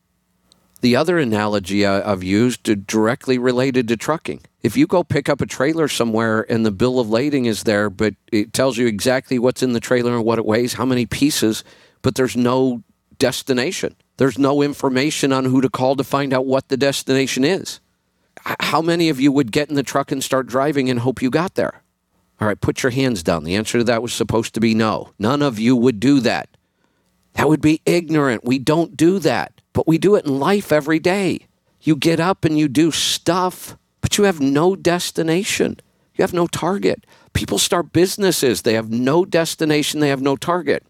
The other analogy I've used directly related to trucking. If you go pick up a trailer somewhere and the bill of lading is there, but it tells you exactly what's in the trailer and what it weighs, how many pieces, but there's no destination. There's no information on who to call to find out what the destination is. How many of you would get in the truck and start driving and hope you got there? All right, put your hands down. The answer to that was supposed to be no. None of you would do that. That would be ignorant. We don't do that, but we do it in life every day. You get up and you do stuff, but you have no destination. You have no target. People start businesses, they have no destination, they have no target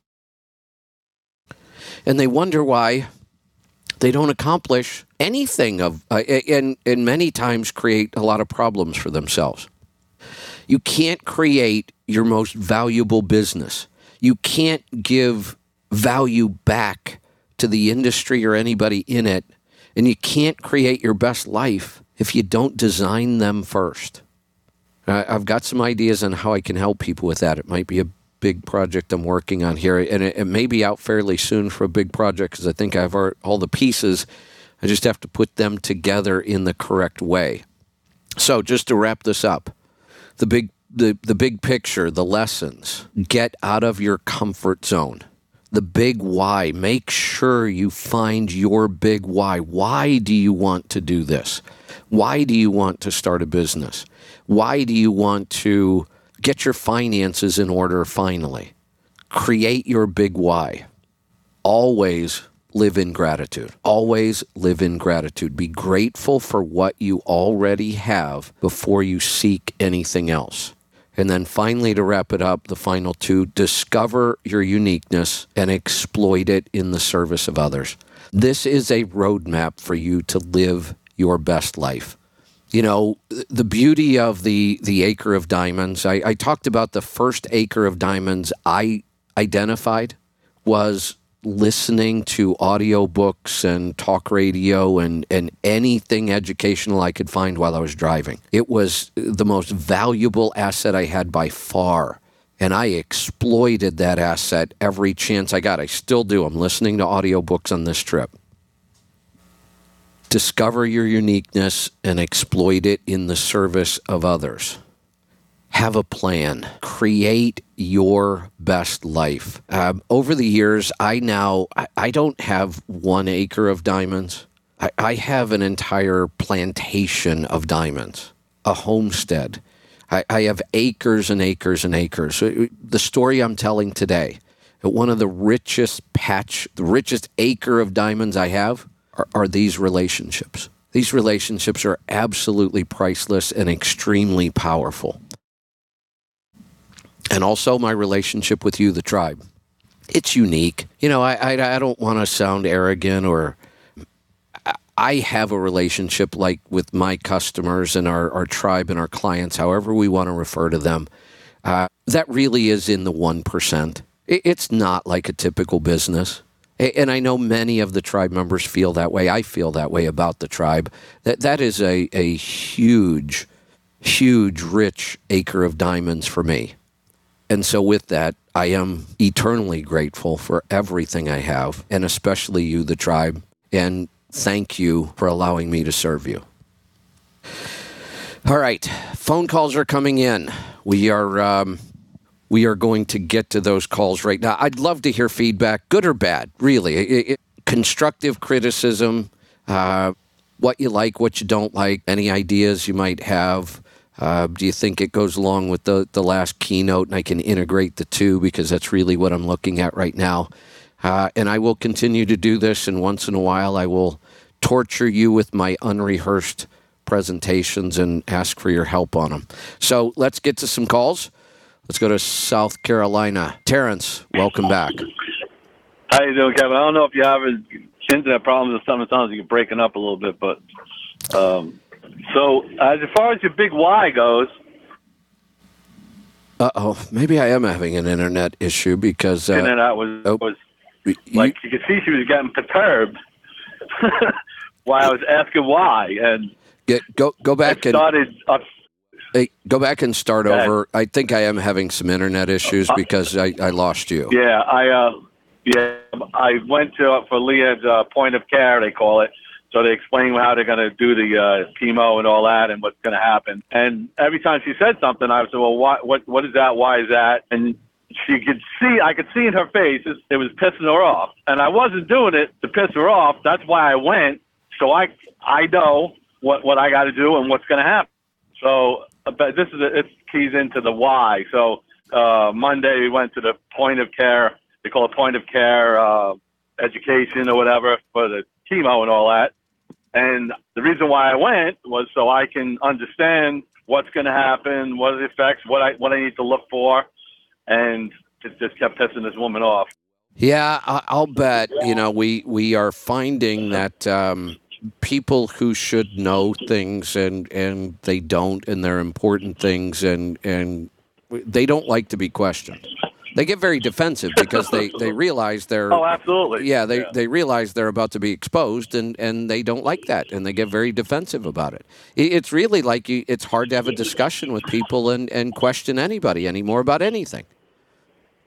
and they wonder why they don't accomplish anything of uh, and and many times create a lot of problems for themselves. You can't create your most valuable business. You can't give value back to the industry or anybody in it, and you can't create your best life if you don't design them first. I've got some ideas on how I can help people with that. It might be a big project I'm working on here, and it, it may be out fairly soon for a big project because I think I have all the pieces. I just have to put them together in the correct way. So, just to wrap this up, the big the, the big picture, the lessons. Get out of your comfort zone. The big why. Make sure you find your big why. Why do you want to do this? Why do you want to start a business? Why do you want to Get your finances in order finally. Create your big why. Always live in gratitude. Always live in gratitude. Be grateful for what you already have before you seek anything else. And then finally, to wrap it up, the final two discover your uniqueness and exploit it in the service of others. This is a roadmap for you to live your best life you know the beauty of the the acre of diamonds I, I, talked about the first acre of diamonds i identified was listening to audiobooks and talk radio and, and anything educational i could find while i was driving. It was the most valuable asset i had by far and i exploited that asset every chance i got. I still do. I'm listening to audiobooks on this trip Discover your uniqueness and exploit it in the service of others. Have a plan. Create your best life. Um, over the years, I now I, I, don't have one acre of diamonds. I, I have an entire plantation of diamonds, a homestead. I, I have acres and acres and acres. The story I'm telling today, one of the richest patch, the richest acre of diamonds I have, are, are these relationships. These relationships are absolutely priceless and extremely powerful. And also my relationship with you, the tribe. It's unique. You know, I, I, I don't want to sound arrogant or I have a relationship like with my customers and our, our tribe and our clients, however we want to refer to them. Uh, that really is in the 1%. It- It's not like a typical business. And I know many of the tribe members feel that way. I feel that way about the tribe. That that is a, a huge, huge, rich acre of diamonds for me. And so with that, I am eternally grateful for everything I have, and especially you, the tribe. And thank you for allowing me to serve you. All right, phone calls are coming in. We are um, we are going to get to those calls right now. I'd love to hear feedback, good or bad, really. It- it- constructive criticism, uh, what you like, what you don't like, any ideas you might have. Uh, do you think it goes along with the, the last keynote and I can integrate the two because that's really what I'm looking at right now? Uh, and I will continue to do this, and once in a while I will torture you with my unrehearsed presentations and ask for your help on them. So let's get to some calls. Let's go to South Carolina. Terrence, welcome back. How you doing, Kevin? I don't know if you have internet problems or something. It sounds like you're breaking up a little bit, but um, so as far as your big Y goes, Uh oh, maybe I am having an internet issue because uh, internet was oh, was you- like you could see she was getting perturbed [laughs] while I was asking why, and get, go go back and started. Hey, go back and start ahead. over. I think I am having some internet issues because I, I lost you. Yeah, I uh, yeah, I went to uh, for Leah's uh, point of care, they call it. So they explain how they're going to do the uh, chemo and all that, and what's going to happen. And every time she said something, I said, "Well, why, what what is that? Why is that?" And she could see, I could see in her face, it was pissing her off. And I wasn't doing it to piss her off. That's why I went. So I I know what what I got to do and what's going to happen. So, uh, but this is a, it keys into the why. So uh, Monday we went to the point of care. They call it point of care uh, education or whatever for the chemo and all that. And the reason why I went was so I can understand what's going to happen, what are the effects, what I what I need to look for, and it just kept pissing this woman off. Yeah, I'll bet. You know, we we are finding that um, people who should know things and and they don't, and they're important things, and and they don't like to be questioned. They get very defensive because they they [laughs] realize they're Oh, absolutely. yeah they they realize they're about to be exposed, and and they don't like that, and they get very defensive about it. It's really like you, it's hard to have a discussion with people and and question anybody anymore about anything.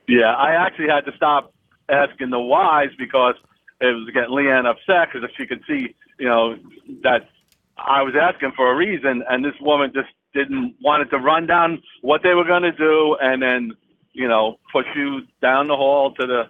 Yeah, I actually had to stop asking the whys because it was getting Leanne upset because if she could see, you know, that I was asking for a reason, and this woman just didn't wanted to run down what they were going to do, and then, you know, push you down the hall to the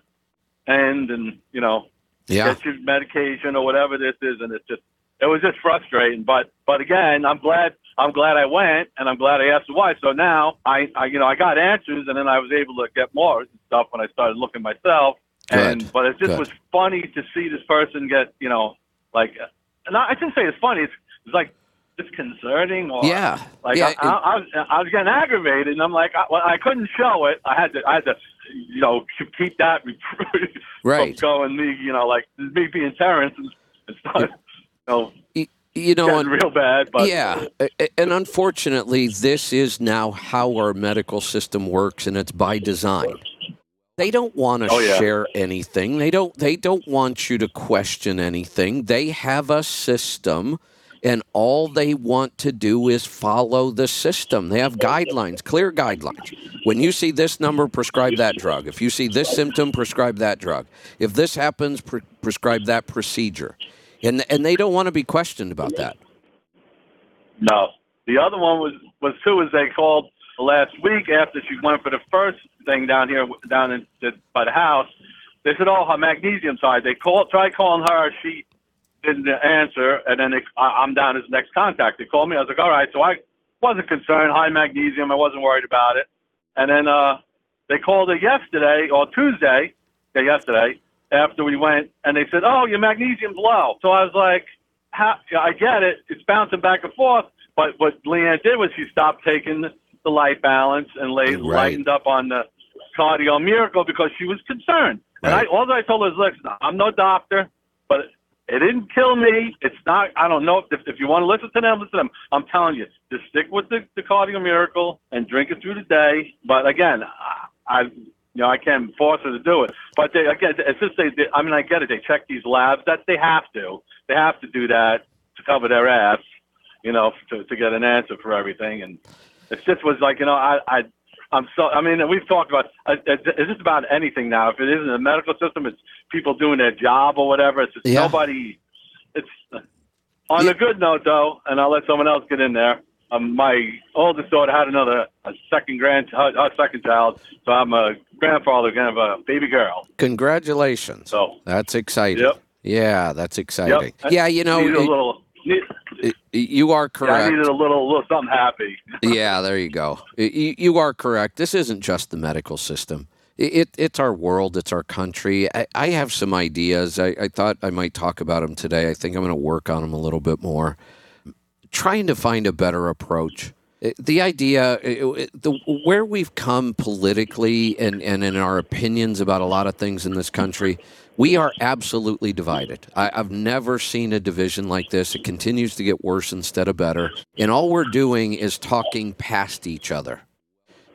end, and you know, Yeah. get your medication or whatever this is, and it's just it was just frustrating. But but again, I'm glad I'm glad I went, and I'm glad I asked why. So now I, I you know I got answers, and then I was able to get more stuff when I started looking myself. And Good. but it just Good. was funny to see this person get you know like, and I, I shouldn't say it's funny. It's, it's like disconcerting or Yeah. like yeah. I, I, I, was, I was getting aggravated, and I'm like, I, well, I couldn't show it. I had to, I had to, you know, keep that [laughs] Right. going. Me, you know, like me being Terrence and, and stuff. You know, you know, and- real bad. But yeah, and unfortunately, this is now how our medical system works, and it's by design. They don't want to Oh, yeah. share anything. They don't. They don't want you to question anything. They have a system, and all they want to do is follow the system. They have guidelines, clear guidelines. When you see this number, prescribe that drug. If you see this symptom, prescribe that drug. If this happens, pre- prescribe that procedure. And and they don't want to be questioned about that. no, the other one was was too. Is they called last week after she went for the first thing down here down in the, by the house. They said, "Oh, her magnesium's high." They called, tried calling her. She didn't answer, and then they, I, I'm down as next contact. They called me. I was like, "All right." So I wasn't concerned. High magnesium. I wasn't worried about it. And then uh, they called her yesterday or Tuesday. Yeah, yesterday after we went, and they said, "Oh, your magnesium's low." So I was like, How, "I get it. It's bouncing back and forth." But what Leanne did was she stopped taking the light balance and lay, Right. lightened up on the cardio miracle because she was concerned. And I all I told her is, "Listen, I'm no doctor, but it didn't kill me. It's not. I don't know if if you want to listen to them, listen to them. I'm telling you, just stick with the, the cardio miracle and drink it through the day. But again, I, I You know, I can't force her to do it. But they, again, it's just they, they. I mean, I get it. They check these labs. That they have to. They have to do that to cover their ass. You know, to to get an answer for everything. And it just was like, you know, I I. I'm so. I mean, we've talked about. Uh, it's just about anything now. If it isn't the medical system, it's people doing their job or whatever. It's just Yeah. nobody. It's on Yeah. a good note, though, and I'll let someone else get in there. Um, my oldest daughter had another a second grand, her second child, so I'm a grandfather again of a baby girl. Congratulations. So That's exciting. Yep. Yeah, that's exciting. Yep. Yeah, you know, needed a it- little. Need, it- you are yeah, I needed a little, little something happy. [laughs] yeah, there you go. You, you are correct. This isn't just the medical system. It, it it's our world. It's our country. I, I have some ideas. I, I thought I might talk about them today. I think I'm going to work on them a little bit more. Trying to find a better approach. The idea, the, where we've come politically and, and in our opinions about a lot of things in this country, we are absolutely divided. I, I've never seen a division like this. It continues to get worse instead of better. And all we're doing is talking past each other.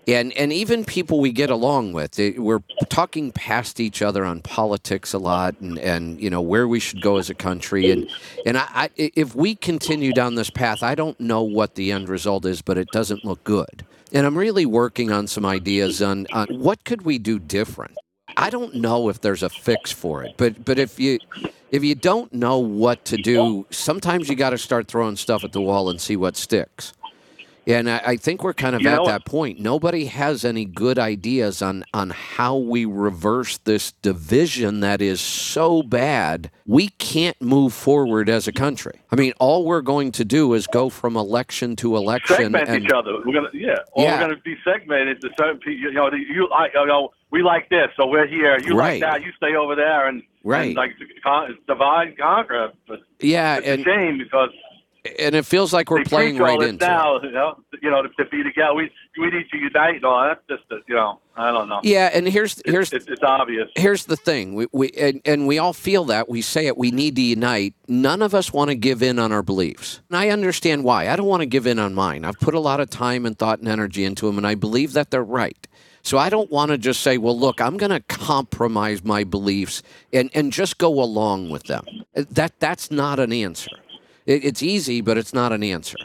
And, and even people we get along with, it, we're talking past each other on politics a lot, and, and you know where we should go as a country. And and I, I, if we continue down this path, I don't know what the end result is, but it doesn't look good. And I'm really working on some ideas on, on what could we do different. I don't know if there's a fix for it, but but if you if you don't know what to do, sometimes you got to start throwing stuff at the wall and see what sticks. And I, I think we're kind of You at that point. Nobody has any good ideas on on how we reverse this division that is so bad. We can't move forward as a country. I mean, all we're going to do is go from election to election. Segment and, each other. We're gonna, yeah, or Yeah. we're gonna be segmented to certain people. You know, you, I, you know, we like this, so we're here. You Right. like that, you stay over there, and Right. and like con- divide and conquer. But yeah, it's and a shame because and it feels like we're playing right all right this into it. now. You know, you know, to, to be together, we we need to unite and all. That's just, a, you know, I don't know. Yeah, and here's here's it's, it's obvious. here's the thing we, we and, and we all feel that we say it we need to unite none of us want to give in on our beliefs and i understand why i don't want to give in on mine i've put a lot of time and thought and energy into them and i believe that they're right so i don't want to just say well look i'm going to compromise my beliefs and, and just go along with them that that's not an answer it, it's easy but it's not an answer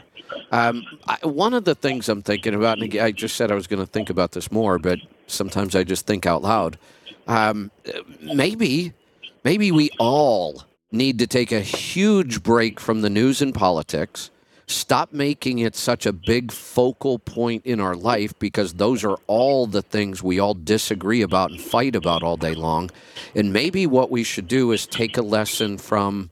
um, I, one of the things I'm thinking about, and I just said I was going to think about this more, but sometimes I just think out loud. Um, maybe, maybe we all need to take a huge break from the news and politics. Stop making it such a big focal point in our life because those are all the things we all disagree about and fight about all day long. And maybe what we should do is take a lesson from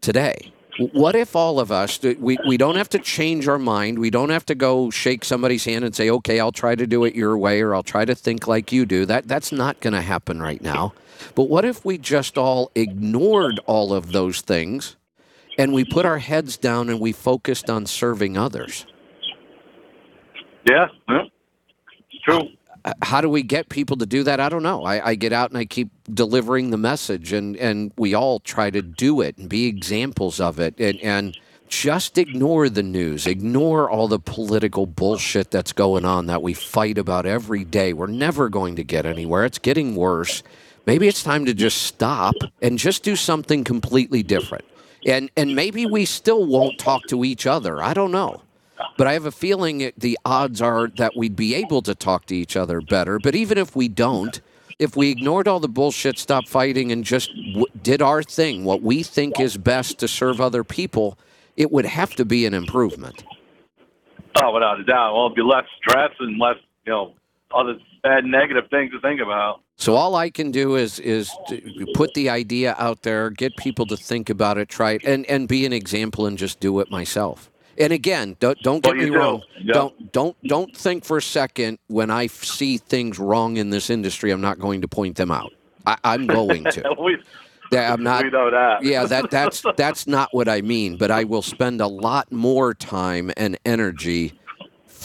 today. What if all of us, we, we don't have to change our mind. We don't have to go shake somebody's hand and say, okay, I'll try to do it your way or I'll try to think like you do. That, that's not going to happen right now. But what if we just all ignored all of those things and we put our heads down and we focused on serving others? Yeah, yeah. true. Uh, How do we get people to do that? I don't know. I, I get out and I keep delivering the message, and, and we all try to do it and be examples of it. And, and just ignore the news, ignore all the political bullshit that's going on that we fight about every day. We're never going to get anywhere. It's getting worse. Maybe it's time to just stop and just do something completely different. And, and maybe we still won't talk to each other. I don't know. But I have a feeling the odds are that we'd be able to talk to each other better. But even if we don't, if we ignored all the bullshit, stopped fighting, and just w- did our thing, what we think is best to serve other people, it would have to be an improvement. Oh, without a doubt. Well, it'll be less stress and less, you know, other bad negative things to think about. So all I can do is is to put the idea out there, get people to think about it, try it, and and be an example and just do it myself. And again, don't don't get Well, me do. wrong. Yeah. Don't don't don't think for a second when I see things wrong in this industry, I'm not going to point them out. I, I'm going to. [laughs] we, Yeah, I'm not. we know that. Yeah, that that's that's not what I mean. But I will spend a lot more time and energy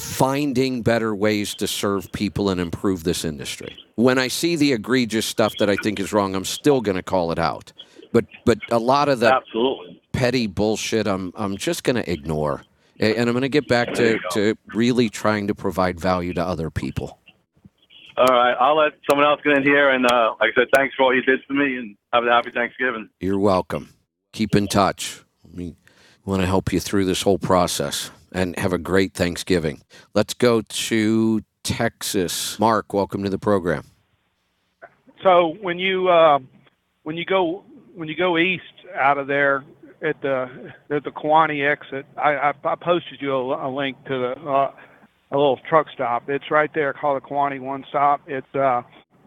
finding better ways to serve people and improve this industry. When I see the egregious stuff that I think is wrong, I'm still going to call it out. But but a lot of the Absolutely. petty bullshit, I'm I'm just going to ignore, and I'm going to get back to to really trying to provide value to other people. All right, I'll let someone else get in here. And uh, like I said, thanks for all you did for me, and have a happy Thanksgiving. You're welcome. Keep in touch. We want to help you through this whole process and have a great Thanksgiving. Let's go to Texas. Mark, welcome to the program. So when you uh, when you go when you go east out of there at the at the Kewanee exit, I, I, I posted you a, a link to the uh, a little truck stop. It's right there called the Kewanee One Stop. It's uh,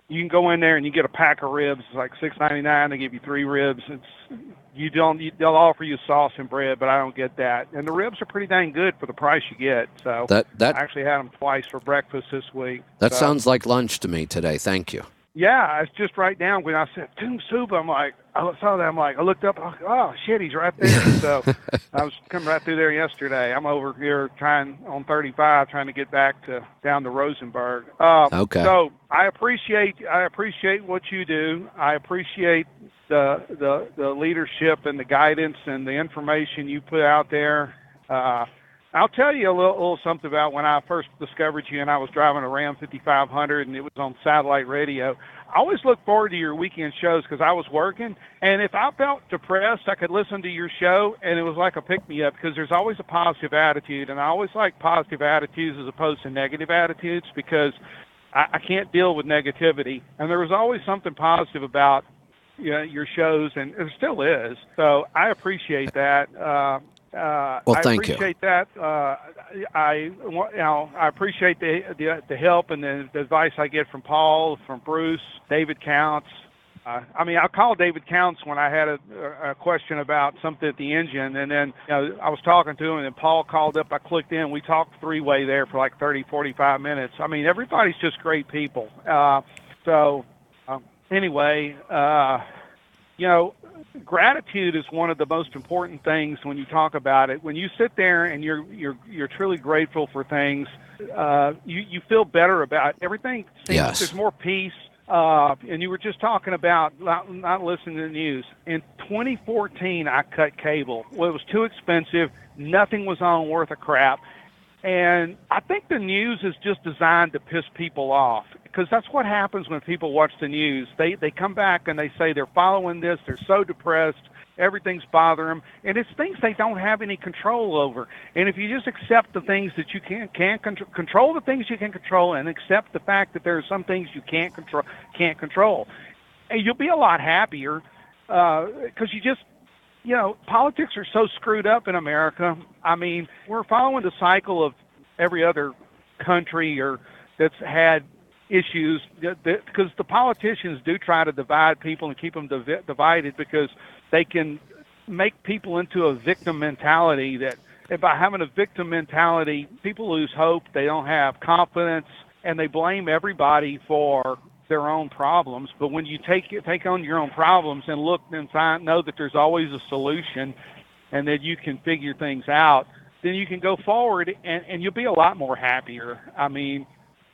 you can go in there and you get a pack of ribs. It's like six ninety nine. They give you three ribs. It's you don't you, they'll offer you sauce and bread, but I don't get that. And the ribs are pretty dang good for the price you get. So That that I actually had them twice for breakfast this week. that So- sounds like lunch to me today. Thank you. Yeah, it's just right down. When I said Tomb Soup, I'm like, I saw that. I'm like, I looked up. I was like, oh shit, he's right there. [laughs] so I was coming right through there yesterday. I'm over here trying on 35, trying to get back to down to Rosenberg. Uh, Okay. So I appreciate I appreciate what you do. I appreciate the the the leadership and the guidance and the information you put out there. Uh, I'll tell you a little, little something about when I first discovered you, and I was driving a Ram 5500, and it was on satellite radio. I always look forward to your weekend shows because I was working, and if I felt depressed, I could listen to your show, and it was like a pick me up because there's always a positive attitude, and I always like positive attitudes as opposed to negative attitudes because I, I can't deal with negativity, and there was always something positive about you know, your shows, and there still is. So I appreciate that. Uh, uh, Well, thank you. appreciate that. Uh, I, you know, I appreciate the, the the help and the, the advice I get from Paul, from Bruce, David Counts. Uh, I mean, I called David Counts when I had a, a question about something at the engine, and then you know, I was talking to him, and then Paul called up. I clicked in. We talked three way there for like 30, 45 minutes. I mean, everybody's just great people. Uh, so, um, anyway, uh, you know, gratitude is one of the most important things when you talk about it. When you sit there and you're you're you're truly grateful for things, uh, you you feel better about everything. Seems Yes. there's more peace. Uh, and you were just talking about not, not listening to the news. In 2014, I cut cable. Well, it was too expensive. Nothing was on worth a crap. And I think the news is just designed to piss people off because that's what happens when people watch the news. They they come back and they say they're following this. They're so depressed. Everything's bothering them, and it's things they don't have any control over. And if you just accept the things that you can can't control, control the things you can control, and accept the fact that there are some things you can't control, can't control, and you'll be a lot happier uh, because you just you know, politics are so screwed up in America. I mean, we're following the cycle of every other country or that's had issues because the politicians do try to divide people and keep them divi- divided because they can make people into a victim mentality that and by having a victim mentality, people lose hope, they don't have confidence, and they blame everybody for their own problems. But when you take take on your own problems and look and find know that there's always a solution, and that you can figure things out, then you can go forward and, and you'll be a lot more happier. I mean,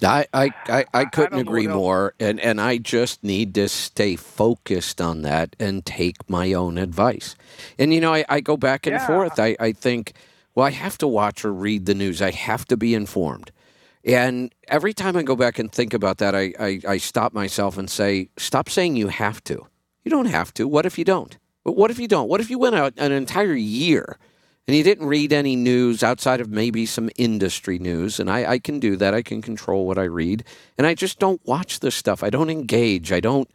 I, I, I, I couldn't don't agree more. And, and I just need to stay focused on that and take my own advice. And, you know, I, I go back and Yeah. forth. I, I think, well, I have to watch or read the news, I have to be informed. And every time I go back and think about that, I, I, I stop myself and say, stop saying you have to. You don't have to. What if you don't? But what if you don't? What if you went out an entire year and you didn't read any news outside of maybe some industry news? And I, I can do that. I can control what I read. And I just don't watch this stuff. I don't engage. I don't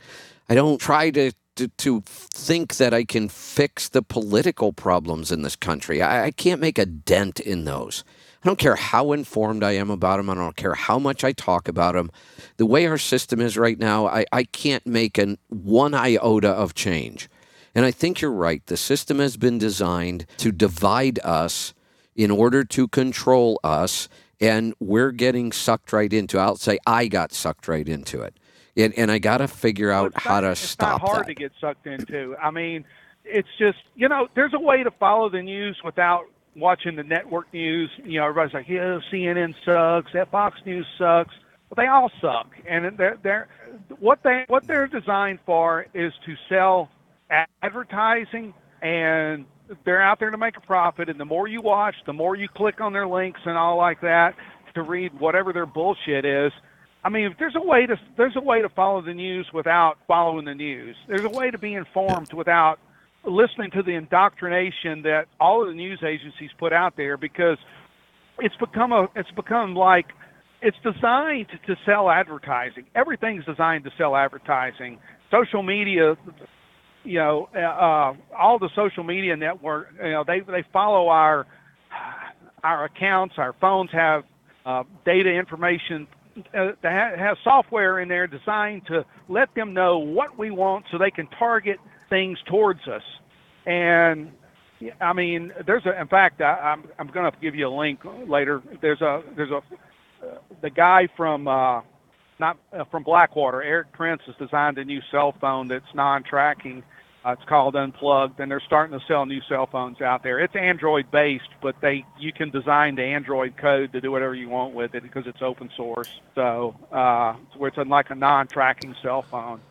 I don't try to to, to think that I can fix the political problems in this country. I, I can't make a dent in those. I don't care how informed I am about them. I don't care how much I talk about them. The way our system is right now, I, I can't make an one iota of change. And I think you're right. The system has been designed to divide us in order to control us, and we're getting sucked right into. it. I'll say I got sucked right into it, and and I got to figure out how to it's stop It's hard that. to get sucked into. I mean, it's just you know, there's a way to follow the news without watching the network news. You know, everybody's like, yeah, CNN sucks, that Fox News sucks. But they all suck, and they're they're what they what they're designed for is to sell advertising and they're out there to make a profit and the more you watch the more you click on their links and all like that to read whatever their bullshit is I mean, there's a way to there's a way to follow the news without following the news. There's a way to be informed without listening to the indoctrination that all of the news agencies put out there because it's become a it's become like it's designed to sell advertising. Everything's designed to sell advertising. Social media, you know, uh, uh, all the social media network, you know, they they follow our our accounts. Our phones have uh, data information uh, that has software in there designed to let them know what we want, so they can target things towards us. And I mean, there's a. In fact, I, I'm I'm going to give you a link later. There's a there's a uh, the guy from uh, not uh, from Blackwater, Erik Prince, has designed a new cell phone that's non-tracking. Uh, it's called Unplugged, and they're starting to sell new cell phones out there. It's Android based, but they you can design the Android code to do whatever you want with it because it's open source. So uh, where it's like a non-tracking cell phone.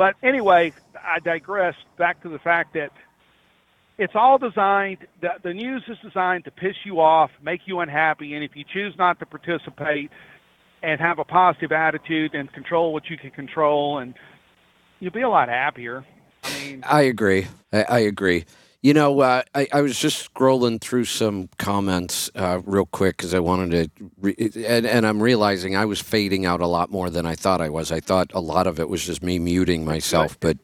But anyway, I digress. Back to the fact that it's all designed the, the news is designed to piss you off make you unhappy and if you choose not to participate and have a positive attitude and control what you can control and you'll be a lot happier i mean I agree. I, I agree. You know, uh, I, I was just scrolling through some comments uh, real quick because I wanted to, re- and, and I'm realizing I was fading out a lot more than I thought I was. I thought a lot of it was just me muting myself, but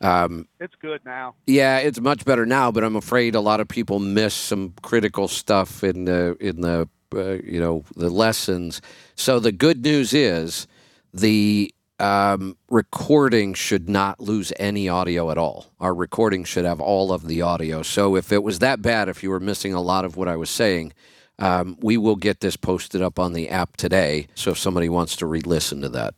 um, it's good now yeah, it's much better now. But I'm afraid a lot of people miss some critical stuff in the in the uh, you know the lessons. So the good news is the um, recording should not lose any audio at all. Our recording should have all of the audio. So if it was that bad, if you were missing a lot of what I was saying, um, we will get this posted up on the app today. So if somebody wants to re-listen to that,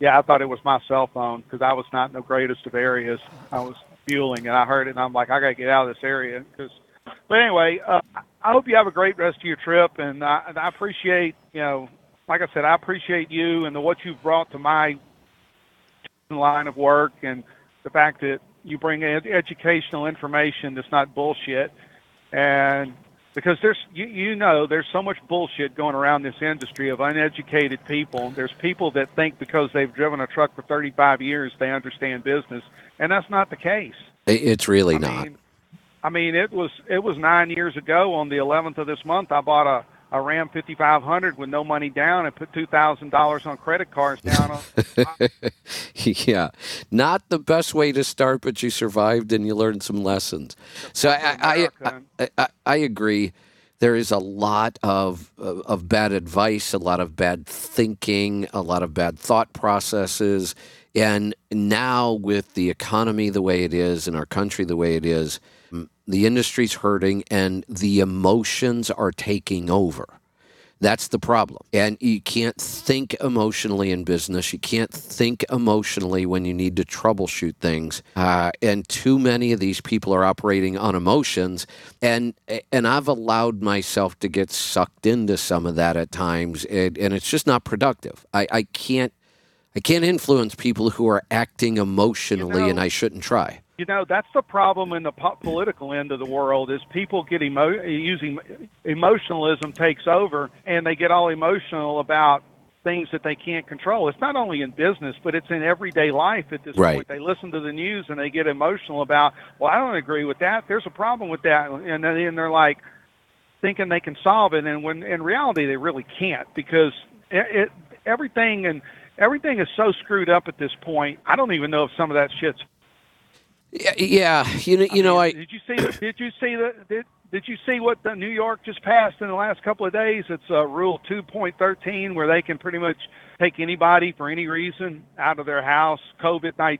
yeah i thought it was my cell phone because i was not in the greatest of areas i was fueling and i heard it and i'm like i gotta get out of this area because but anyway uh, i hope you have a great rest of your trip and I, and I appreciate you know like i said i appreciate you and the, what you've brought to my line of work and the fact that you bring ed- educational information that's not bullshit and because there's you, you know there's so much bullshit going around this industry of uneducated people there's people that think because they've driven a truck for 35 years they understand business and that's not the case it's really I not. mean, I mean, it was it was nine years ago on the 11th of this month. I bought a a Ram 5500 with no money down and put two thousand dollars on credit cards down. On, [laughs] yeah, not the best way to start, but you survived and you learned some lessons. So I, I, I, I, I agree. There is a lot of of of bad advice, a lot of bad thinking, a lot of bad thought processes, and now with the economy the way it is and our country the way it is, the industry's hurting and the emotions are taking over. That's the problem. And you can't think emotionally in business. You can't think emotionally when you need to troubleshoot things. Uh, and too many of these people are operating on emotions. And and I've allowed myself to get sucked into some of that at times, and, and it's just not productive. I, I can't I can't influence people who are acting emotionally, know- and I shouldn't try. You know, that's the problem in the po- political end of the world is people get emo- using emotionalism takes over, and they get all emotional about things that they can't control. It's not only in business, but it's in everyday life at this Right. point. They listen to the news and they get emotional about, well, I don't agree with that. There's a problem with that, and then they're like thinking they can solve it, and when in reality they really can't because it, it everything and everything is so screwed up at this point. I don't even know if some of that shit's Yeah, yeah. You know, you know, I did you see? Did you see the? Did, did you see what the New York just passed in the last couple of days? It's uh, Rule 2.13, where they can pretty much take anybody for any reason out of their house. COVID-19,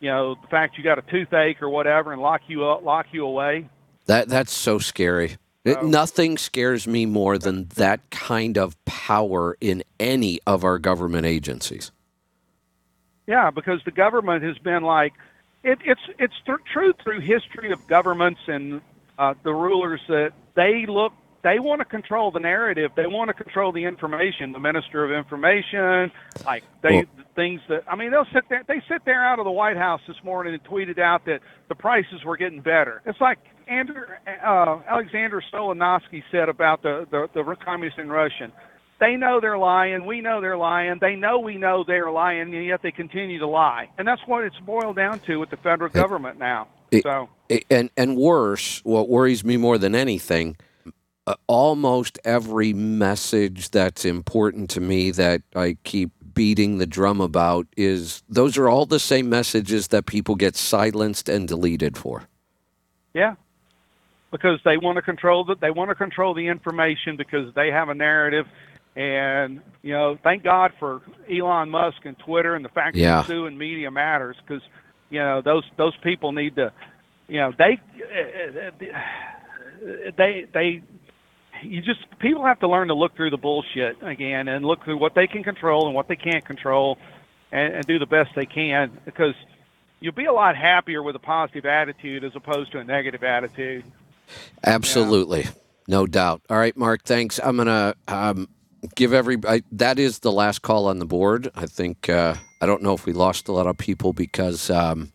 you know, the fact you got a toothache or whatever, and lock you up, lock you away. That that's so scary. It- nothing scares me more than that kind of power in any of our government agencies. Yeah, because the government has been like, it, it's it's th- true through history of governments and uh, the rulers that they look, they want to control the narrative, they want to control the information. The minister of information, like they Well- the things that I mean, they'll sit there, they sit there out of the White House this morning and tweeted out that the prices were getting better. It's like Andrew, uh, Alexander Stolinovsky said about the the, the communists in Russian they know they're lying. We know they're lying. They know we know they're lying, and yet they continue to lie. And that's what it's boiled down to with the federal government now. It- So and and worse, what worries me more than anything, uh, almost every message that's important to me that I keep beating the drum about is those are all the same messages that people get silenced and deleted for. yeah, because they want to control the they want to control the information because they have a narrative. And you know, thank God for Elon Musk and Twitter and the fact Yeah. that Sue and Media Matters because you know those those people need to, you know, they they they you just people have to learn to look through the bullshit again and look through what they can control and what they can't control and, and do the best they can because you'll be a lot happier with a positive attitude as opposed to a negative attitude. Absolutely, no doubt. All right, Mark. Thanks. I'm gonna um, give every. I, that is the last call on the board. I think. Uh, I don't know if we lost a lot of people because um,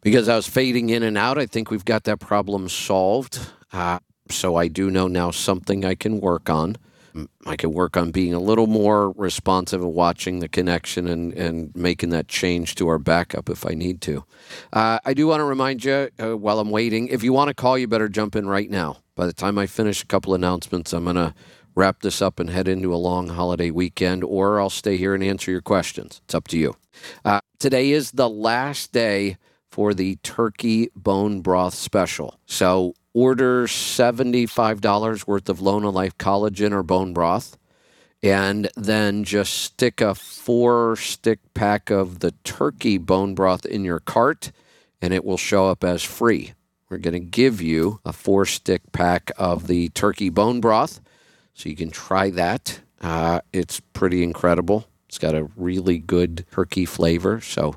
because I was fading in and out. I think we've got that problem solved. Uh, so I do know now something I can work on. Mm, I can work on being a little more responsive and watching the connection and, and making that change to our backup if I need to. Uh, I do want to remind you uh, while I'm waiting, if you want to call, you better jump in right now. By the time I finish a couple announcements, I'm going to wrap this up and head into a long holiday weekend, or I'll stay here and answer your questions. It's up to you. Uh, today is the last day for the turkey bone broth special. So order $75 worth of LonoLife collagen or bone broth and then just stick a four stick pack of the turkey bone broth in your cart and it will show up as free. We're going to give you a four stick pack of the turkey bone broth so you can try that. Uh, it's pretty incredible. It's got a really good turkey flavor. So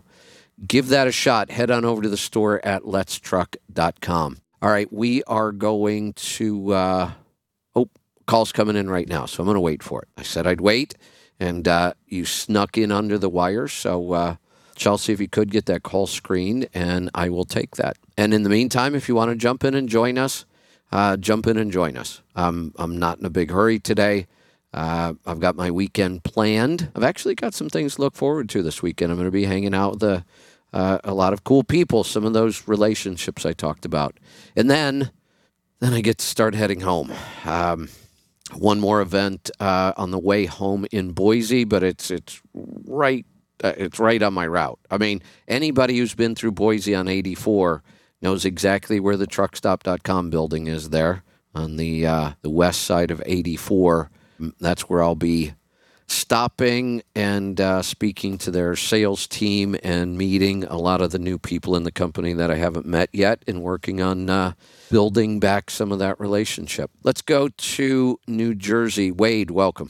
give that a shot. Head on over to the store at letstruck.com. All right, we are going to. Uh, oh, call's coming in right now, so I'm going to wait for it. I said I'd wait, and uh, you snuck in under the wire. So, uh, Chelsea, if you could get that call screened, and I will take that. And in the meantime, if you want to jump in and join us, uh, jump in and join us. Um, I'm not in a big hurry today. Uh, I've got my weekend planned. I've actually got some things to look forward to this weekend. I'm going to be hanging out with a, uh, a lot of cool people, some of those relationships I talked about. And then, then I get to start heading home. Um, one more event uh, on the way home in Boise, but it's it's right uh, it's right on my route. I mean, anybody who's been through Boise on 84 knows exactly where the truckstop.com building is there on the uh, the west side of 84. Mm, That's where I'll be stopping and uh, speaking to their sales team and meeting a lot of the new people in the company that I haven't met yet and working on uh, building back some of that relationship. Let's go to New Jersey. Wade, welcome.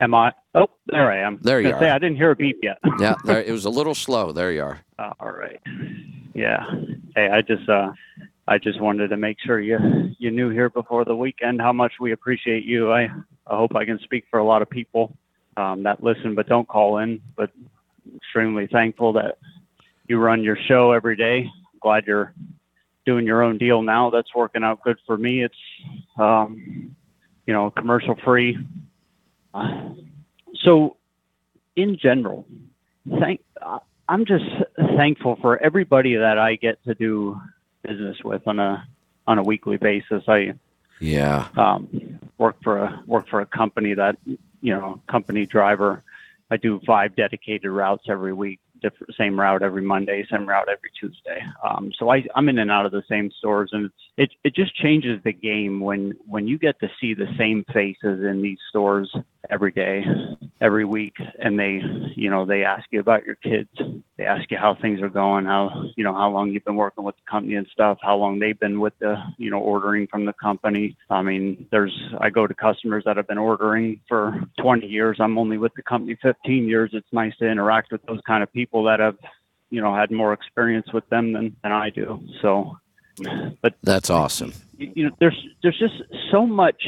Am I? Oh, there I am. There you Say, are. I didn't hear a beep yet. Yeah, there, [laughs] it was a little slow. There you are. All right. Yeah. Hey, I just uh, I just wanted to make sure you you knew here before the weekend how much we appreciate you. I I hope I can speak for a lot of people um, that listen but don't call in. But extremely thankful that you run your show every day. Glad you're doing your own deal now. That's working out good for me. It's um, you know commercial free. Uh, so in general, thank. I- I'm just thankful for everybody that I get to do business with on a on a weekly basis. I Yeah. um, work for a work for a company that you know company driver. I do five dedicated routes every week, different same route every Monday, same route every Tuesday. Um, so I, I'm in and out of the same stores, and it it just changes the game when when you get to see the same faces in these stores every day, every week, and they you know they ask you about your kids, they ask you how things are going, how you know how long you've been working with the company and stuff, how long they've been with the you know ordering from the company. I mean, there's I go to customers that have been ordering for 20 years. I'm only with the company 15 years. It's nice to interact with those kind of people that have you know had more experience with them than than I do. So, but That's awesome. you you know there's there's just so much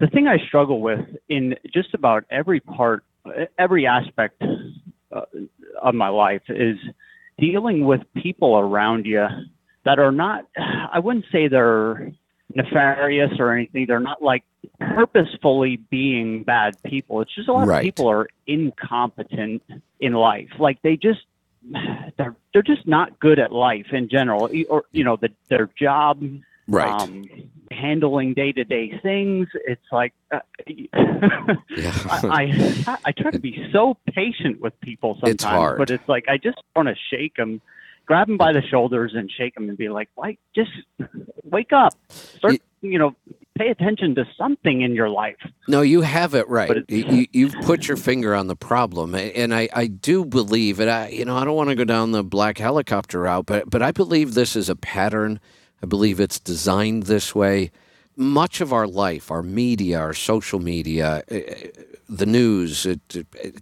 the thing i struggle with in just about every part every aspect uh, of my life is dealing with people around you that are not i wouldn't say they're nefarious or anything they're not like purposefully being bad people. It's just a lot Right. of people are incompetent in life. Like they just [sighs] they're they're just not good at life in general, or you know, the, their job, Right. um, handling day to day things. It's like uh. [laughs] I, I I try to be so patient with people sometimes, It's but it's like I just want to shake them, grab them by the shoulders and shake them and be like, "Like, just wake up, start, you know, pay attention to something in your life." No, you have it right. You, you- you've put your finger on the problem, and I, I do believe, and I, you know, I don't want to go down the black helicopter route, but but I believe this is a pattern. I believe it's designed this way. Much of our life, our media, our social media, eh, eh, the news,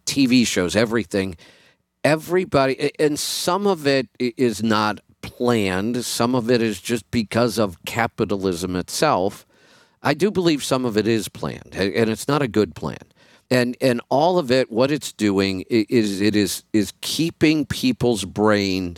TV shows, everything, everybody, and some of it is not planned. Some of it is just because of capitalism itself. I do believe some of it is planned, and it's not a good plan. And and all of it, what it's doing is it is is keeping people's brain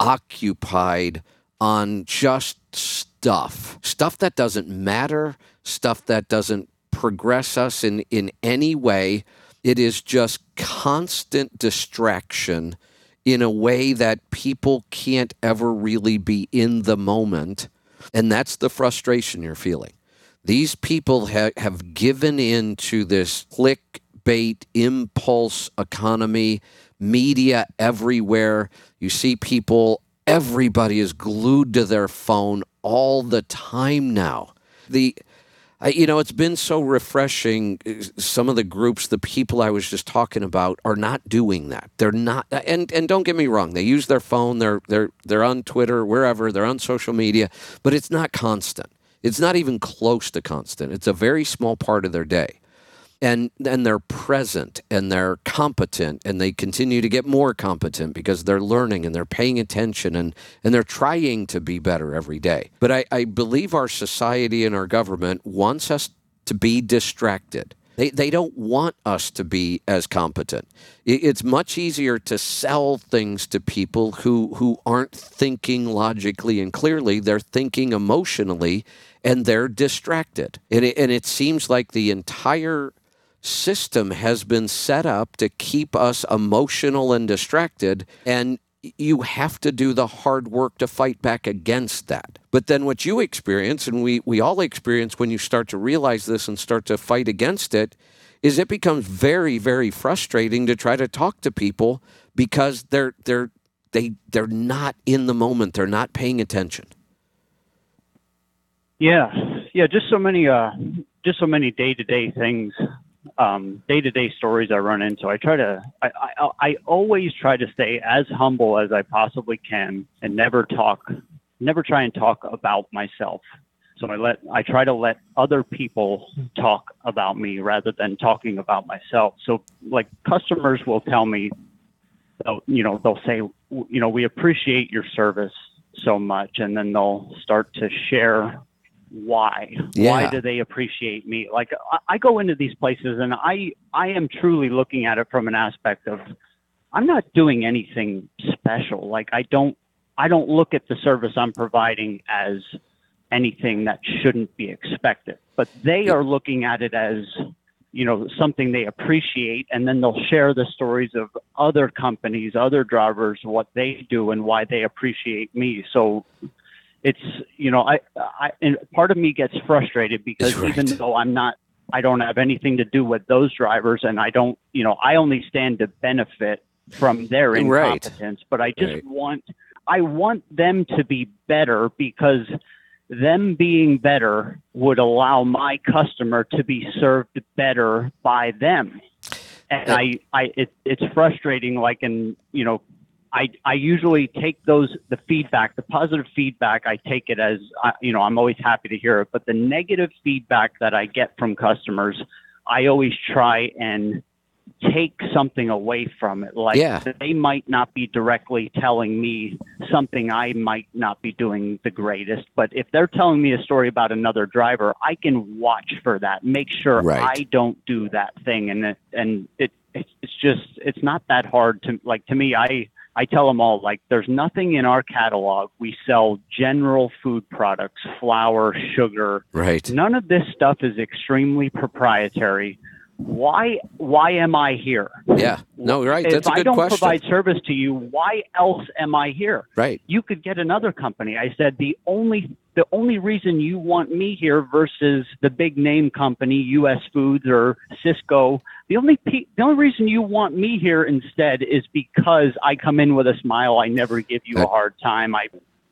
occupied on just stuff, stuff that doesn't matter, stuff that doesn't progress us in in any way. It is just constant distraction in a way that people can't ever really be in the moment. And that's the frustration you're feeling. These people ha- have given in to this clickbait impulse economy, media everywhere. You see people, everybody is glued to their phone all the time now. The I, you know, it's been so refreshing. uh, Some of the groups, the people I was just talking about, are not doing that. They're not, and and don't get me wrong. They use their phone. They're they're they're on Twitter, wherever. They're on social media, but it's not constant. It's not even close to constant. It's a very small part of their day and and they're present and they're competent and they continue to get more competent because they're learning and they're paying attention and and they're trying to be better every day but i, I believe our society and our government wants us to be distracted they, they don't want us to be as competent. It's much easier to sell things to people who, who aren't thinking logically and clearly. They're thinking emotionally and they're distracted. And it, and it seems like the entire system has been set up to keep us emotional and distracted and you have to do the hard work to fight back against that. But then what you experience and we we all experience when you start to realize this and start to fight against it is it becomes very very frustrating to try to talk to people because they're they're they they're not in the moment. They're not paying attention. Yeah, yeah, just so many, uh, just so many day to day things, um, day to day stories I run into. I try to, I, I, I always try to stay as humble as I possibly can, and never talk, never try and talk about myself. So I let, I try to let other people talk about me rather than talking about myself. So like customers will tell me, you know, they'll say, you know, we appreciate your service so much, and then they'll start to share why? Yeah. why do they appreciate me? Like I, I go into these places and i i am truly looking at it from an aspect of i'm not doing anything special. Like i don't i don't look at the service i'm providing as anything that shouldn't be expected. But they are looking at it as you know something they appreciate and then they'll share the stories of other companies other drivers what they do and why they appreciate me. So it's you know I I and part of me gets frustrated because Right. even though I'm not I don't have anything to do with those drivers and I don't you know I only stand to benefit from their Right. incompetence but I just Right. want I want them to be better because them being better would allow my customer to be served better by them and I, I, it, it's frustrating. Like, in you know, I, I usually take those, the feedback, the positive feedback. I take it as, you know, I'm always happy to hear it. But the negative feedback that I get from customers, I always try and take something away from it. Like, Yeah. they might not be directly telling me something I might not be doing the greatest. But if they're telling me a story about another driver, I can watch for that, make sure Right. I don't do that thing. And it, and it, it's just, it's not that hard to like, to me, I, I tell them all like, there's nothing in our catalog. We sell general food products, flour, sugar. Right. None of this stuff is extremely proprietary. Why? Why am I here? Yeah. No, right. if That's a I good don't question. provide service to you, why else am I here? Right. You could get another company. I said the only the only reason you want me here versus the big name company, U.S. Foods or Sysco, the only pe- the only reason you want me here instead is because I come in with a smile. I never give you a hard time. I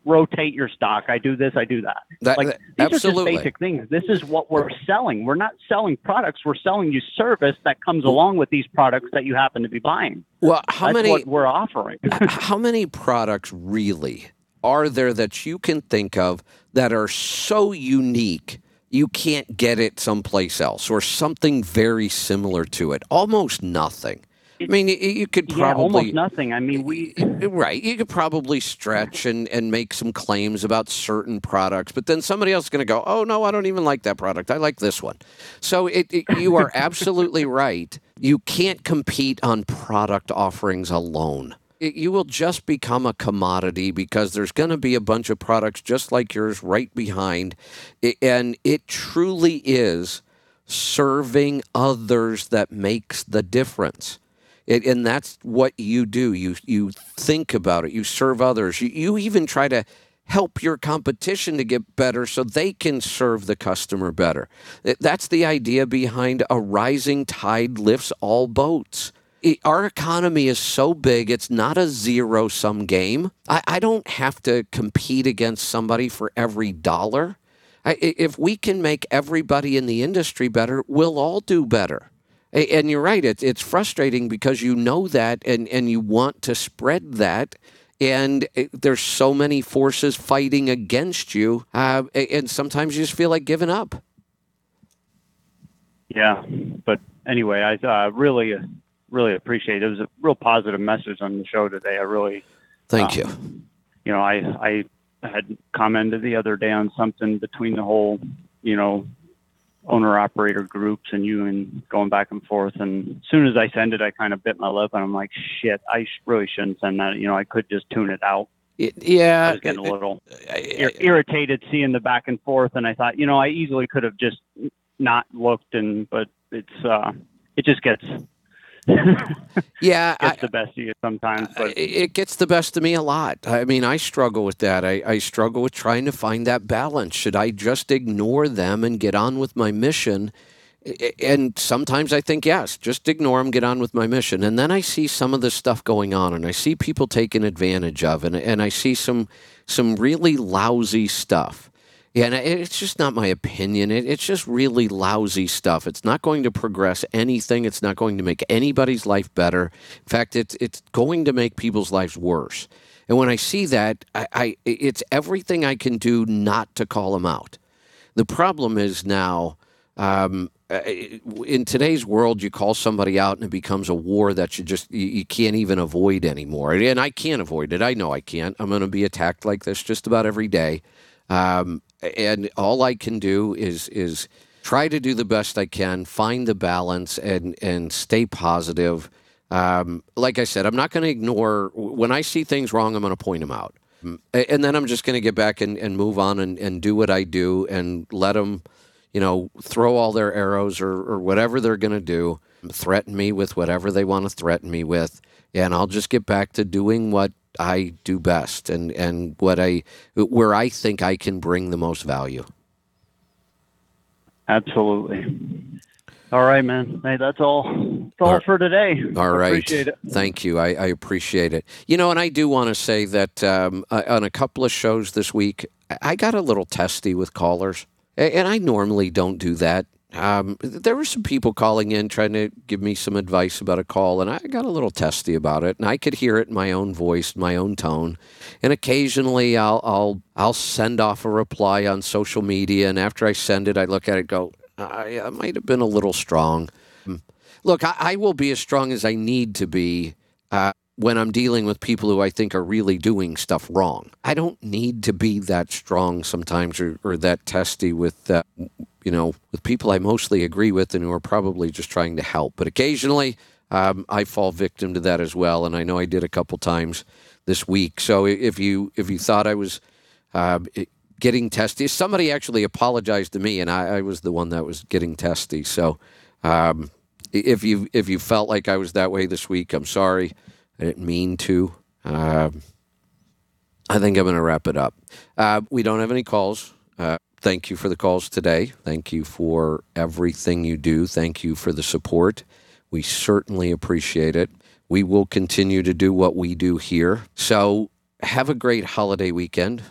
rotate your stock. I do this. I do that. That- like that- these are absolutely. just basic things. This is what we're selling. We're not selling products. We're selling you service that comes along with these products that you happen to be buying. Well, how That's many what we're offering. how many products really are there that you can think of that are so unique you can't get it someplace else or something very similar to it? Almost nothing. I mean, you, could yeah, almost probably nothing. I mean, we right. You could probably stretch and, and make some claims about certain products, but then somebody else is going to go, "Oh no, I don't even like that product. I like this one." So it, it you are [laughs] absolutely right. You can't compete on product offerings alone. It, you will just become a commodity because there's going to be a bunch of products just like yours right behind, I- and it truly is serving others that makes the difference. It, and that's what you do. You you think about it. You serve others. You, you even try to help your competition to get better so they can serve the customer better. That's the idea behind a rising tide lifts all boats. It- our economy is so big, it's not a zero sum game. I, I don't have to compete against somebody for every dollar. I, if we can make everybody in the industry better, we'll all do better. And you're right. It's it's frustrating because you know that, and and you want to spread that, and it, there's so many forces fighting against you, uh, and sometimes you just feel like giving up. Yeah, but anyway, I uh, really, really appreciate it. It was a real positive message on the show today. I really, Thank Um, you. you know, I I had commented the other day on something between the whole, you know, owner operator groups and you and going back and forth. And as soon as I send it, I kind of bit my lip and I'm like, shit, I sh- really shouldn't send that. You know, I could just tune it out. It- I yeah, was getting a little I- ir- irritated seeing the back and forth, and I thought, you know, I easily could have just not looked, and but it's uh, it just gets yeah. [laughs] I- gets the best of you sometimes. But it gets the best of me a lot. I mean, I struggle with that. I, I struggle with trying to find that balance. Should I just ignore them and get on with my mission? And sometimes I think, yes, just ignore them, get on with my mission. And then I see some of the stuff going on and I see people taking advantage of and, and I see some some really lousy stuff. Yeah, and it's just not my opinion. It, it's just really lousy stuff. It's not going to progress anything. It's not going to make anybody's life better. In fact, it's it's going to make people's lives worse. And when I see that, I, I it's everything I can do not to call them out. The problem is now, um, uh, in today's world, you call somebody out and it becomes a war that you just you, you can't even avoid anymore. And I can't avoid it. I know I can't. I'm going to be attacked like this just about every day. Um, and all I can do is is try to do the best I can, find the balance, and and stay positive. Um, like I said, I'm not going to ignore when I see things wrong. I'm going to point them out, and then I'm just going to get back and, and move on and, and do what I do and let them, you know, throw all their arrows or, or whatever they're going to do, threaten me with whatever they want to threaten me with, and I'll just get back to doing what I do best and and what I where I think I can bring the most value. absolutely. All right, man. Hey, that's all. That's all All- for today. All right. Thank you. I, I appreciate it. You know, and I do want to say that um, uh, on a couple of shows this week, I- I got a little testy with callers, and I normally don't do that. Um, there were some people calling in trying to give me some advice about a call, and I got a little testy about it, and I could hear it in my own voice, my own tone. And occasionally, I'll I'll I'll send off a reply on social media, and after I send it, I look at it, go, I, I might have been a little strong. Look, I, I will be as strong as I need to be uh, when I'm dealing with people who I think are really doing stuff wrong. I don't need to be that strong sometimes or, or that testy with, uh, you know, with people I mostly agree with and who are probably just trying to help. But occasionally, Um, I fall victim to that as well, and I know I did a couple times this week. So if you if you thought I was uh, getting testy, somebody actually apologized to me, and I, I was the one that was getting testy. So um, if you if you felt like I was that way this week, I'm sorry. I didn't mean to. Um, I think I'm going to wrap it up. Uh, we don't have any calls. Uh, thank you for the calls today. Thank you for everything you do. Thank you for the support. We certainly appreciate it. We will continue to do what we do here. So have a great holiday weekend.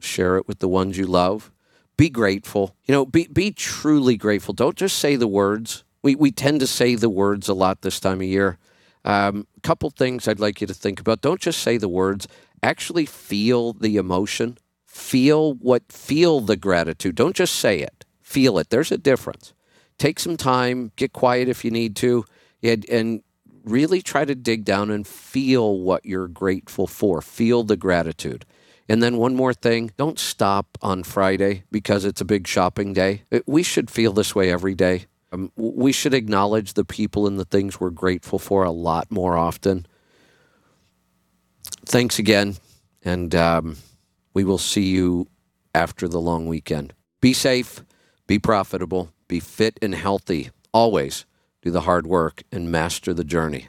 Share it with the ones you love. Be grateful. You know, be, be truly grateful. Don't just say the words. We, we tend to say the words a lot this time of year. A um, couple things I'd like you to think about. Don't just say the words. Actually feel the emotion. Feel what, feel the gratitude. Don't just say it. Feel it. There's a difference. Take some time, get quiet if you need to, and, and really try to dig down and feel what you're grateful for. Feel the gratitude. And then one more thing don't stop on Friday because it's a big shopping day. We should feel this way every day. Um, we should acknowledge the people and the things we're grateful for a lot more often. Thanks again. And um, we will see you after the long weekend. Be safe, be profitable, be fit and healthy. Always do the hard work and master the journey.